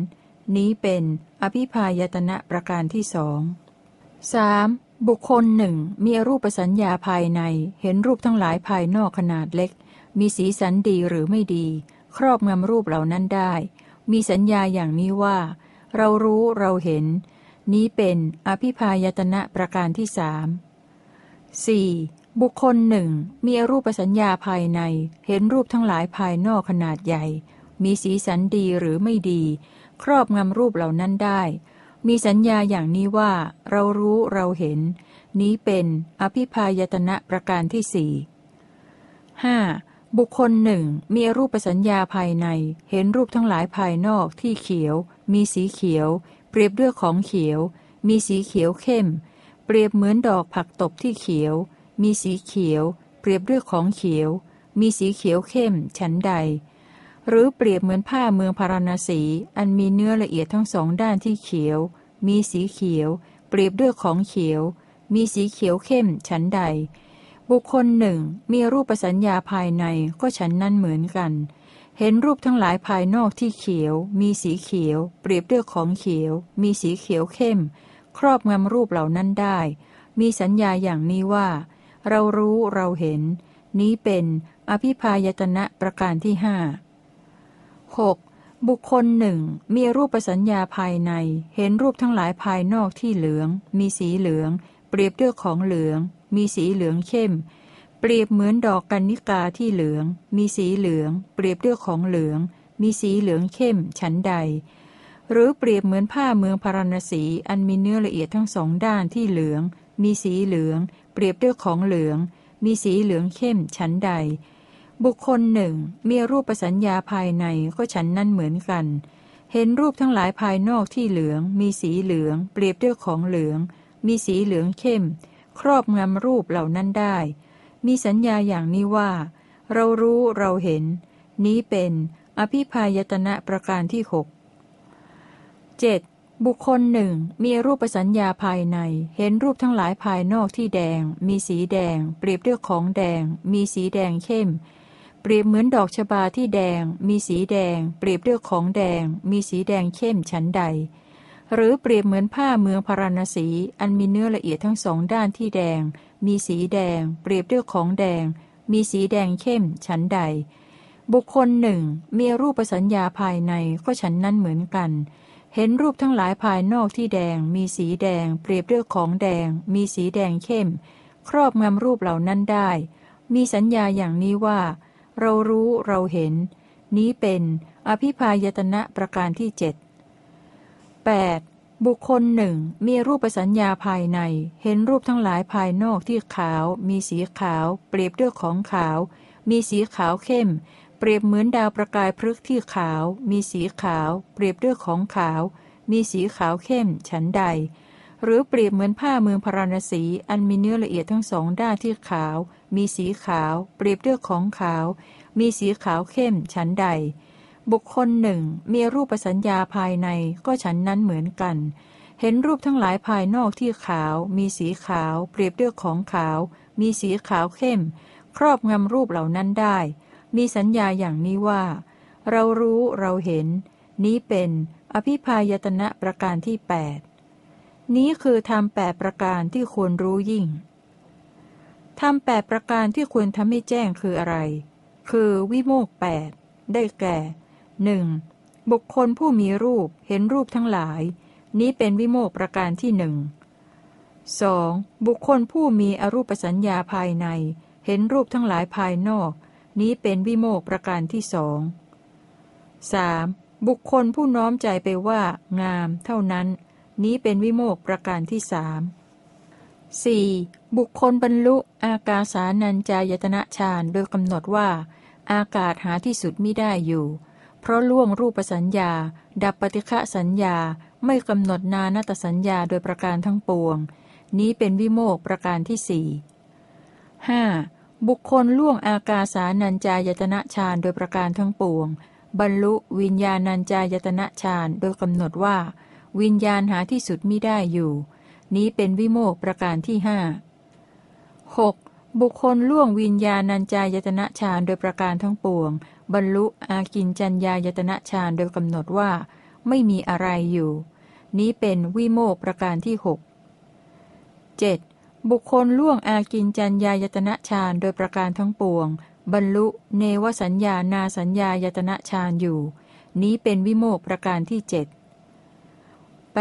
นี้เป็นอภิพายตนะประการที่สองสบุคคลหนึ่งมีรูปสัญญาภายใน เห็นรูปทั้งหลายภายนอกขนาดเล็ก มีสีสันดีหรือไม่ดี ครอบงำรูปเหล่านั้นได้ มีสัญญาอย่างนี้ว่า เรารู้เราเห็น นี้เป็นอภิพายตนะประการที่สามสี่บุคคลหนึ่งมีรูปสัญญาภายใน เห็นรูปทั้งหลายภายนอกขนาดใหญ่ มีสีสันดีหรือไม่ดี ครอบงำรูปเหล่านั้นได้ มีสัญญาอย่างนี้ว่า เรารู้เราเห็น นี้เป็นอภิพายตนะประการที่สี่ห้าบุคคลหนึ่งมีรูปสัญญาภายใน เห็นรูปทั้งหลายภายนอกที่เขียว มีสีเขียว เปรียบด้วยของเขียว มีสีเขียวเข้ม เปรียบเหมือนดอกผักตบที่เขียว มีสีเขียว เปรียบด้วยของเขียว มีสีเขียวเข้มฉันใด หรือเปรียบเหมือนผ้าเมืองพาราณสี อันมีเนื้อละเอียดทั้งสองด้านที่เขียว มีสีเขียว เปรียบด้วยของเขียว มีสีเขียวเข้มฉันใด บุคคลหนึ่งมีรูปสัญญาภายในก็ฉันนั้นเหมือนกัน เห็นรูปทั้งหลายภายนอกที่เขียว มีสีเขียว เปรียบด้วยของเขียว มีสีเขียวเข้ม ครอบงำรูปเหล่านั้นได้ มีสัญญาอย่างนี้ว่า เรารู้เราเห็น นี้เป็นอภิพายตนะประการที่ห้า 6. บุคคลหนึ่งมีรูปสัญญาภายใน เห็นรูปทั้งหลายภายนอกที่เหลือง มีสีเหลือง เปรียบด้วยของเหลือง มีสีเหลืองเข้ม เปรียบเหมือนดอกกันนิกาที่เหลือง มีสีเหลือง เปรียบด้วยของเหลือง มีสีเหลืองเข้มฉันใด หรือเปรียบเหมือนผ้าเมืองพาราณสีอันมีเนื้อละเอียดทั้งสองด้านที่เหลือง มีสีเหลือง เปรียบด้วยของเหลือง มีสีเหลืองเข้มฉันใด บุคคลหนึ่ง มีรูปสัญญาภายในก็ฉันนั่นเหมือนกัน เห็นรูปทั้งหลายภายนอกที่เหลือง มีสีเหลือง เปรียบด้วยของเหลือง มีสีเหลืองเข้ม ครอบงำรูปเหล่านั้นได้ มีสัญญาอย่างนี้ว่า เรารู้เราเห็น นี้เป็นอภิพายตนะประการที่หกเจ็ดบุคคลหนึ่งมีรูปสัญญาภายใน เห็นรูปทั้งหลายภายนอกที่แดง มีสีแดง เปรียบด้วยของแดง มีสีแดงเข้ม เปรียบเหมือนดอกชบาที่แดง มีสีแดง เปรียบด้วยของแดง มีสีแดงเข้มชั้นใด หรือเปรียบเหมือนผ้าเมืองพาราณสี อันมีเนื้อละเอียดทั้งสองด้านที่แดง มีสีแดง เปรียบด้วยของแดง มีสีแดงเข้มชันใด บุคคลหนึ่ง มีรูปสัญญาภายในก็ฉันนั้นเหมือนกัน เห็นรูปทั้งหลายภายนอกที่แดง มีสีแดง เปรียบด้วยของแดง มีสีแดงเข้ม ครอบงำรูปเหล่านั้นได้ มีสัญญาอย่างนี้ว่า เรารู้เราเห็น นี้เป็น อภิพายตนะประการที่เจ็ด 8. บุคคลหนึ่งมีรูปสัญญาภายใน เห็นรูปทั้งหลายภายนอกที่ขาว มีสีขาว เปรียบด้วยของขาว มีสีขาวเข้ม เปรียบเหมือนดาวประกายพฤกษ์ที่ขาว มีสีขาว เปรียบด้วยของขาว มีสีขาวเข้ม ฉันใด หรือเปรียบเหมือนผ้าเมืองพราณสี อันมีเนื้อละเอียดทั้งสองด้านที่ขาว มีสีขาว เปรียบด้วยของขาว มีสีขาวเข้ม ฉันใด บุคคลหนึ่งมีรูปสัญญาภายในก็ฉันนั้นเหมือนกัน เห็นรูปทั้งหลายภายนอกที่ขาว มีสีขาว เปรียบด้วยของขาว มีสีขาวเข้ม ครอบงำรูปเหล่านั้นได้ มีสัญญาอย่างนี้ว่า เรารู้เราเห็น นี้เป็นอภิพายตนะประการที่ 8 นี้คือทำแปดประการที่ควรรู้ยิ่งทำแปดประการที่ควรทำให้แจ้งคืออะไร คือวิโมกแปดได้แก่ หนึ่งบุคคลผู้มีรูปเห็นรูปทั้งหลาย นี้เป็นวิโมกประการที่หนึ่งสองบุคคลผู้มีอรูปสัญญาภายใน เห็นรูปทั้งหลายภายนอก นี้เป็นวิโมกประการที่สองสบุคคลผู้น้อมใจไปว่า งาม เท่านั้น นี้เป็นวิโมกประการที่สามสี่บุคคลบรรลุอากาสานัญจายตนะฌานโดยกำหนดว่า อากาศหาที่สุดม่ได้อยู่ เพราะล่วงรูปสัญญา ดับปฏิฆะสัญญาไม่กำหนดนานาตสัญญาโดยประการทั้งปวง นี้เป็นวิโมกประการที่สี่ห้าบุคคลล่วงอากาสานัญจายตนะฌานโดยประการทั้งปวง บรรลุวิญญาณัญจายตนะฌานโดยกำหนดว่า วิญญาณหาที่สุดม่ได้อยู่ นี้เป็นวิโมกประการที่ห้า 6. บุคคลล่วงวิญญาณัญจายตนะฌานโดยประการทั้งปวง บรรลุอากินจัญญายตนะฌานโดยกำหนดว่า ไม่มีอะไรอยู่ นี้เป็นวิโมกประการที่6 7. บุคคลล่วงอากินจัญญายตนะฌานโดยประการทั้งปวง บรรลุเนวสัญญานาสัญญายตนะฌานอยู่ นี้เป็นวิโมกประการที่7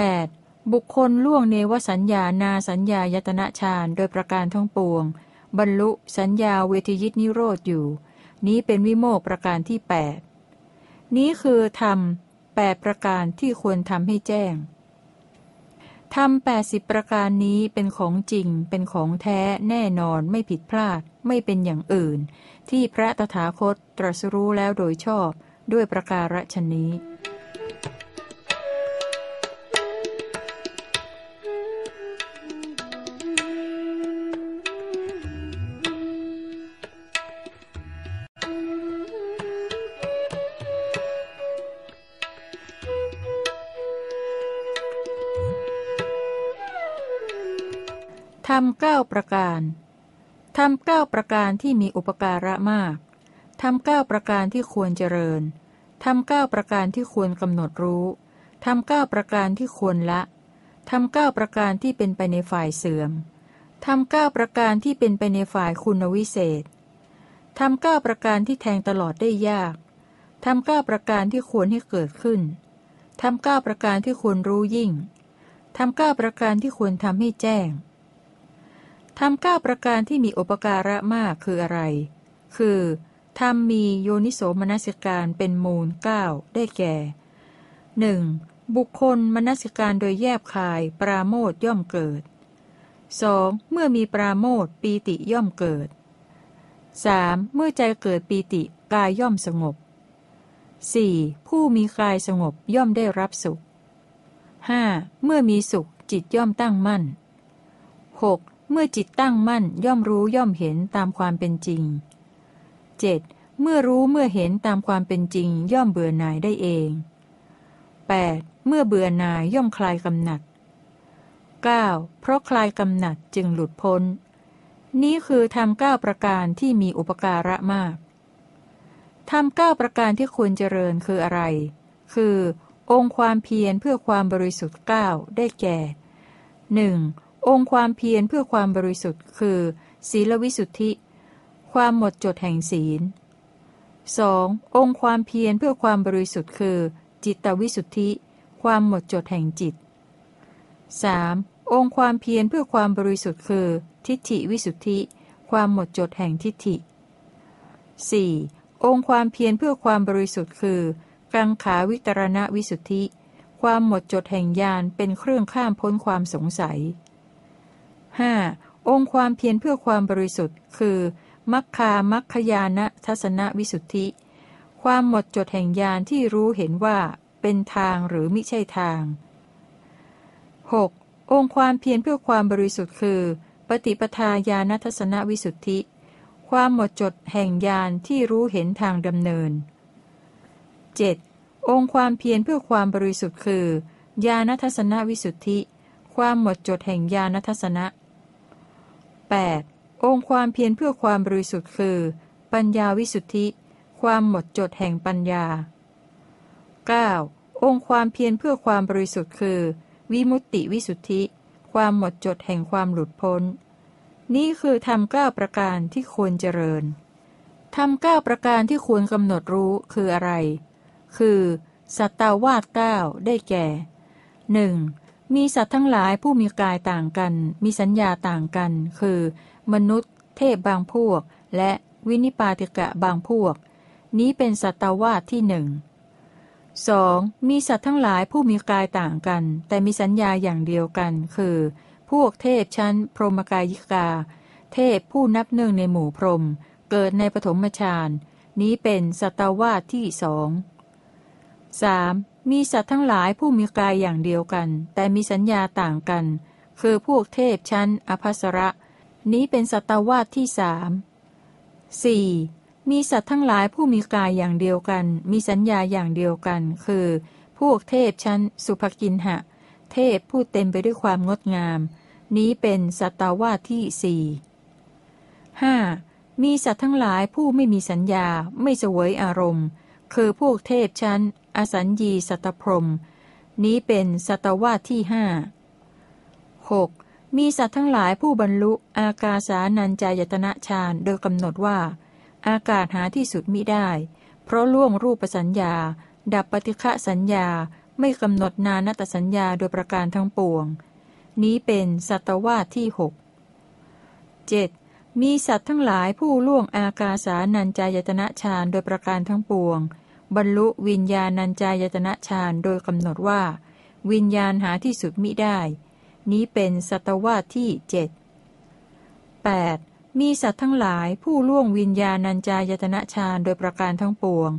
8. บุคคลล่วงเนวสัญญานาสัญญายตนะฌานโดยประการทั้งปวง บรรลุ สัญญาเวทยิตนิโรธอยู่ นี้เป็นวิโมกประการที่ 8 นี้คือธรรมแปดประการที่ควรทำให้แจ้งธรรมแปดสิบประการนี้เป็นของจริง เป็นของแท้แน่นอนไม่ผิดพลาด ไม่เป็นอย่างอื่น ที่พระตถาคตตรัสรู้แล้วโดยชอบด้วยประการฉนี้ ทำเก้าประการทำเก้าประการที่มีอุปการะมากทำเก้าประการที่ควรเจริญทำเก้าประการที่ควรกำหนดรู้ทำเก้าประการที่ควรละทำเก้าประการที่เป็นไปในฝ่ายเสื่อมทำเก้าประการที่เป็นไปในฝ่ายคุณวิเศษทำเก้าประการที่แทงตลอดได้ยากทำเก้าประการที่ควรให้เกิดขึ้นทำเก้าประการที่ควรรู้ยิ่งทำเก้าประการที่ควรทำให้แจ้ง ทำเก้าประการที่มีอุปการะมากคืออะไร คือทำมีโยนิโสมนสิการเป็นมูลเก้าได้แก่หนึ่งบุคคลมนสิการโดยแยบคาย ปราโมทย่อมเกิด 2. เมื่อมีปราโมทปีติย่อมเกิด 3. เมื่อใจเกิดปีติกายย่อมสงบ 4. ผู้มีกายสงบย่อมได้รับสุข 5. เมื่อมีสุขจิตย่อมตั้งมั่น 6. เมื่อจิตตั้งมั่นย่อมรู้ย่อมเห็นตามความเป็นจริง 7. เมื่อรู้เมื่อเห็นตามความเป็นจริง ย่อมเบื่อหน่ายได้เอง 8. เมื่อเบื่อหน่ายย่อมคลายกำหนัด 9. เพราะคลายกำหนัดจึงหลุดพ้น นี้คือทำเก้าประการที่มีอุปการะมากทำเก้าประการที่ควรเจริญคืออะไร คือ องค์ความเพียรเพื่อความบริสุทธิ์เก้าได้แก่หนึ่ง องค์ความเพียรเพื่อความบริสุทธิ์คือ ศีลวิสุทธิ ความหมดจดแห่งศีล 2. องค์ความเพียรเพื่อความบริสุทธิ์คือ จิตวิสุทธิ ความหมดจดแห่งจิต 3. องค์ความเพียรเพื่อความบริสุทธิ์คือ ทิฏฐิวิสุทธิ ความหมดจดแห่งทิฏฐิ 4. องค์ความเพียรเพื่อความบริสุทธิ์คือ กังขาวิตรณวิสุทธิ ความหมดจดแห่งญาณเป็นเครื่องข้ามพ้นความสงสัย 5. องค์ความเพียรเพื่อความบริสุทธิ์ คือ มัคคามัคคยานะทัศนวิสุทธิ ความหมดจดแห่งญาณที่รู้เห็นว่า เป็นทางหรือมิใช่ทาง 6. องค์ความเพียรเพื่อความบริสุทธิ์คือ ปฏิปทาญาณทัศนวิสุทธิ ความหมดจดแห่งญาณที่รู้เห็นทางดำเนิน 7. องค์ความเพียรเพื่อความบริสุทธิ์คือญาณทัศนวิสุทธิ ความหมดจดแห่งญาณทัศนะ 8. องค์ความเพียรเพื่อความบริสุทธิ์คือ ปัญญาวิสุทธิ ความหมดจดแห่งปัญญา 9. องค์ความเพียรเพื่อความบริสุทธิ์คือ วิมุตติวิสุทธิ ความหมดจดแห่งความหลุดพ้น นี่คือทำเก้าประการที่ควรเจริญทำเก้าประการที่ควรกำหนดรู้คืออะไร คือ สัตตาวาสเก้าได้แก่หนึ่ง มีสัตว์ทั้งหลายผู้มีกายต่างกัน มีสัญญาต่างกัน คือ มนุษย์ เทพบางพวก และวินิปาติกะบางพวก นี้เป็นสัตตวาสที่หนึ่งสองมีสัตว์ทั้งหลายผู้มีกายต่างกัน แต่มีสัญญาอย่างเดียวกัน คือ พวกเทพชั้น พรหมกายิกา เทพผู้นับหนึ่งในหมู่พรหมเกิดในปฐมฌานนี้เป็นสัตวาสที่สองสาม มีสัตว์ทั้งหลายผู้มีกายอย่างเดียวกัน แต่มีสัญญาต่างกัน คือพวกเทพชั้น อภัสระ นี้เป็นสัตวาสที่สามสี่มีสัตว์ทั้งหลายผู้มีกายอย่างเดียวกัน มีสัญญาอย่างเดียวกัน คือ พวกเทพชั้น สุภกินหะ เทพผู้เต็มไปด้วยความงดงาม นี้เป็นสัตวาสที่สี่ห้ามีสัตว์ทั้งหลายผู้ไม่มีสัญญาไม่เสวยอารมณ์ คือพวกเทพชั้น อสัญญีสัตพรม นี้เป็นสัตวาที่ห้าหกมีสัตว์ทั้งหลายผู้บรรลุอากาสานัญจายตนะฌานโดยกำหนดว่า อากาศหาที่สุดมิได้ เพราะล่วงรูปสัญญา ดับปฏิฆะสัญญาไม่กำหนดนานตสัญญาโดยประการทั้งปวง นี้เป็นสัตวาที่หกเจ็ดมีสัตว์ทั้งหลายผู้ล่วงอากาสานัญจายตนะฌานโดยประการทั้งปวง บรรลุวิญญาณัญจายตนะฌานโดยกำหนดว่า วิญญาณหาที่สุดมิได้ นี้เป็นสัตวาที่เจ็ด 8. มีสัตว์ทั้งหลายผู้ล่วงวิญญาณัญจายตนะฌานโดยประการทั้งปวง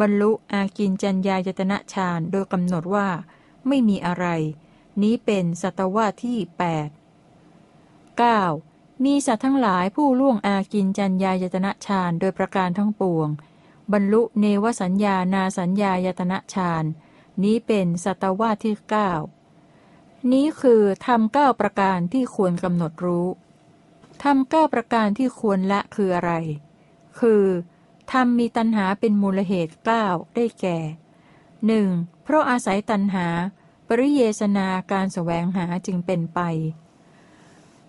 บรรลุอากินจัญญายตนะฌานโดยกำหนดว่า ไม่มีอะไร นี้เป็นสัตวาที่8 9. มีสัตว์ทั้งหลายผู้ล่วงอากินจัญญายตนะฌานโดยประการทั้งปวง บรรลุเนวสัญญานาสัญญายตนะฌานนี้เป็นสัตวาที่เก้านี้คือทำเก้าประการที่ควรกำหนดรู้ทำเก้าประการที่ควรละคืออะไร คือทำมีตัณหาเป็นมูลเหตุเก้าได้แก่หนึ่งเพราะอาศัยตัณหา ปริเยสนาการสแสวงหาจึงเป็นไป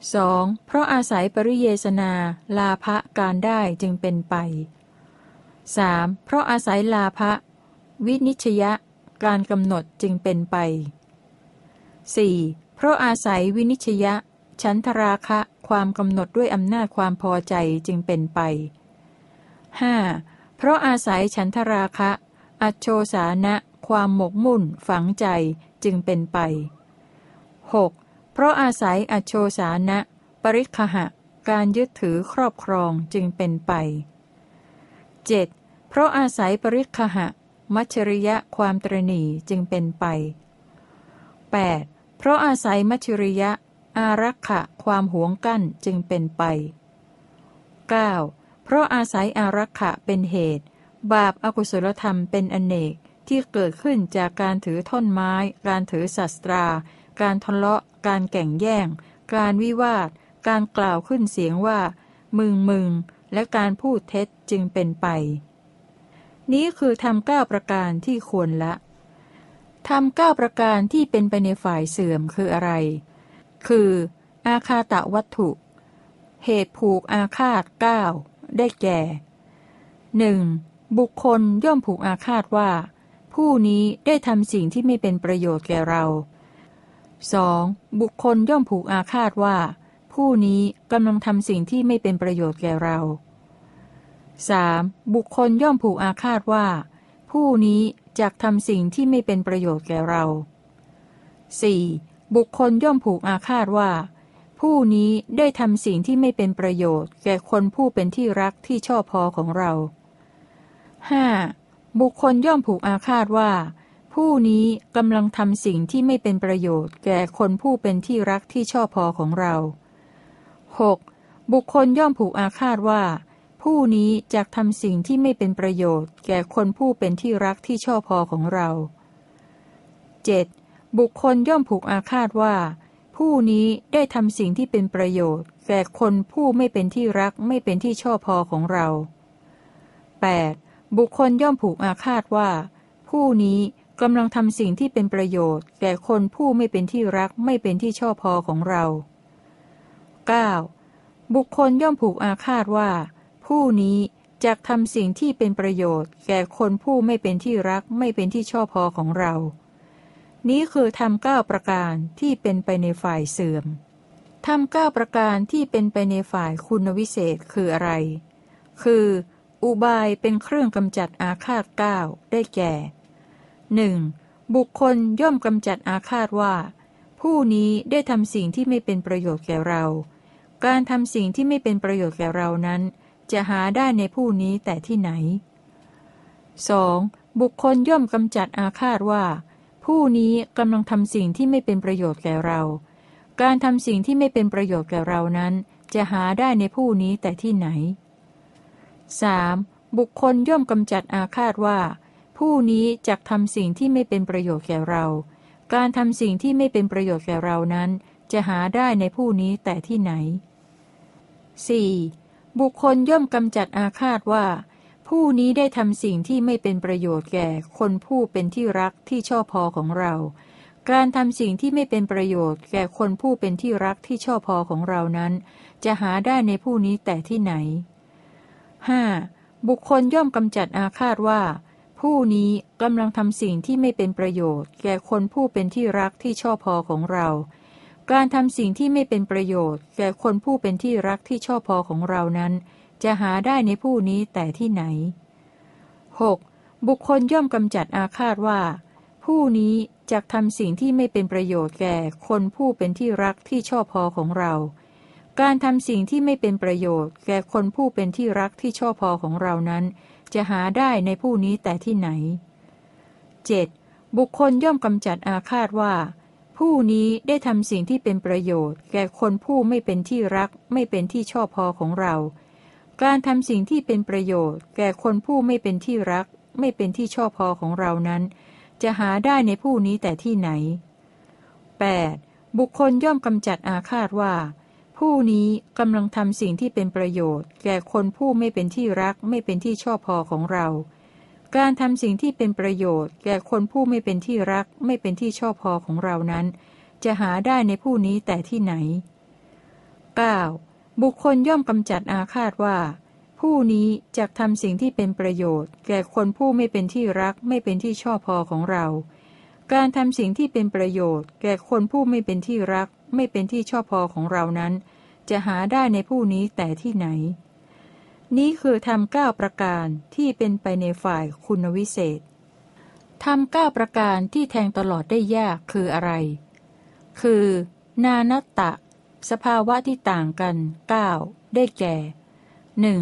2. เพราะอาศัยปริเยสนาลาภะการได้จึงเป็นไป 3. เพราะอาศัยลาภะวินิชยะ การกำหนดจึงเป็นไป 4. เพราะอาศัยวินิชยะฉันทราคะความกำหนดด้วยอำนาจความพอใจจึงเป็นไป 5. เพราะอาศัยฉันทราคะ อัจโชสานะ ความหมกมุ่น ฝังใจจึงเป็นไป 6. เพราะอาศัยอโชสานะ ปริคหะ การยึดถือครอบครองจึงเป็นไป 7. เพราะอาศัยปริคหะ มัชริยะความตรณีจึงเป็นไป 8. เพราะอาศัยมัชริยะ อารักขะความหวงกั้นจึงเป็นไป 9. เพราะอาศัยอารักขะเป็นเหตุ บาปอากุศลธรรมเป็นอนเนกที่เกิดขึ้นจากการถือท่อนไม้ การถือศัตรา การทะเลาะ การแก่งแย่ง การวิวาท การกล่าวขึ้นเสียงว่า มึงมึง และการพูดเท็จจึงเป็นไป นี้คือทำเก้าประการที่ควรละทำเก้าประการที่เป็นไปในฝ่ายเสื่อมคืออะไร คือ อาคาตะวัตถุ เหตุผูกอาคาตเก้าได้แก่หนึ่งบุคคลย่อมผูกอาคาตว่า ผู้นี้ได้ทำสิ่งที่ไม่เป็นประโยชน์แก่เรา 2. บุคคลย่อมผูกอาฆาตว่า ผู้นี้กำลังทำสิ่งที่ไม่เป็นประโยชน์แก่เรา 3. บุคคลย่อมผูกอาฆาตว่า ผู้นี้จะทำสิ่งที่ไม่เป็นประโยชน์แก่เรา 4. บุคคลย่อมผูกอาฆาตว่า ผู้นี้ได้ทำสิ่งที่ไม่เป็นประโยชน์ แก่คนผู้เป็นที่รักที่ชอบพอของเรา 5. บุคคลย่อมผูกอาฆาตว่า ผู้นี้กำลังทำสิ่งที่ไม่เป็นประโยชน์ แก่คนผู้เป็นที่รักที่ชอบพอของเรา 6. บุคคลย่อมผูกอาฆาตว่า ผู้นี้จะทำสิ่งที่ไม่เป็นประโยชน์ แก่คนผู้เป็นที่รักที่ชอบพอของเรา 7. บุคคลย่อมผูกอาฆาตว่า ผู้นี้ได้ทำสิ่งที่เป็นประโยชน์ แก่คนผู้ไม่เป็นที่รักไม่เป็นที่ชอบพอของเรา 8. บุคคลย่อมผูกอาฆาตว่าผผู้นี้กำลังทำสิ่งที่เป็นประโยชน์ แก่คนผู้ไม่เป็นที่รักไม่เป็นที่ชอบพอของเรา 9. บุคคลย่อมผูกอาฆาตว่า ผู้นี้จะทำสิ่งที่เป็นประโยชน์ แก่คนผู้ไม่เป็นที่รักไม่เป็นที่ชอบพอของเรา นี้คือทำเก้าประการที่เป็นไปในฝ่ายเสื่อมทำเก้าประการที่เป็นไปในฝ่ายคุณวิเศษคืออะไร คือ อุบายเป็นเครื่องกำจัดอาฆาตเก้าได้แก่หนึ่งบุคคลย่อมกำจัดอาฆาตว่า ผู้นี้ได้ทำสิ่งที่ไม่เป็นประโยชน์แก่เรา การทำสิ่งที่ไม่เป็นประโยชน์แก่เรานั้น จะหาได้ในผู้นี้แต่ที่ไหน 2. บุคคลย่อมกำจัดอาฆาตว่า ผู้นี้กำลังทำสิ่งที่ไม่เป็นประโยชน์แก่เรา การทำสิ่งที่ไม่เป็นประโยชน์แก่เรานั้น จะหาได้ในผู้นี้แต่ที่ไหน 3. บุคคลย่อมกำจัดอาฆาตว่า ผู้นี้จะทำสิ่งที่ไม่เป็นประโยชน์แก่เรา การทำสิ่งที่ไม่เป็นประโยชน์แก่เรานั้น จะหาได้ในผู้นี้แต่ที่ไหน 4. บุคคลย่อมกำจัดอาฆาตว่า ผู้นี้ได้ทำสิ่งที่ไม่เป็นประโยชน์แก่ คนผู้เป็นที่รักที่ชอบพอของเรา การทำสิ่งที่ไม่เป็นประโยชน์ แก่คนผู้เป็นที่รักที่ชอบพอของเรานั้น จะหาได้ในผู้นี้แต่ที่ไหน 5. บุคคลย่อมกำจัดอาฆาตว่า ผู้นี้กำลังทำสิ่งที่ไม่เป็นประโยชน์ แก่คนผู้เป็นที่รักที่ชอบพอของเรา การทำสิ่งที่ไม่เป็นประโยชน์ แก่คนผู้เป็นที่รักที่ชอบพอของเรานั้น จะหาได้ในผู้นี้แต่ที่ไหน 6. บุคคลย่อมกำจัดอาฆาตว่า ผู้นี้จะทำสิ่งที่ไม่เป็นประโยชน์แก่คนผู้เป็นที่รักที่ชอบพอของเรา การทำสิ่งที่ไม่เป็นประโยชน์ แก่คนผู้เป็นที่รักที่ชอบพอของเรานั้น จะหาได้ในผู้นี้แต่ที่ไหน 7. บุคคลย่อมกำจัดอาฆาตว่า ผู้นี้ได้ทำสิ่งที่เป็นประโยชน์ แก่คนผู้ไม่เป็นที่รัก ไม่เป็นที่ชอบพอของเรา การทำสิ่งที่เป็นประโยชน์ แก่คนผู้ไม่เป็นที่รัก ไม่เป็นที่ชอบพอของเรานั้น จะหาได้ในผู้นี้แต่ที่ไหน 8. บุคคลย่อมกำจัดอาฆาตว่า ผู้นี้กำลังทำสิ่งที่เป็นประโยชน์ แก่คนผู้ไม่เป็นที่รัก ไม่เป็นที่ชอบพอของเรา การทำสิ่งที่เป็นประโยชน์ แก่คนผู้ไม่เป็นที่รัก ไม่เป็นที่ชอบพอของเรานั้น จะหาได้ในผู้นี้แต่ที่ไหน 9. บุคคลย่อมกำจัดอาฆาตว่า ผู้นี้จะทำสิ่งที่เป็นประโยชน์ แก่คนผู้ไม่เป็นที่รัก ไม่เป็นที่ชอบพอของเรา การทำสิ่งที่เป็นประโยชน์ แก่คนผู้ไม่เป็นที่รัก ไม่เป็นที่ชอบพอของเรานั้น จะหาได้ในผู้นี้แต่ที่ไหน นี้คือทำเก้าประการที่เป็นไปในฝ่ายคุณวิเศษทำเก้าประการที่แทงตลอดได้ยากคืออะไร คือ นานัตตะ สภาวะที่ต่างกันเก้าได้แก่หนึ่ง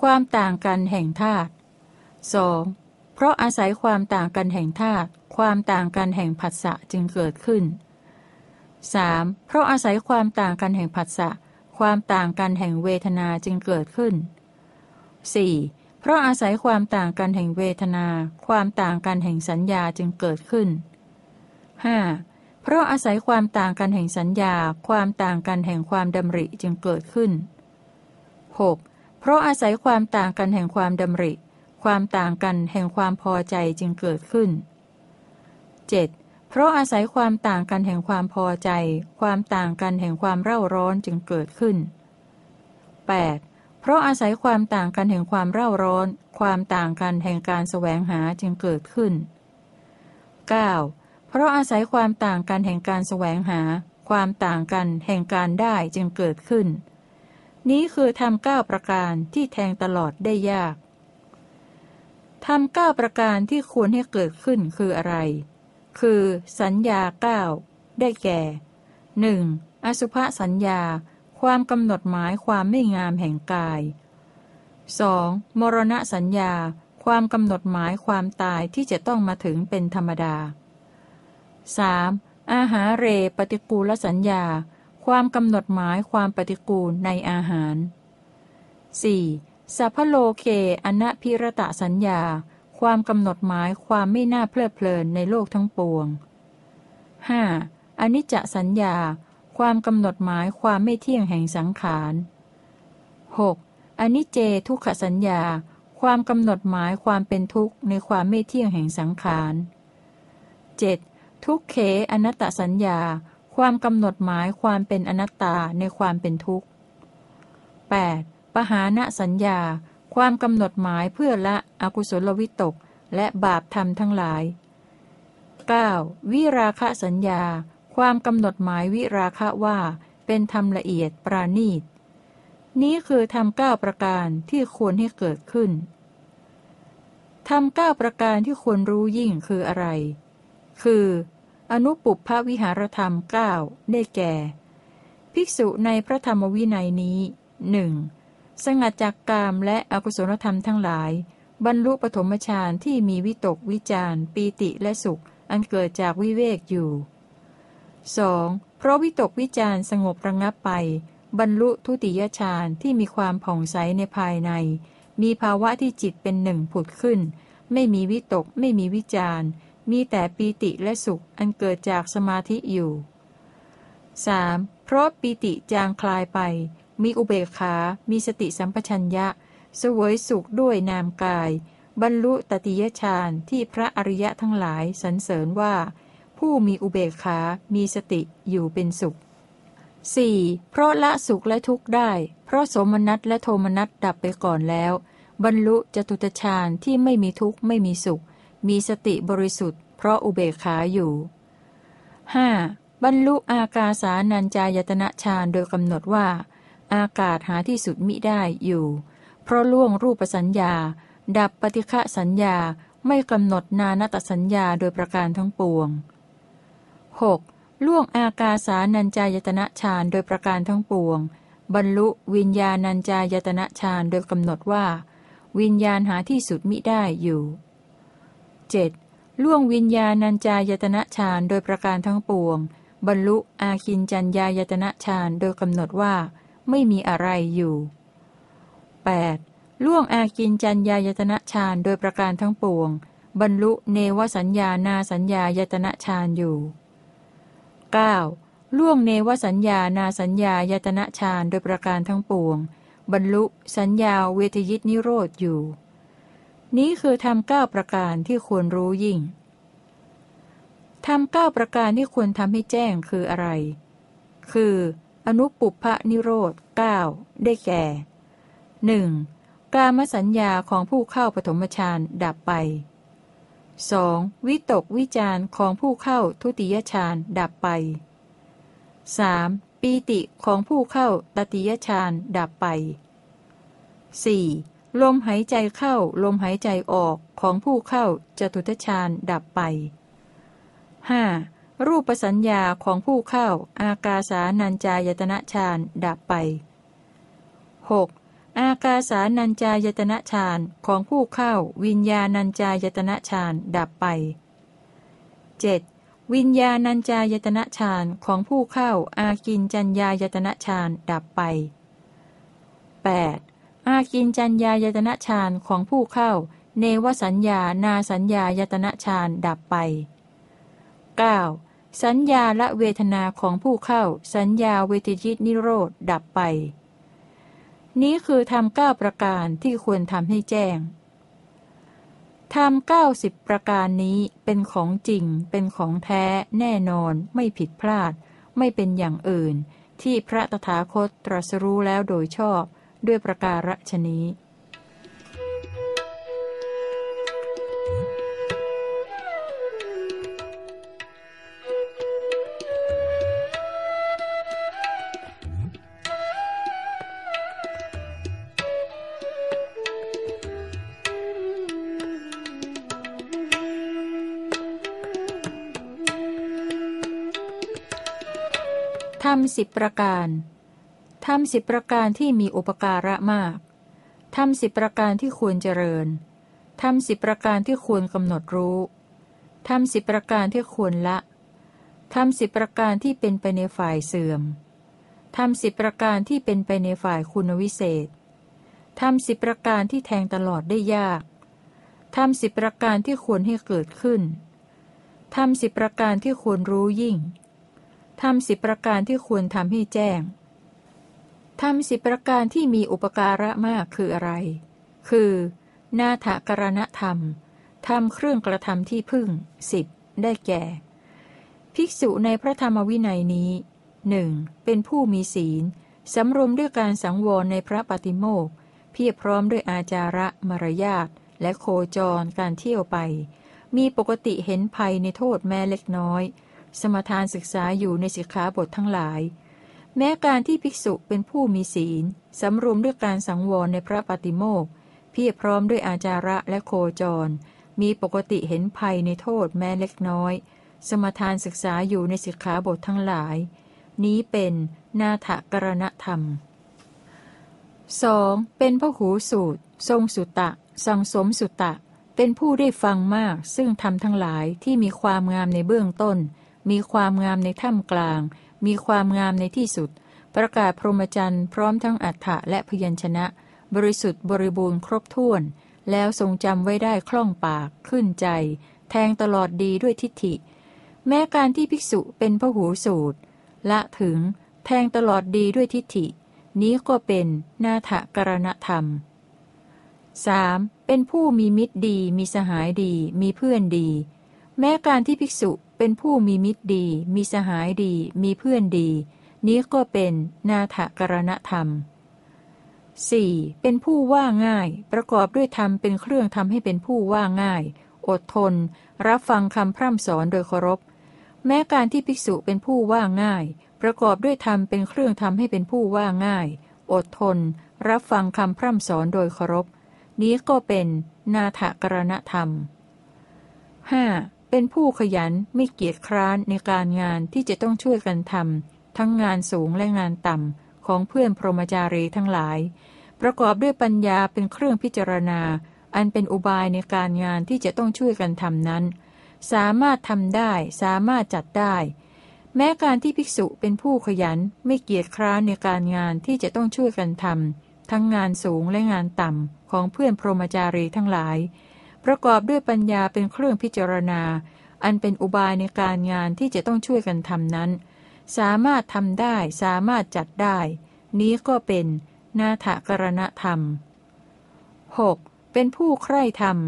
ความต่างกันแห่งธาตุสองเพราะอาศัยความต่างกันแห่งธาตุความต่างกันแห่งผัสสะจึงเกิดขึ้น 3. เพราะอาศัยความต่างกันแห่งผัสสะความต่างกันแห่งเวทนาจึงเกิดขึ้น 4. เพราะอาศัยความต่างกันแห่งเวทนา ความต่างกันแห่งสัญญาจึงเกิดขึ้น 5. เพราะอาศัยความต่างกันแห่งสัญญา ความต่างกันแห่งความดำริจึงเกิดขึ้น 6. เพราะอาศัยความต่างกันแห่งความดำริ ความต่างกันแห่งความพอใจจึงเกิดขึ้น 7. เพราะอาศัยความต่างกันแห่งความพอใจ ความต่างกันแห่งความเร่าร้อนจึงเกิดขึ้น 8. เพราะอาศัยความต่างกันแห่งความเร่าร้อน ความต่างกันแห่งการแสวงหาจึงเกิดขึ้น 9. เพราะอาศัยความต่างกันแห่งการแสวงหา ความต่างกันแห่งการได้จึงเกิดขึ้น นี้คือทำเก้าประการที่แทงตลอดได้ยากทำเก้าประการที่ควรให้เกิดขึ้นคืออะไร คือ สัญญาเก้าได้แก่ 1. อสุภสัญญา ความกำหนดหมายความไม่งามแห่งกาย 2. มรณะสัญญา ความกำหนดหมายความตายที่จะต้องมาถึงเป็นธรรมดา 3. อาหารเรปฏิกูลสัญญา ความกำหนดหมายความปฏิกูลในอาหาร 4. สัพพโลเคอนะพิรตะสัญญา ความกำหนดหมายความไม่น่าเพลิดเพลินในโลกทั้งปวง 5. อนิจจสัญญา ความกำหนดหมายความไม่เที่ยงแห่งสังขาร 6. อนิจเจทุกขสัญญาคความกำหนดหมายความเป็นทุกข์ในความไม่เที่ยงแห่งสังขาร 7. ทุกเขอนัตตสัญญา ความกำหนดหมายความเป็นอนัตตาในความเป็นทุกข์ 8. ปหาณสัญญา ความกำหนดหมายเพื่อละอกุศลวิตก และบาปธรรมทั้งหลาย 9. วิราคะสัญญา ความกำหนดหมายวิราคะว่า เป็นธรรมละเอียดปราณีต นี้คือทำเก้าประการที่ควรให้เกิดขึ้นทำเก้าประการที่ควรรู้ยิ่งคืออะไร คือ อนุปุพพวิหารธรรมเก้าได้แก่ ภิกษุในพระธรรมวินัยนี้หนึ่งสงัดจากกามและอกุศลธรรมทั้งหลาย บรรลุปฐมฌานที่มีวิตกวิจารปีติและสุข อันเกิดจากวิเวกอยู่ 2. เพราะวิตกวิจารสงบระงับไป บรรลุทุติยฌานที่มีความผ่องใสในภายใน มีภาวะที่จิตเป็นหนึ่งผุดขึ้น ไม่มีวิตกไม่มีวิจารมีแต่ปีติและสุขอันเกิดจากสมาธิอยู่ 3. เพราะปีติจางคลายไป มีอุเบกขา มีสติสัมปชัญญะสวยสุขด้วยนามกาย บรรลุตติยฌานที่พระอริยะทั้งหลายสรรเสริญว่า ผู้มีอุเบกขา มีสติอยู่เป็นสุข 4. เพราะละสุขและทุกข์ได้ เพราะสมนัตและโทมนัตดับไปก่อนแล้ว บรรลุจตุตฌานที่ไม่มีทุกข์ไม่มีสุข มีสติบริสุทธิ์เพราะอุเบกขาอยู่ 5. บรรลุอากาสานัญจายตนะฌานโดยกำหนดว่า อากาศหาที่สุดมิได้อยู่ เพราะล่วงรูปสัญญา ดับปฏิฆะสัญญาไม่กำหนดนานตสัญญาโดยประการทั้งปวง 6. ล่วงอากาสานัญจายตนะฌานโดยประการทั้งปวง บรรลุวิญญาณัญจายตนะฌานโดยกำหนดว่า วิญญาณหาที่สุดมิได้อยู่ 7. ล่วงวิญญาณัญจายตนะฌานโดยประการทั้งปวง บรรลุอาคินจัญญายตนะฌานโดยกำหนดว่า ไม่มีอะไรอยู่ 8. ล่วงอากินจัญญายตนะฌานโดยประการทั้งปวง บรรลุเนวสัญญานาสัญญายตนะฌานอยู่ 9. ล่วงเนวสัญญานาสัญญายตนะฌานโดยประการทั้งปวง บรรลุสัญญาเวทยิตนิโรธอยู่ นี้คือทำเก้าประการที่ควรรู้ยิ่งทำเก้าประการที่ควรทำให้แจ้งคืออะไร คือ อนุปุพะนิโรธเก้าได้แก่หนึ่งกามสัญญาของผู้เข้าปฐมฌานดับไป 2. วิตกวิจารของผู้เข้าทุติยฌานดับไป 3. ปีติของผู้เข้าตติยฌานดับไป 4. ลมหายใจเข้าลมหายใจออกของผู้เข้าจตุทฌานดับไป 5. รูปสัญญาของผู้เข้า อากาสานัญจายตนะฌานดับไป 6. อากาสานัญจายตนะฌานของผู้เข้าวิญญาณัญจายตนะฌานดับไป 7. วิญญาณัญจายตนะฌานของผู้เข้าอากินจัญญายตนะฌานดับไป 8. อากินจัญญายตนะฌานของผู้เข้า เนวสัญญานาสัญญายตนะฌานดับไป 9. สัญญาและเวทนาของผู้เข้า สัญญาเวทยิตนิโรธดับไป นี้คือทำเก้าประการที่ควรทำให้แจ้งทำเก้าสิบประการนี้เป็นของจริง เป็นของแท้ แน่นอน ไม่ผิดพลาด ไม่เป็นอย่างอื่น ที่พระตถาคตตรัสรู้แล้วโดยชอบ ด้วยประการฉนี้ำสิบประการทำสิบประการที่มีอุปการะมากทำสิบประการที่ควรเจริญทำสิบประการที่ควรกำหนดรู้ทำสิบประการที่ควรละทำสิบประการที่เป็นไปในฝ่ายเสื่อมทำสิบประการที่เป็นไปในฝ่ายคุณวิเศษทำสิบประการที่แทงตลอดได้ยากทำสิบประการที่ควรให้เกิดขึ้นทำสิบประการที่ควรรู้ยิ่ง ทำสิบประการที่ควรทำให้แจ้งทำสิบประการที่มีอุปการะมากคืออะไร คือ นาถกรณธรรมทำเครื่องกระทำที่พึ่งสิบได้แก่ ภิกษุในพระธรรมวินัยนี้หนึ่งเป็นผู้มีศีล สำรวมด้วยการสังวรในพระปฏิโมกเพียบพร้อมด้วยอาจาระมารยาทและโคจรการเที่ยวไป มีปกติเห็นภัยในโทษแม้เล็กน้อย สมทานศึกษาอยู่ในสิกขาบททั้งหลาย แม้การที่ภิกษุเป็นผู้มีศีล สำรวมด้วยการสังวรในพระปฏิโมกเพียบพร้อมด้วยอาจาระและโคจร มีปกติเห็นภัยในโทษแม้เล็กน้อย สมทานศึกษาอยู่ในสิกขาบททั้งหลาย นี้เป็นนาถกรณธรรม 2. เป็นพระหูสูตร ทรงสุตะ สังสมสุตะ เป็นผู้ได้ฟังมากซึ่งทำทั้งหลายที่มีความงามในเบื้องต้น มีความงามในถ้ำกลาง มีความงามในที่สุด ประกาศพรหมจรรย์พร้อมทั้งอัฏฐะและพยัญชนะ บริสุทธิ์บริบูรณ์ครบถ้วน แล้วทรงจำไว้ได้คล่องปาก ขึ้นใจ แทงตลอดดีด้วยทิฏฐิ แม้การที่ภิกษุเป็นพระหูสูตร ละถึง แทงตลอดดีด้วยทิฏฐิ นี้ก็เป็นนาถกรณธรรม 3. เป็นผู้มีมิตรดี มีสหายดี มีเพื่อนดี แม้การที่ภิกษุ เป็นผู้มีมิตรดี มีสหายดี มีเพื่อนดี นี้ก็เป็นนาถกรณธรรม 4. เป็นผู้ว่าง่าย ประกอบด้วยธรรมเป็นเครื่องทำให้เป็นผู้ว่าง่าย อดทน รับฟังคำพร่ำสอนโดยเคารพ แม้การที่ภิกษุเป็นผู้ว่าง่าย ประกอบด้วยธรรมเป็นเครื่องทำให้เป็นผู้ว่าง่าย อดทน รับฟังคำพร่ำสอนโดยเคารพ นี้ก็เป็นนาถกรณธรรม 5. เป็นผู้ขยันไม่เกียจคร้านในการงานที่จะต้องช่วยกันทำทั้งงานสูงและงานต่ำของเพื่อนพรหมจารีทั้งหลาย ประกอบด้วยปัญญาเป็นเครื่องพิจารณา อันเป็นอุบายในการงานที่จะต้องช่วยกันทำนั้น สามารถทำได้สามารถจัดได้ แม้การที่ภิกษุเป็นผู้ขยันไม่เกียจคร้านในการงานที่จะต้องช่วยกันทำทั้งงานสูงและงานต่ำของเพื่อนพรหมจารีทั้งหลาย ประกอบด้วยปัญญาเป็นเครื่องพิจารณา อันเป็นอุบายในการงานที่จะต้องช่วยกันทำนั้น สามารถทำได้สามารถจัดได้ นี้ก็เป็นนาถกรณธรรม 6. เป็นผู้ใคร่ธรรม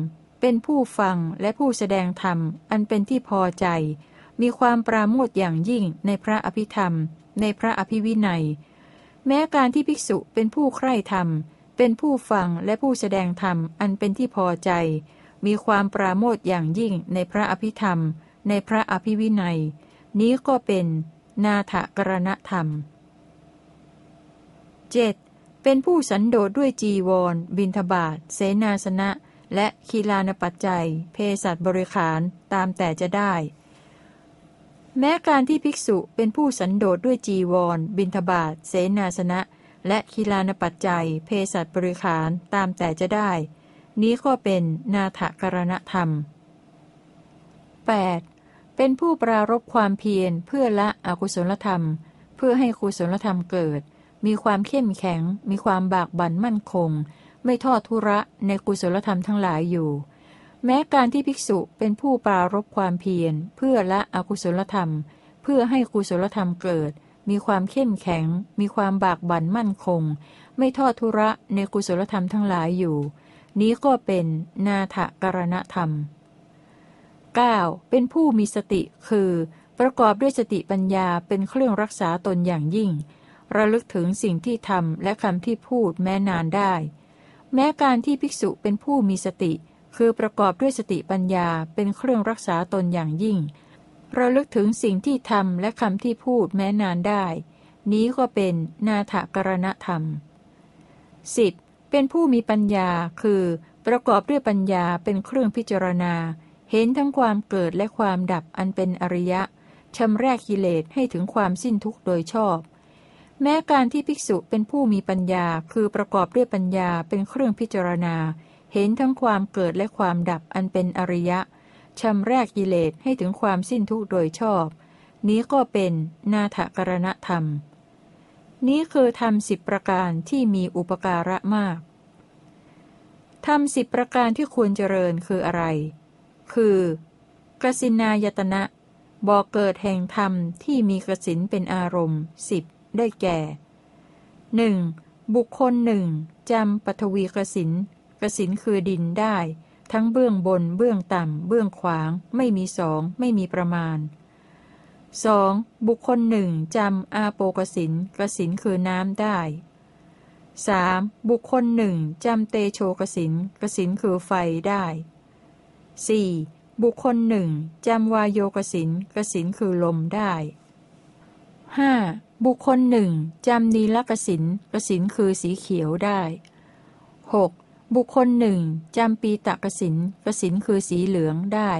เป็นผู้ฟังและผู้แสดงธรรม อันเป็นที่พอใจ มีความปราโมทอย่างยิ่งในพระอภิธรรม ในพระอภิวินัย แม้การที่ภิกษุเป็นผู้ใคร่ธรรม เป็นผู้ฟังและผู้แสดงธรรม อันเป็นที่พอใจ มีความปราโมทอย่างยิ่งในพระอภิธรรม ในพระอภิวินัย นี้ก็เป็นนาถกรณธรรม 7. เป็นผู้สันโดษด้วยจีวร บินทบาทเสนาสนะ และคีลานปัจจัย เพศัตบริขารตามแต่จะได้ แม้การที่ภิกษุเป็นผู้สันโดษด้วยจีวร บินทบาทเสนาสนะ และคีลานปัจจัย เพศัตบริขารตามแต่จะได้ นี้ก็เป็นนาถกรณธรรม 8. เป็นผู้ปรารบความเพียรเพื่อละอกุศลธรรม เพื่อให้กุศลธรรมเกิด มีความเข้มแข็ง มีความบากบั่นมั่นคง ไม่ทอดทุระในกุศลธรรมทั้งหลายอยู่ แม้การที่ภิกษุเป็นผู้ปรารบความเพียรเพื่อละอกุศลธรรม เพื่อให้กุศลธรรมเกิด มีความเข้มแข็ง มีความบากบั่นมั่นคง ไม่ทอดทุระในกุศลธรรมทั้งหลายอยู่ นี้ก็เป็นนาถกรณธรรม 9. เป็นผู้มีสติคือ ประกอบด้วยสติปัญญาเป็นเครื่องรักษาตนอย่างยิ่ง ระลึกถึงสิ่งที่ทำและคำที่พูดแม้นานได้ แม้การที่ภิกษุเป็นผู้มีสติ คือประกอบด้วยสติปัญญาเป็นเครื่องรักษาตนอย่างยิ่ง ระลึกถึงสิ่งที่ทำและคำที่พูดแม้นานได้ นี้ก็เป็นนาถกรณธรรม 10. เป็นผู้มีปัญญาคือ ประกอบด้วยปัญญาเป็นเครื่องพิจารณา เห็นทั้งความเกิดและความดับอันเป็นอริยะชำแรกกิเลสให้ถึงความสิ้นทุกข์โดยชอบ แม้การที่ภิกษุเป็นผู้มีปัญญา คือประกอบด้วยปัญญาเป็นเครื่องพิจารณา เห็นทั้งความเกิดและความดับอันเป็นอริยะชำแรกกิเลสให้ถึงความสิ้นทุกข์โดยชอบ นี้ก็เป็นนาถกรณธรรม นี้คือทำสิบประการที่มีอุปการะมากทำสิบประการที่ควรเจริญคืออะไร คือกสินายตนะบ่อกเกิดแห่งธรรมที่มีกสินเป็นอารมณ์สิบได้แก่หนึ่งบุคคลหนึ่งจำปฐวีกสินกสินคือดินได้ ทั้งเบื้องบน เบื้องต่ำ เบื้องขวาง ไม่มีสอง ไม่มีประมาณ 2. บุคคลหนึ่งจำอาโปกสินกสินคือน้ำได้ 3. บุคคลหนึ่งจำเตโชกสินกสินคือไฟได้ 4. บุคคลหนึ่งจำวายโยกสินกสินคือลมได้ 5. บุคคลหนึ่งจำนีลกสินกสินคือสีเขียวได้ 6. บุคคลหนึ่งจำปีตะกสินกสินคือสีเหลืองได้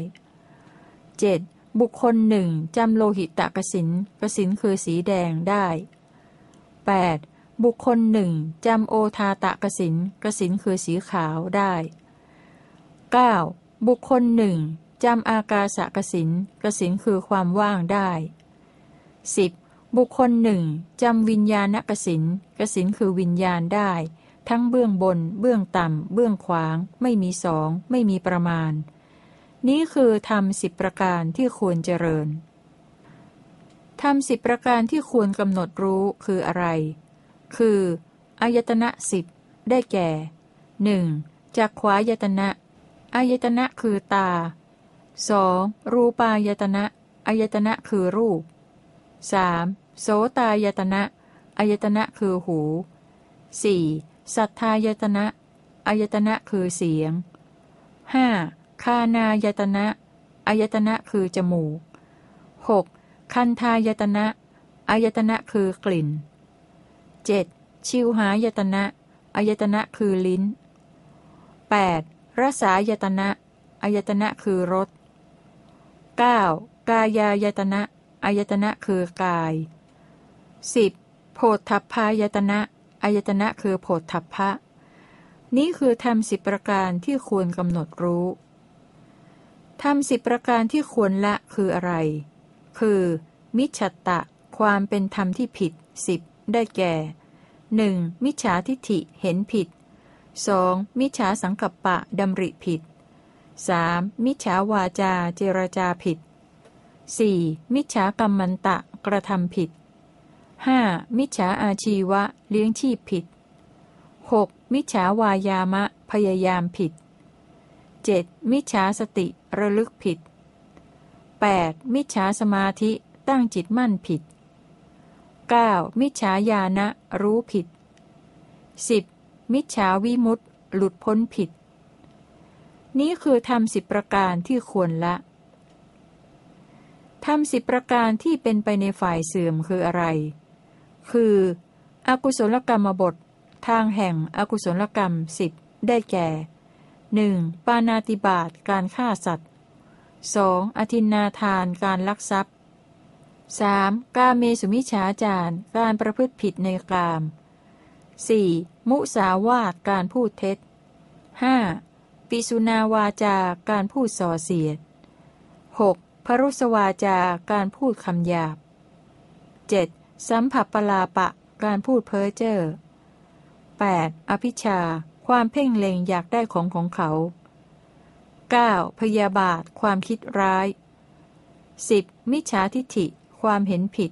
7. บุคคลหนึ่งจำโลหิตะกสินกสินคือสีแดงได้ 8. บุคคลหนึ่งจำโอทาตะกสินกสินคือสีขาวได้ 9. บุคคลหนึ่งจำอากาสะกสินกสินคือความว่างได้ 10. บุคคลหนึ่งจำวิญญาณกสินกสินคือวิญญาณได้ ทั้งเบื้องบน เบื้องต่ำ เบื้องขวาง ไม่มีสอง ไม่มีประมาณ นี้คือทำสิบประการที่ควรเจริญทำสิบประการที่ควรกำหนดรู้คืออะไร คือ อายตนะสิบได้แก่หนึ่งจากขวายตนะ อายตนะคือตา 2. รูปายตนะ อายตนะคือรูป 3. โสตายตนะ อายตนะคือหู 4. สัทธายตนะ อายตนะคือเสียง 5. คานายตนะอายตนะคือจมูก 6. คันทายตนะอายตนะคือกลิ่น 7. ชิวหายตนะอายตนะคือลิ้น 8. รสายตนะอายตนะคือรส 9. กายายตนะอายตนะคือกาย 10. โพธพายตนะอายตนะคือโพธพะ นี้คือทำสิบประการที่ควรกำหนดรู้ ทำสิบประการที่ควรละคืออะไร คือ มิจฉตะ ความเป็นธรรมที่ผิดสิบได้แก่หนึ่งมิจฉาทิฐิเห็นผิด 2. มิจฉาสังกัปปะดำริผิด 3. มิจฉาวาจาเจรจาผิด 4. มิจฉากรรมันตะกระทำผิด 5. มิจฉาอาชีวะเลี้ยงชีพผิด 6. มิจฉาวายามะพยายามผิด 7. มิจฉาสติระลึกผิด 8. มิจฉาสมาธิตั้งจิตมั่นผิด 9. มิจฉาญาณะรู้ผิด 10. มิจฉาวิมุตต์หลุดพ้นผิด นี้คือทำสิบประการที่ควรละทำสิบประการที่เป็นไปในฝ่ายเสื่อมคืออะไร คือ อกุศลกรรมบท ทางแห่งอกุศลกรรมสิบได้แก่ หนึ่งปานาติบาตการฆ่าสัตว์ 2. อธินนาทานการลักทรัพย์ 3. กาเมสุมิฉาจารการประพฤติผิดในกาม 4. มุสาวาตการพูดเท็จ 5. ปิสุนาวาจาการพูดส่อเสียด 6. พรุสวาจาการพูดคำหยาบ 7. สัมผัสปลาปะ การพูดเพ้อเจ้อ 8. อภิชา ความเพ่งเล็งอยากได้ของของเขา 9. พยาบาท ความคิดร้าย 10. มิจฉาทิฐิ ความเห็นผิด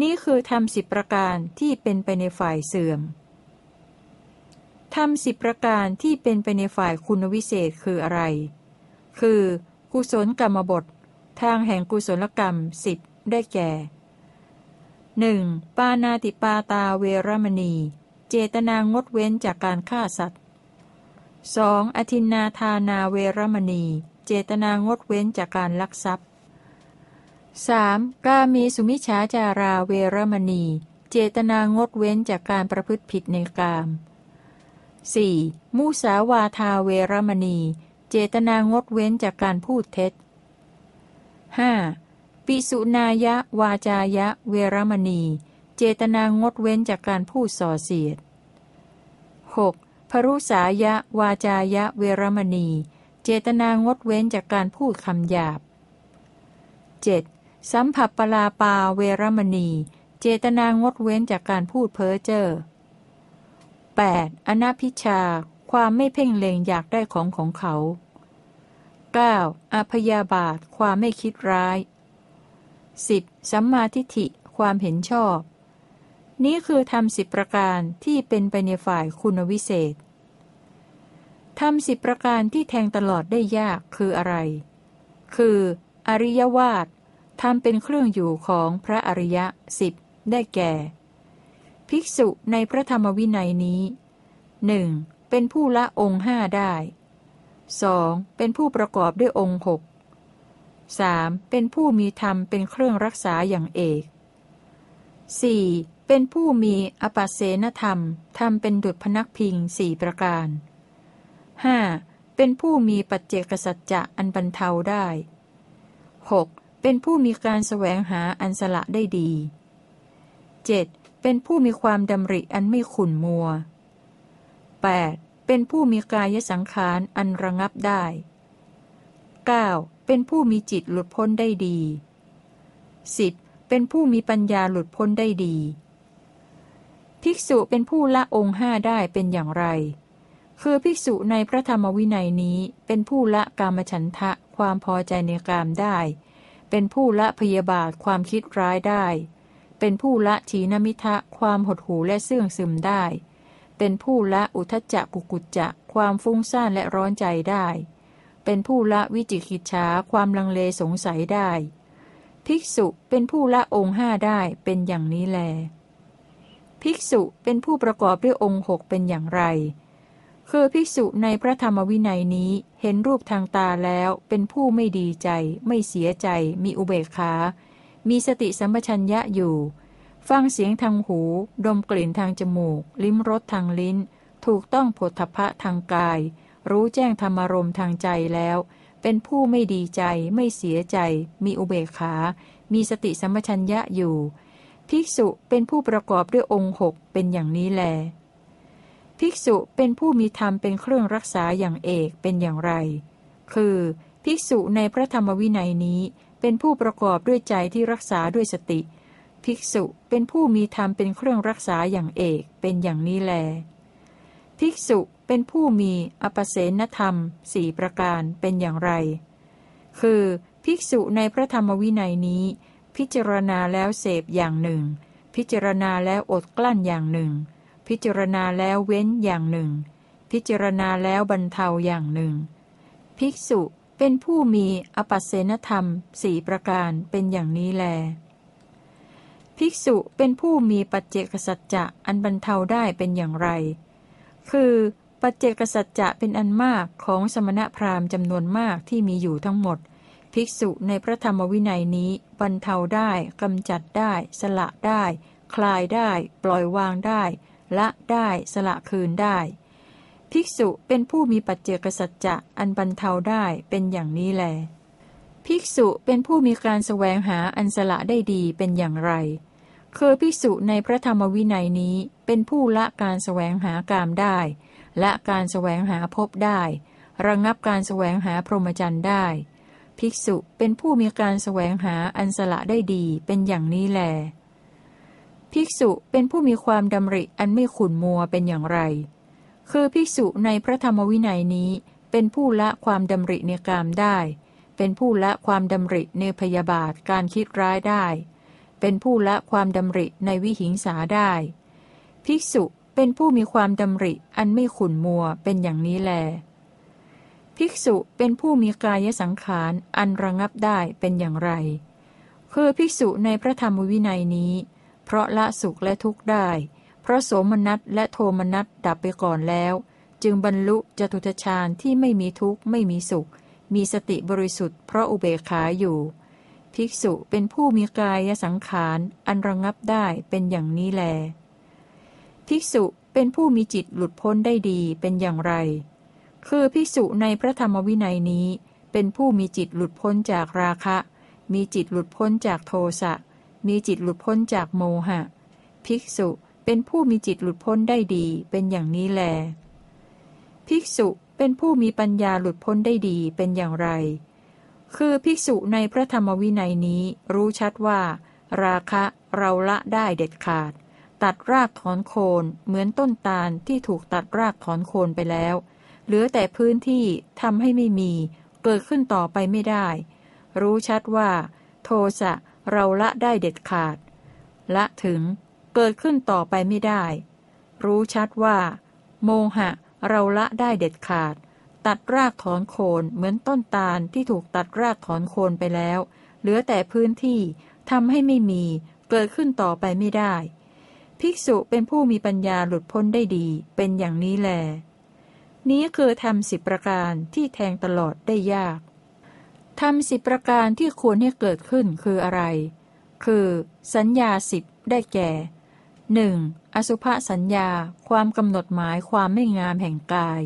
นี่คือทำสิบประการที่เป็นไปในฝ่ายเสื่อมทำสิบประการที่เป็นไปในฝ่ายคุณวิเศษคืออะไร คือ กุศลกรรมบท ทางแห่งกุศลกรรมสิบได้แก่หนึ่งปานาติปาตาเวรมณี เจตนางดเว้นจากการฆ่าสัตว์ 2. อธินนาทานาเวรมณี เจตนางดเว้นจากการลักทรัพย์ 3. กามีสุมิชาจาราเวรมณี เจตนางดเว้นจากการประพฤติผิดในกาม 4. มุสาวาทาเวรมณี เจตนางดเว้นจากการพูดเท็จ 5. ปิสุนายะวาจายะเวรมณี เจตนางดเว้นจากการพูดส่อเสียด 6. พรุสายะ วาจายะเวรมณี เจตนางดเว้นจากการพูดคำหยาบ 7. สัมผัสปลาปาเวรมณี เจตนางดเว้นจากการพูดเพ้อเจ้อ 8. อนาพิชา ความไม่เพ่งเล็งอยากได้ของของเขา 9. อพยาบาท ความไม่คิดร้าย 10. สัมมาทิฏฐิ ความเห็นชอบ นี้คือทำสิบประการที่เป็นไปในฝ่ายคุณวิเศษทำสิบประการที่แทงตลอดได้ยากคืออะไร คือ อริยวาททำเป็นเครื่องอยู่ของพระอริยะสิบได้แก่ ภิกษุในพระธรรมวินัยนี้หนึ่งเป็นผู้ละองค์ห้าได้ 2. เป็นผู้ประกอบด้วยองค์หก 3. เป็นผู้มีธรรมเป็นเครื่องรักษาอย่างเอก 4. เป็นผู้มีอปัสเสนธรรมทำเป็นดุจพนักพิงสี่ประการ 5. เป็นผู้มีปัจเจกสัจจะอันบรรเทาได้ 6. เป็นผู้มีการแสวงหาอันสละได้ดี 7. เป็นผู้มีความดำริอันไม่ขุนมัว 8. เป็นผู้มีกายสังขารอันระงับได้ 9. เป็นผู้มีจิตหลุดพ้นได้ดี 10. เป็นผู้มีปัญญาหลุดพ้นได้ดี ภิกษุเป็นผู้ละองค์ห้าได้เป็นอย่างไร คือภิกษุในพระธรรมวินัยนี้เป็นผู้ละกามฉันทะความพอใจในกามได้ เป็นผู้ละพยาบาทความคิดร้ายได้ เป็นผู้ละถีนมิทะความหดหูและเสื่องซึมได้ เป็นผู้ละอุทจจะกุกุจจะความฟุ้งซ่านและร้อนใจได้ เป็นผู้ละวิจิกิจฉาความลังเลสงสัยได้ ภิกษุเป็นผู้ละองค์ห้าได้เป็นอย่างนี้แล ภิกษุเป็นผู้ประกอบด้วยองค์หกเป็นอย่างไร คือภิกษุในพระธรรมวินัยนี้เห็นรูปทางตาแล้วเป็นผู้ไม่ดีใจ ไม่เสียใจ มีอุเบกขา มีสติสัมปชัญญะอยู่ ฟังเสียงทางหู ดมกลิ่นทางจมูก ลิ้มรสทางลิ้น ถูกต้องผลทพะทางกาย รู้แจ้งธรรมารมทางใจแล้ว เป็นผู้ไม่ดีใจ ไม่เสียใจ มีอุเบกขา มีสติสัมปชัญญะอยู่ ภิกษุเป็นผู้ประกอบด้วยองค์หกเป็นอย่างนี้แล ภิกษุเป็นผู้มีธรรมเป็นเครื่องรักษาอย่างเอกเป็นอย่างไร คือ ภิกษุในพระธรรมวินัยนี้เป็นผู้ประกอบด้วยใจที่รักษาด้วยสติ ภิกษุเป็นผู้มีธรรมเป็นเครื่องรักษาอย่างเอกเป็นอย่างนี้แล ภิกษุเป็นผู้มีอปเสนธรรมสี่ประการเป็นอย่างไร คือ ภิกษุในพระธรรมวินัยนี้ พิจารณาแล้วเสพอย่างหนึ่ง พิจารณาแล้วอดกลั้นอย่างหนึ่ง พิจารณาแล้วเว้นอย่างหนึ่ง พิจารณาแล้วบรรเทาอย่างหนึ่ง ภิกษุเป็นผู้มีอปัสเสนธรรมสี่ประการเป็นอย่างนี้แล ภิกษุเป็นผู้มีปัจเจกสัจจะอันบรรเทาได้เป็นอย่างไร คือปัจเจกสัจจะเป็นอันมากของสมณพราหมณ์จำนวนมากที่มีอยู่ทั้งหมด ภิกษุในพระธรรมวินัยนี้บรรเทาได้กำจัดได้ สละได้ คลายได้ ปล่อยวางได้ ละได้สละคืนได้ ภิกษุเป็นผู้มีปัจเจกสัจจะอันบรรเทาได้เป็นอย่างนี้แล ภิกษุเป็นผู้มีการแสวงหาอันสละได้ดีเป็นอย่างไร คือภิกษุในพระธรรมวินัยนี้เป็นผู้ละการแสวงหากามได้ และการแสวงหาพบได้ ระงับการแสวงหาพรหมจรรย์ได้ ภิกษุเป็นผู้มีการแสวงหาอันสละได้ดีเป็นอย่างนี้แล ภิกษุเป็นผู้มีความดำริอันไม่ขุนมัวเป็นอย่างไร คือภิกษุในพระธรรมวินัยนี้เป็นผู้ละความดำริในกามได้ เป็นผู้ละความดำริในพยาบาทการคิดร้ายได้ เป็นผู้ละความดำริในวิหิงสาได้ ภิกษุเป็นผู้มีความดำริอันไม่ขุนมัวเป็นอย่างนี้แล ภิกษุเป็นผู้มีกายสังขารอันระงับได้เป็นอย่างไร คือภิกษุในพระธรรมวินัยนี้ เพราะละสุขและทุกข์ได้ เพราะโสมนัสและโทมนัสดับไปก่อนแล้ว จึงบรรลุจตุทชาญที่ไม่มีทุกข์ไม่มีสุข มีสติบริสุทธิ์เพราะอุเบกขาอยู่ ภิกษุเป็นผู้มีกายสังขารอันระงงับได้เป็นอย่างนี้แล ภิกษุเป็นผู้มีจิตหลุดพ้นได้ดีเป็นอย่างไร คือภิกษุในพระธรรมวินัยนี้ เป็นผู้มีจิตหลุดพ้นจากราคะ มีจิตหลุดพ้นจากโทสะ มีจิตหลุดพ้นจากโมหะ ภิกษุเป็นผู้มีจิตหลุดพ้นได้ดี เป็นอย่างนี้แล ภิกษุเป็นผู้มีปัญญาหลุดพ้นได้ดีเป็นอย่างไร คือภิกษุในพระธรรมวินัยนี้รู้ชัดว่า ราคะเราละได้เด็ดขาด ตัดรากถอนโคนเหมือนต้นตาลที่ถูกตัดรากถอนโคนไปแล้ว เหลือแต่พื้นที่ทำให้ไม่มี เกิดขึ้นต่อไปไม่ได้ รู้ชัดว่า โทสะเราละได้เด็ดขาด ละถึงเกิดขึ้นต่อไปไม่ได้ รู้ชัดว่า โมหะเราละได้เด็ดขาด ตัดรากถอนโคนเหมือนต้นตาลที่ถูกตัดรากถอนโคนไปแล้ว เหลือแต่พื้นที่ทำให้ไม่มีเกิดขึ้นต่อไปไม่ได้ ภิกษุเป็นผู้มีปัญญาหลุดพ้นได้ดีเป็นอย่างนี้แล นี้คือทำสิบประการที่แทงตลอดได้ยากทำสิบประการที่ควรให้เกิดขึ้นคืออะไร คือ สัญญาสิบได้แก่หนึ่งอสุภสัญญา ความกำหนดหมายความไม่งามแห่งกาย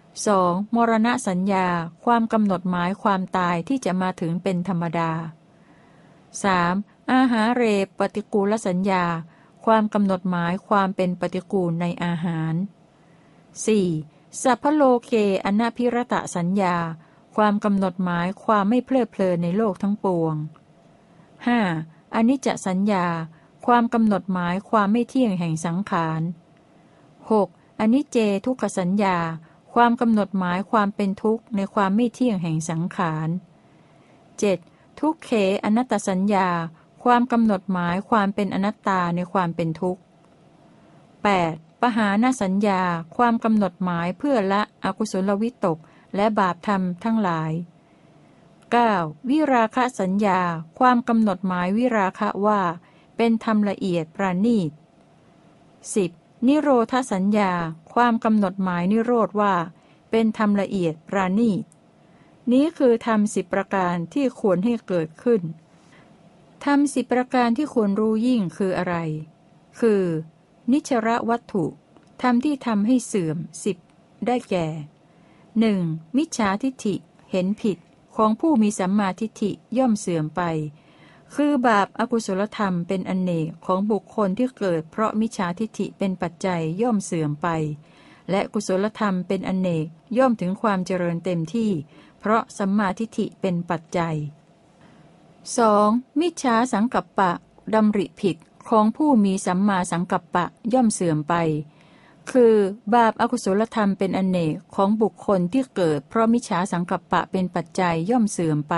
2. มรณะสัญญา ความกำหนดหมายความตายที่จะมาถึงเป็นธรรมดา 3. อาหารเรปฏิกูลสัญญา ความกำหนดหมายความเป็นปฏิกูลในอาหาร 4. สัพพโลเคอนาพิรตะสัญญา ความกำหนดหมายความไม่เพลิดเพลินในโลกทั้งปวง 5. อนิจจสัญญา ความกำหนดหมายความไม่เที่ยงแห่งสังขาร 6. อนิจเจทุกขสัญญา ความกำหนดหมายความเป็นทุกข์ในความไม่เที่ยงแห่งสังขาร 7. ทุกเขอนัตตสัญญา ความกำหนดหมายความเป็นอนัตตาในความเป็นทุกข์ 8. ปหาณสัญญาความกำหนดหมายเพื่อละอกุศลวิตกและบาปธรรมทั้งหลาย 9. วิราคะสัญญา ความกำหนดหมายวิราคะว่า เป็นธรรมละเอียดประณีต 10. นิโรธสัญญา ความกำหนดหมายนิโรธว่า เป็นธรรมละเอียดประณีต นี้คือธรรมสิบประการที่ควรให้เกิดขึ้นธรรมสิบประการที่ควรรู้ยิ่งคืออะไร คือ นิชระวัตถุธรรมที่ทำให้เสื่อมสิบได้แก่หนึ่งมิจฉาทิฏฐิเห็นผิดของผู้มีสัมมาทิฏฐิย่อมเสื่อมไป คือบาปอากุศลธรรมเป็นอนเนกของบุคคลที่เกิด เพราะมิจฉาทิฏฐิเป็นปัจจัยย่อมเสื่อมไป และกุศลธรรมเป็นอนเนกย่อมถึงความเจริญเต็มที่ เพราะสัมมาทิฏฐิเป็นปัจจัย 2. มิจฉาสังกัปปะดำริผิด ของผู้มีสัมมาสังกัปปะย่อมเสื่อมไป คือบาปอากุศลธรรมเป็นอนเนกของบุคคลที่เกิด เพราะมิจฉาสังกัปปะเป็นปัจจัยย่อมเสื่อมไป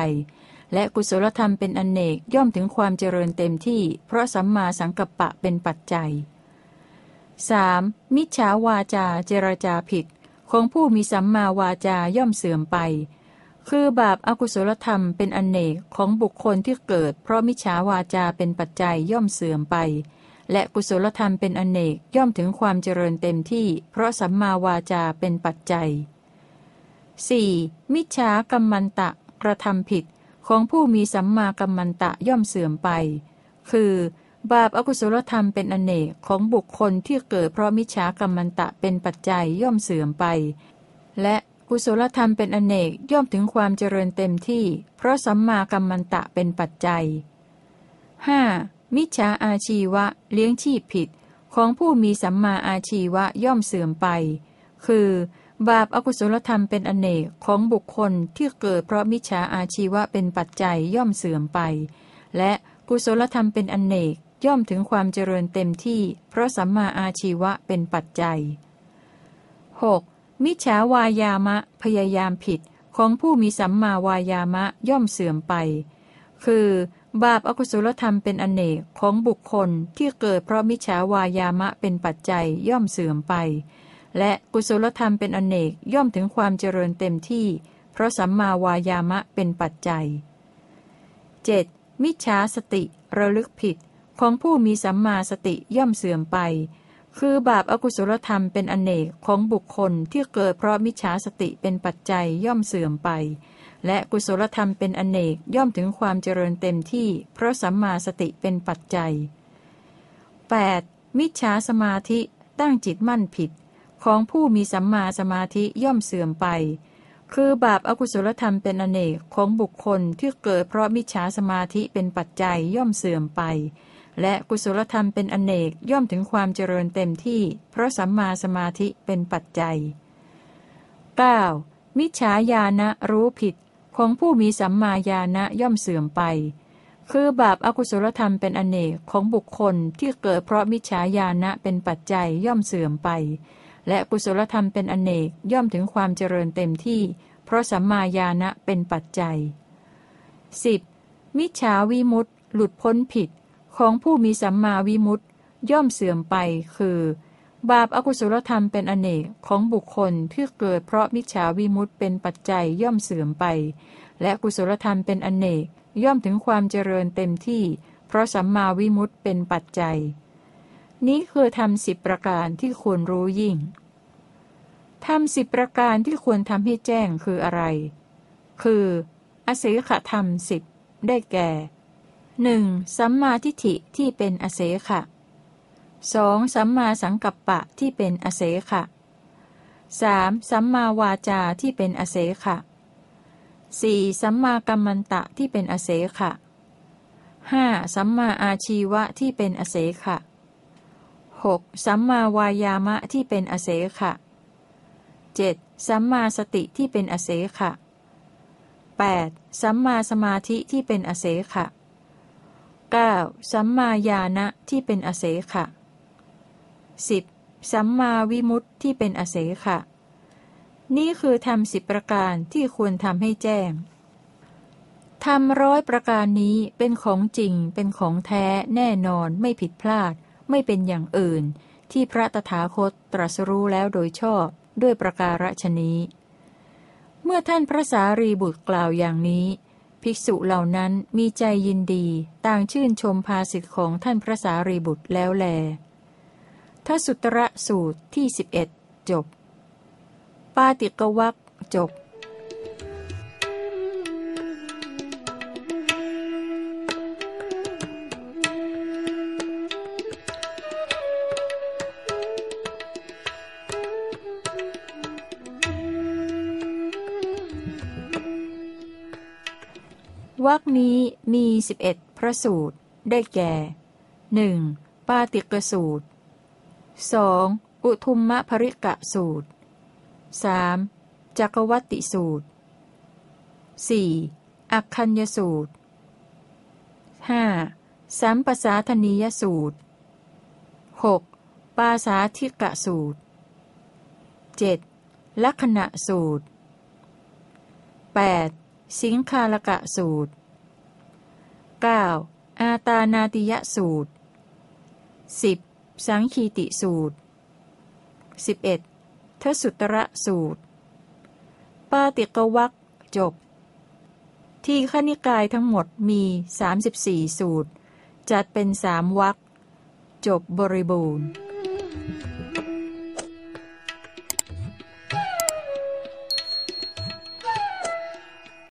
และกุศลธรรมเป็นอนเนกย่อมถึงความเจริญเต็มที่ เพราะสัมมาสังกัปปะเป็นปัจจัย 3. มิจฉาวาจาเจรจาผิด ของผู้มีสัมมาวาจาย่อมเสื่อมไป คือบาปอากุศลธรรมเป็นอนเนกของบุคคลที่เกิด เพราะมิจฉาวาจาเป็นปัจจัยย่อมเสื่อมไป และกุศลธรรมเป็นอนเนกย่อมถึงความเจริญเต็มที่ เพราะสัมมาวาจาเป็นปัจจัย 4. มิจฉากัมมันตะกระทำผิดของผู้มีสัมมากัมมันตะย่อมเสื่อมไป คือ บาปอากุศลธรรมเป็นอนเนกของบุคคลที่เกิดเพราะมิจฉากัมมันตะเป็นปัจจัยย่อมเสื่อมไป และ กุศลธรรมเป็นอเนกย่อมถึงความเจริญเต็มที่ เพราะสัมมากัมมันตะเป็นปัจจัย 5. มิจฉาอาชีวะเลี้ยงชีพผิด ของผู้มีสัมมาอาชีวะย่อมเสื่อมไป คือ บาปอากุศลธรรมเป็นอเนกของบุคคลที่เกิดเพราะมิจฉาอาชีวะเป็นปัจจัยย่อมเสื่อมไป และกุศลธรรมเป็นอเนกย่อมถึงความเจริญเต็มที่ เพราะสัมมาอาชีวะเป็นปัจจัย 6. มิจฉาวายามะ พยายามผิดของผู้มีสัมมาวายามะย่อมเสื่อมไป คือ บาปอากุศลธรรมเป็นอนเนกของบุคคลที่เกิดเพราะมิจฉาวายามะเป็นปัจจัยย่อมเสื่อมไป และกุศลธรรมเป็นอนเนกย่อมถึงความเจริญเต็มที่ เพราะสัมมาวายามะเป็นปัจจัย 7. มิจฉาสติระลึกผิดของผู้มีสัมมาสติย่อมเสื่อมไป คือบาปอากุศลธรรมเป็นอนเนกของบุคคลที่เกิดเพราะมิจฉาสติเป็นปัจจัยย่อมเสื่อมไป และกุศลธรรมเป็นอนเนกย่อมถึงความเจริญเต็มที่ เพราะสัมมาสติเป็นปัจจัย 8. มิจฉาสมาธิตั้งจิตมั่นผิด ของผู้มีสัมมาสมาธิย่อมเสื่อมไป คือบาปอากุศลธรรมเป็นอเนกของบุคคลที่เกิดเพราะมิจฉาสมาธิเป็นปัจจัยย่อมเสื่อมไป และกุศลธรรมเป็นอเนกย่อมถึงความเจริญเต็มที่ เพราะสัมมาสมาธิเป็นปัจจัย 9. มิจฉาญาณะรู้ผิดของผู้มีสัมมาญาณะย่อมเสื่อมไป คือบาปอากุศลธรรมเป็นอเนกของบุคคลที่เกิดเพราะมิจฉาญาณะเป็นปัจจัยย่อมเสื่อมไป และกุศลธรรมเป็นอเนกย่อมถึงความเจริญเต็มที่ เพราะสัมมาญาณะเป็นปัจจัย 10. มิจฉาวิมุตติหลุดพ้นผิด ของผู้มีสัมมาวิมุตติย่อมเสื่อมไป คือ บาปอากุศลธรรมเป็นอเนกของบุคคลที่เกิดเพราะมิจฉาวิมุตเป็นปัจจัยย่อมเสื่อมไป และกุศลธรรมเป็นอเนกย่อมถึงความเจริญเต็มที่ เพราะสัมมาวิมุตเป็นปัจจัย นี้คือทำสิบประการที่ควรรู้ยิ่งทำสิบประการที่ควรทำให้แจ้งคืออะไร คืออเสขธรรมสิบได้แก่ หนึ่งสัมมาทิฏฐิที่เป็นอเสขะสองสัมมาสังกัปปะที่เป็นอเสขะสามสัมมาวาจาที่เป็นอเสขะสี่สัมมากัมมันตะที่เป็นอเสขะห้าสัมมาอาชีวะที่เป็นอเสขะหกสัมมาวายามะที่เป็นอเสขะเจ็ดสัมมาสติที่เป็นอเสขะแปดสัมมาสมาธิที่เป็นอเสขะ เก้าสัมมาญาณะที่เป็นอเสขะสิบสัมมาวิมุตติที่เป็นอเสขะ นี่คือทำสิบประการที่ควรทำให้แจ้งทำร้อยประการนี้เป็นของจริง เป็นของแท้แน่นอนไม่ผิดพลาด ไม่เป็นอย่างอื่น ที่พระตถาคตตรัสรู้แล้วโดยชอบด้วยประการฉนี้ เมื่อท่านพระสารีบุตรกล่าวอย่างนี้ ภิกษุเหล่านั้นมีใจยินดี ต่างชื่นชมภาสิทธิของท่านพระสารีบุตรแล้วแลทสุตระสูตรที่สิบเอ็ดจบ ปาติกวักจบ วักนี้มีสิบเอ็ดพระสูตร ได้แก่หนึ่งปาติกสูตรสองอุทุมมะภริกะสูตรสามจักวัติสูตรสี่อักคัญยสูตรห้าสัมปสาธนียสูตรหกปาสาธิกะสูตรเจ็ดลักษณะสูตรแปด สิงคาลกะสูตร 9. อาตานาติยสูตร 10. สังคีติสูตร 11. ทสุตระสูตร ปาติกวักจบ ที่ขณิกายทั้งหมดมี 34 สูตร จัดเป็นสามวักจบบริบูรณ์